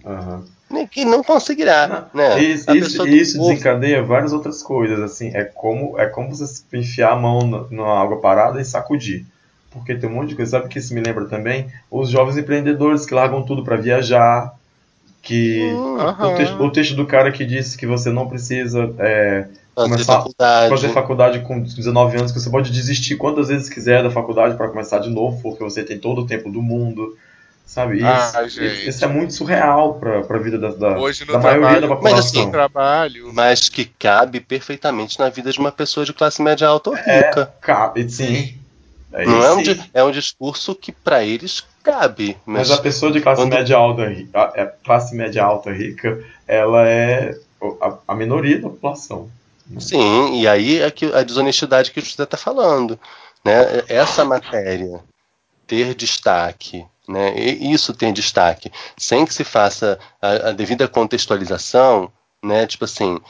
Ninguém não conseguirá, né? Isso, A isso, isso povo- desencadeia várias outras coisas, assim, é como, é como você enfiar a mão na- numa água parada e sacudir. Porque tem um monte de coisa, sabe o que isso me lembra também? Os jovens empreendedores que largam tudo para viajar, que Hum, Aham. o, texto, o texto do cara que disse que você não precisa é, fazer começar- faculdade. fazer faculdade com 19 anos, que você pode desistir quantas vezes quiser da faculdade para começar de novo, porque você tem todo o tempo do mundo, sabe? Isso, Ah, gente. isso é muito surreal para a vida da, da, Hoje no da maioria da trabalho, Mas, população. assim, trabalho. Mas que cabe perfeitamente na vida de uma pessoa de classe média alta ou É, rica. cabe, sim. É Não é um, é um discurso que para eles cabe. Mas Mas, a pessoa de classe quando- média alta, a- é, classe média alta rica, ela é a, a minoria da população. sim, e aí é que a desonestidade que o José está falando. Né? Essa matéria ter destaque, né? e isso ter destaque, sem que se faça a, a devida contextualização, né? tipo assim,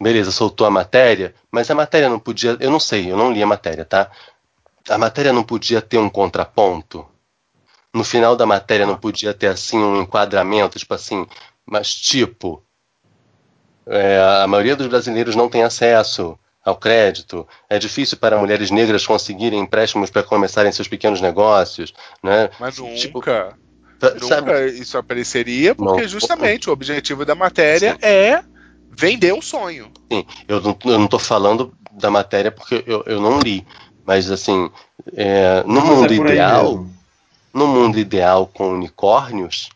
beleza, soltou a matéria, mas a matéria não podia. Eu não sei, eu não li a matéria, tá? A matéria não podia ter um contraponto. No final da matéria não podia ter assim um enquadramento, tipo assim, mas tipo. é, a maioria dos brasileiros não tem acesso ao crédito. É difícil para mulheres negras conseguirem empréstimos para começarem seus pequenos negócios, né? Mas Tipo, nunca, Sabe, nunca isso apareceria, porque Não. justamente o objetivo da matéria é vender um sonho. não, eu não tô falando da matéria porque eu, eu não li. Mas assim, é, no Mas mundo é ideal, no mundo ideal com unicórnios,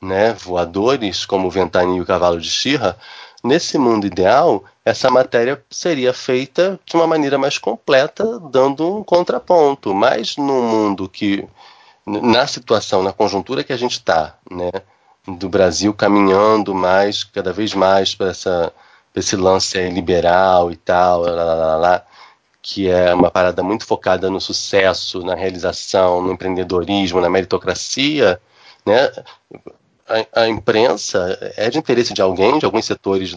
né, voadores como o Ventania e o Cavalo de Shira, nesse mundo ideal, essa matéria seria feita de uma maneira mais completa, dando um contraponto. Mas no mundo que, na situação, na conjuntura que a gente está, né, do Brasil caminhando mais, cada vez mais para esse lance liberal e tal, lá, lá, lá, lá, que é uma parada muito focada no sucesso, na realização, no empreendedorismo, na meritocracia, né? A, a imprensa é de interesse de alguém, de alguns setores,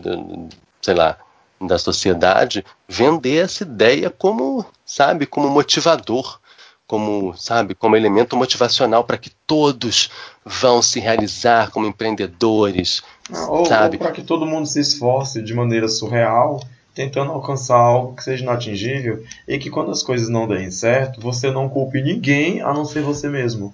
sei lá, da sociedade, vender essa ideia como, sabe, como motivador, como, sabe, como elemento motivacional para que todos vão se realizar como empreendedores, Ou, sabe? para que todo mundo se esforce de maneira surreal, tentando alcançar algo que seja inatingível e que quando as coisas não deem certo, você não culpe ninguém a não ser você mesmo.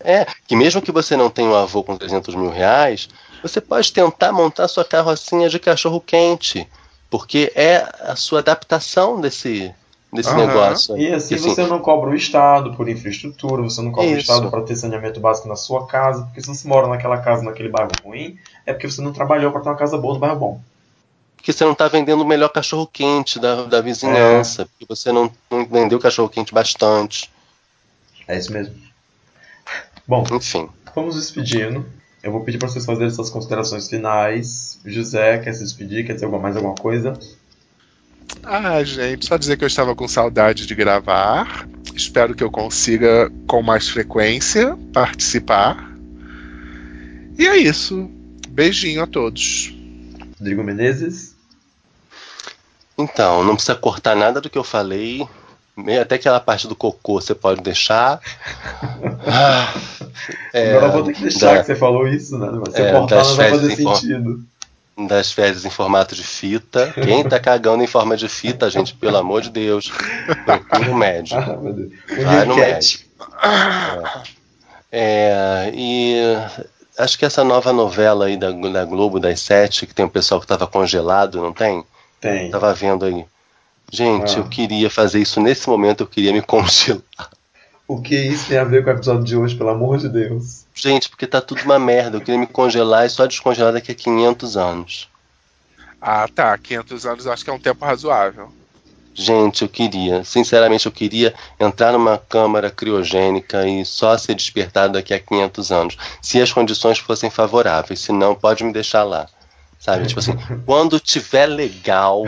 É, que mesmo que você não tenha um avô com 300 mil reais, você pode tentar montar sua carrocinha de cachorro quente, porque é a sua adaptação desse, desse Aham. negócio. E assim assim, você não cobra o Estado por infraestrutura, você não cobra o Isso. Estado para ter saneamento básico na sua casa, porque se você mora naquela casa, naquele bairro ruim, é porque você não trabalhou para ter uma casa boa no bairro bom. Porque você não está vendendo o melhor cachorro quente da, da vizinhança, porque você não, não vendeu cachorro quente bastante. É isso mesmo. Bom, Enfim. vamos despedindo. Eu vou pedir para vocês fazerem suas considerações finais. José, quer se despedir? Quer dizer alguma- mais alguma coisa? Ah, gente, só dizer que eu estava com saudade de gravar. Espero que eu consiga com mais frequência participar. E é isso. Beijinho a todos. Rodrigo Menezes? Então, não precisa cortar nada do que eu falei. meio- Até aquela parte do cocô você pode deixar. Ah, é, Agora eu vou ter que deixar da- que você falou isso, né? Mas se é, eu cortar não vai fazer sentido. das fezes em formato de fita. Quem tá cagando em forma de fita, gente, pelo amor de Deus, procura um médico. Ah, meu Deus. O Vai no Enquete. É, e acho que essa nova novela aí da, da Globo, das sete, que tem o pessoal que tava congelado, não tem? Tem. Tava vendo aí. Gente, Ah. eu queria fazer isso nesse momento, eu queria me congelar. O que isso tem a ver com o episódio de hoje, pelo amor de Deus? Gente, porque tá tudo uma merda. Eu queria me congelar e só descongelar daqui a 500 anos. Ah, tá. 500 anos eu acho que é um tempo razoável. Gente, eu queria, sinceramente, eu queria entrar numa câmara criogênica e só ser despertado daqui a 500 anos. Se as condições fossem favoráveis, se não, pode me deixar lá. Sabe? Tipo assim, quando tiver legal,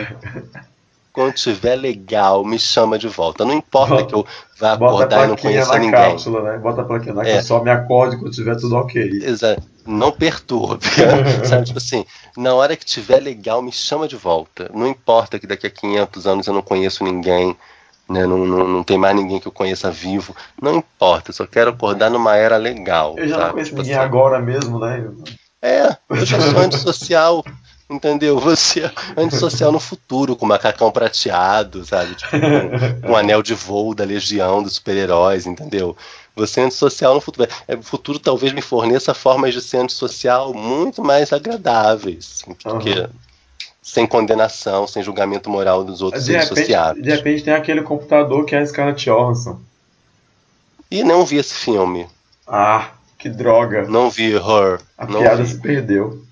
quando tiver legal, me chama de volta. Não importa que eu vá Bota acordar e não conheça ninguém. cápsula, né? Bota a plaquinha na É. cápsula, só me acorde quando tiver tudo ok. Exa- Não perturbe. Sabe? Tipo assim, na hora que tiver legal, me chama de volta. Não importa que daqui a 500 anos eu não conheço ninguém, né? não, não, não tem mais ninguém que eu conheça vivo. Não importa, eu só quero acordar numa era legal. Eu já sabe? não conheço Tipo ninguém assim, agora mesmo, né? É, eu já sou antissocial. Entendeu? Você é antissocial no futuro, com macacão prateado, sabe? Tipo, com, um anel de voo da legião dos super-heróis, entendeu? Você é antissocial no futuro. É, o futuro talvez me forneça formas de ser antissocial muito mais agradáveis. Porque Aham. sem condenação, sem julgamento moral dos outros De sociáveis. de repente tem aquele computador que é a Scarlett Johansson. E não vi esse filme. Ah, que droga. Não vi Her. A não piada vi. se perdeu.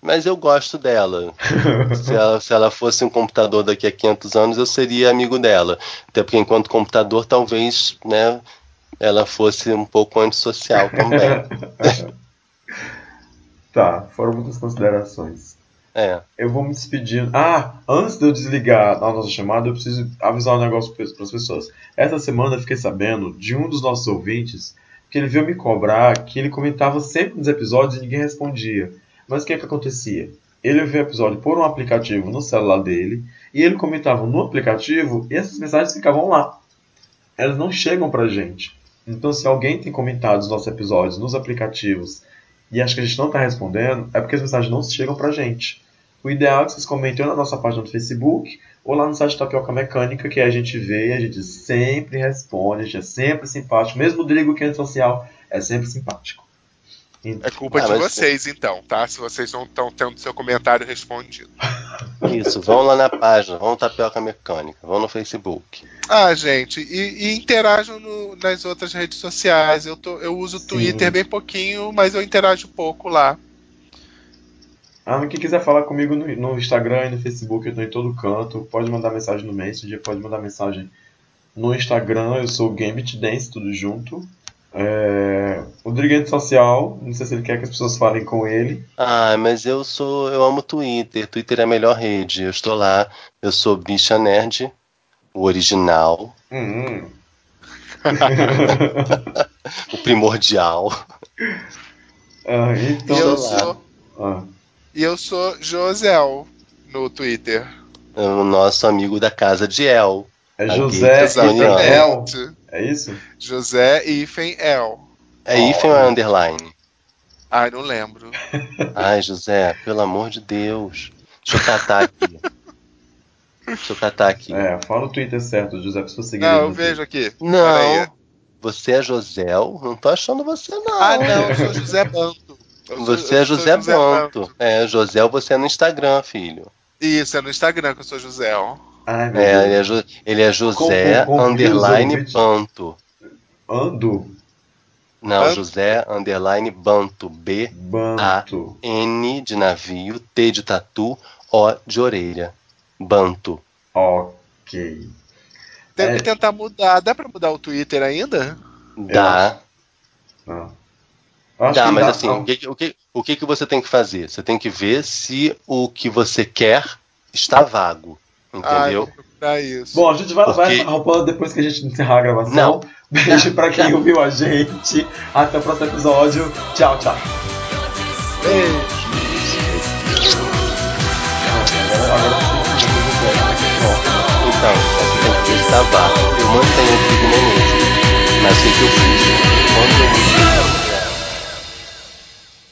Mas eu gosto dela. se, ela, se ela fosse um computador daqui a 500 anos, eu seria amigo dela. Até porque, enquanto computador, talvez né, ela fosse um pouco antissocial também. tá, foram muitas considerações. É. Eu vou me despedindo. Ah, antes de eu desligar a nossa chamada, eu preciso avisar um negócio para as pessoas. Essa semana eu fiquei sabendo de um dos nossos ouvintes que ele veio me cobrar que ele comentava sempre nos episódios e ninguém respondia. Mas o que é que acontecia? ele vê o episódio por um aplicativo no celular dele e ele comentava no aplicativo e essas mensagens ficavam lá. Elas não chegam pra gente. Então, se alguém tem comentado os nossos episódios nos aplicativos e acha que a gente não está respondendo, é porque as mensagens não chegam pra gente. O ideal é que vocês comentem na nossa página do Facebook ou lá no site Tapioca Mecânica, que a gente vê a gente sempre responde, a gente é sempre simpático. Mesmo o Drigo que é social é sempre simpático. Então, É culpa Ah, de vocês, então, tá? Se vocês não estão tendo seu comentário respondido. Isso, vão lá na página, vão no Tapioca Mecânica, vão no Facebook. Ah, gente, e, e interajam no- nas outras redes sociais. Eu, tô, eu uso o. Twitter bem pouquinho, mas eu interajo pouco lá. Ah, quem quiser falar comigo no, no Instagram e no Facebook, eu tô em todo canto. Pode mandar mensagem no Messenger, pode mandar mensagem no Instagram. Eu sou Gambit Dance, tudo junto. É, o Driguente Social, não sei se ele quer que as pessoas falem com ele. Ah, mas eu sou. Eu amo Twitter. Twitter é a melhor rede. Eu estou lá. Eu sou Bicha Nerd, o original, Hum, o primordial. ah, então. eu sou, Ah, e eu sou Josel no Twitter. O nosso amigo da casa de El. é José gay Ifenel. Exatamente. É isso? José Ifen El. É Oh. hífen ou é underline? Ai, não lembro. Ai, José, pelo amor de Deus. Deixa eu catar aqui. Deixa eu catar aqui. É, fala o Twitter certo, José, pra você seguir Não, eu vejo aqui. Não. Você é Josel? Não tô achando você, não. Ah, não, eu sou José Eu Você é eu sou José Banto. É, José, você é no Instagram, filho. Isso, é no Instagram que eu sou José. Ai, meu É, ele é, Deus. Jo- ele é José Com- com- com underline ouvintes. Banto. Ando. Não, Banto. José underline Banto. B Banto. N de navio, T de tatu, O de orelha. Banto. Ok. Tem É. que tentar mudar. Dá pra mudar o Twitter ainda? Dá, Ah. Acho dá, que mas dá- assim, o que, o, que, o que que você tem que fazer? Você tem que ver se o que você quer está vago. Ah, eu Entendeu? vou procurar isso. Bom, a gente vai, vai Porque- arrumando depois que a gente encerrar a gravação. Não. Beijo pra quem ouviu a gente. Até o próximo episódio. Tchau, tchau. Beijo. Então, você tem que se está vago. Eu mantenho o Menezes. Mas o que eu fiz? Quando eu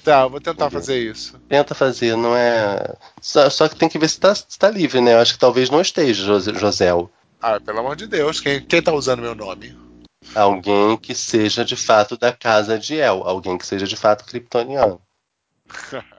Tá, eu vou tentar fazer isso. Tenta fazer, não é. Só, só que tem que ver se tá, se tá livre, né? Eu acho que talvez não esteja, José- Josel. Ah, pelo amor de Deus, quem, quem tá usando meu nome? Alguém que seja de fato da casa de El. Alguém que seja de fato kryptoniano.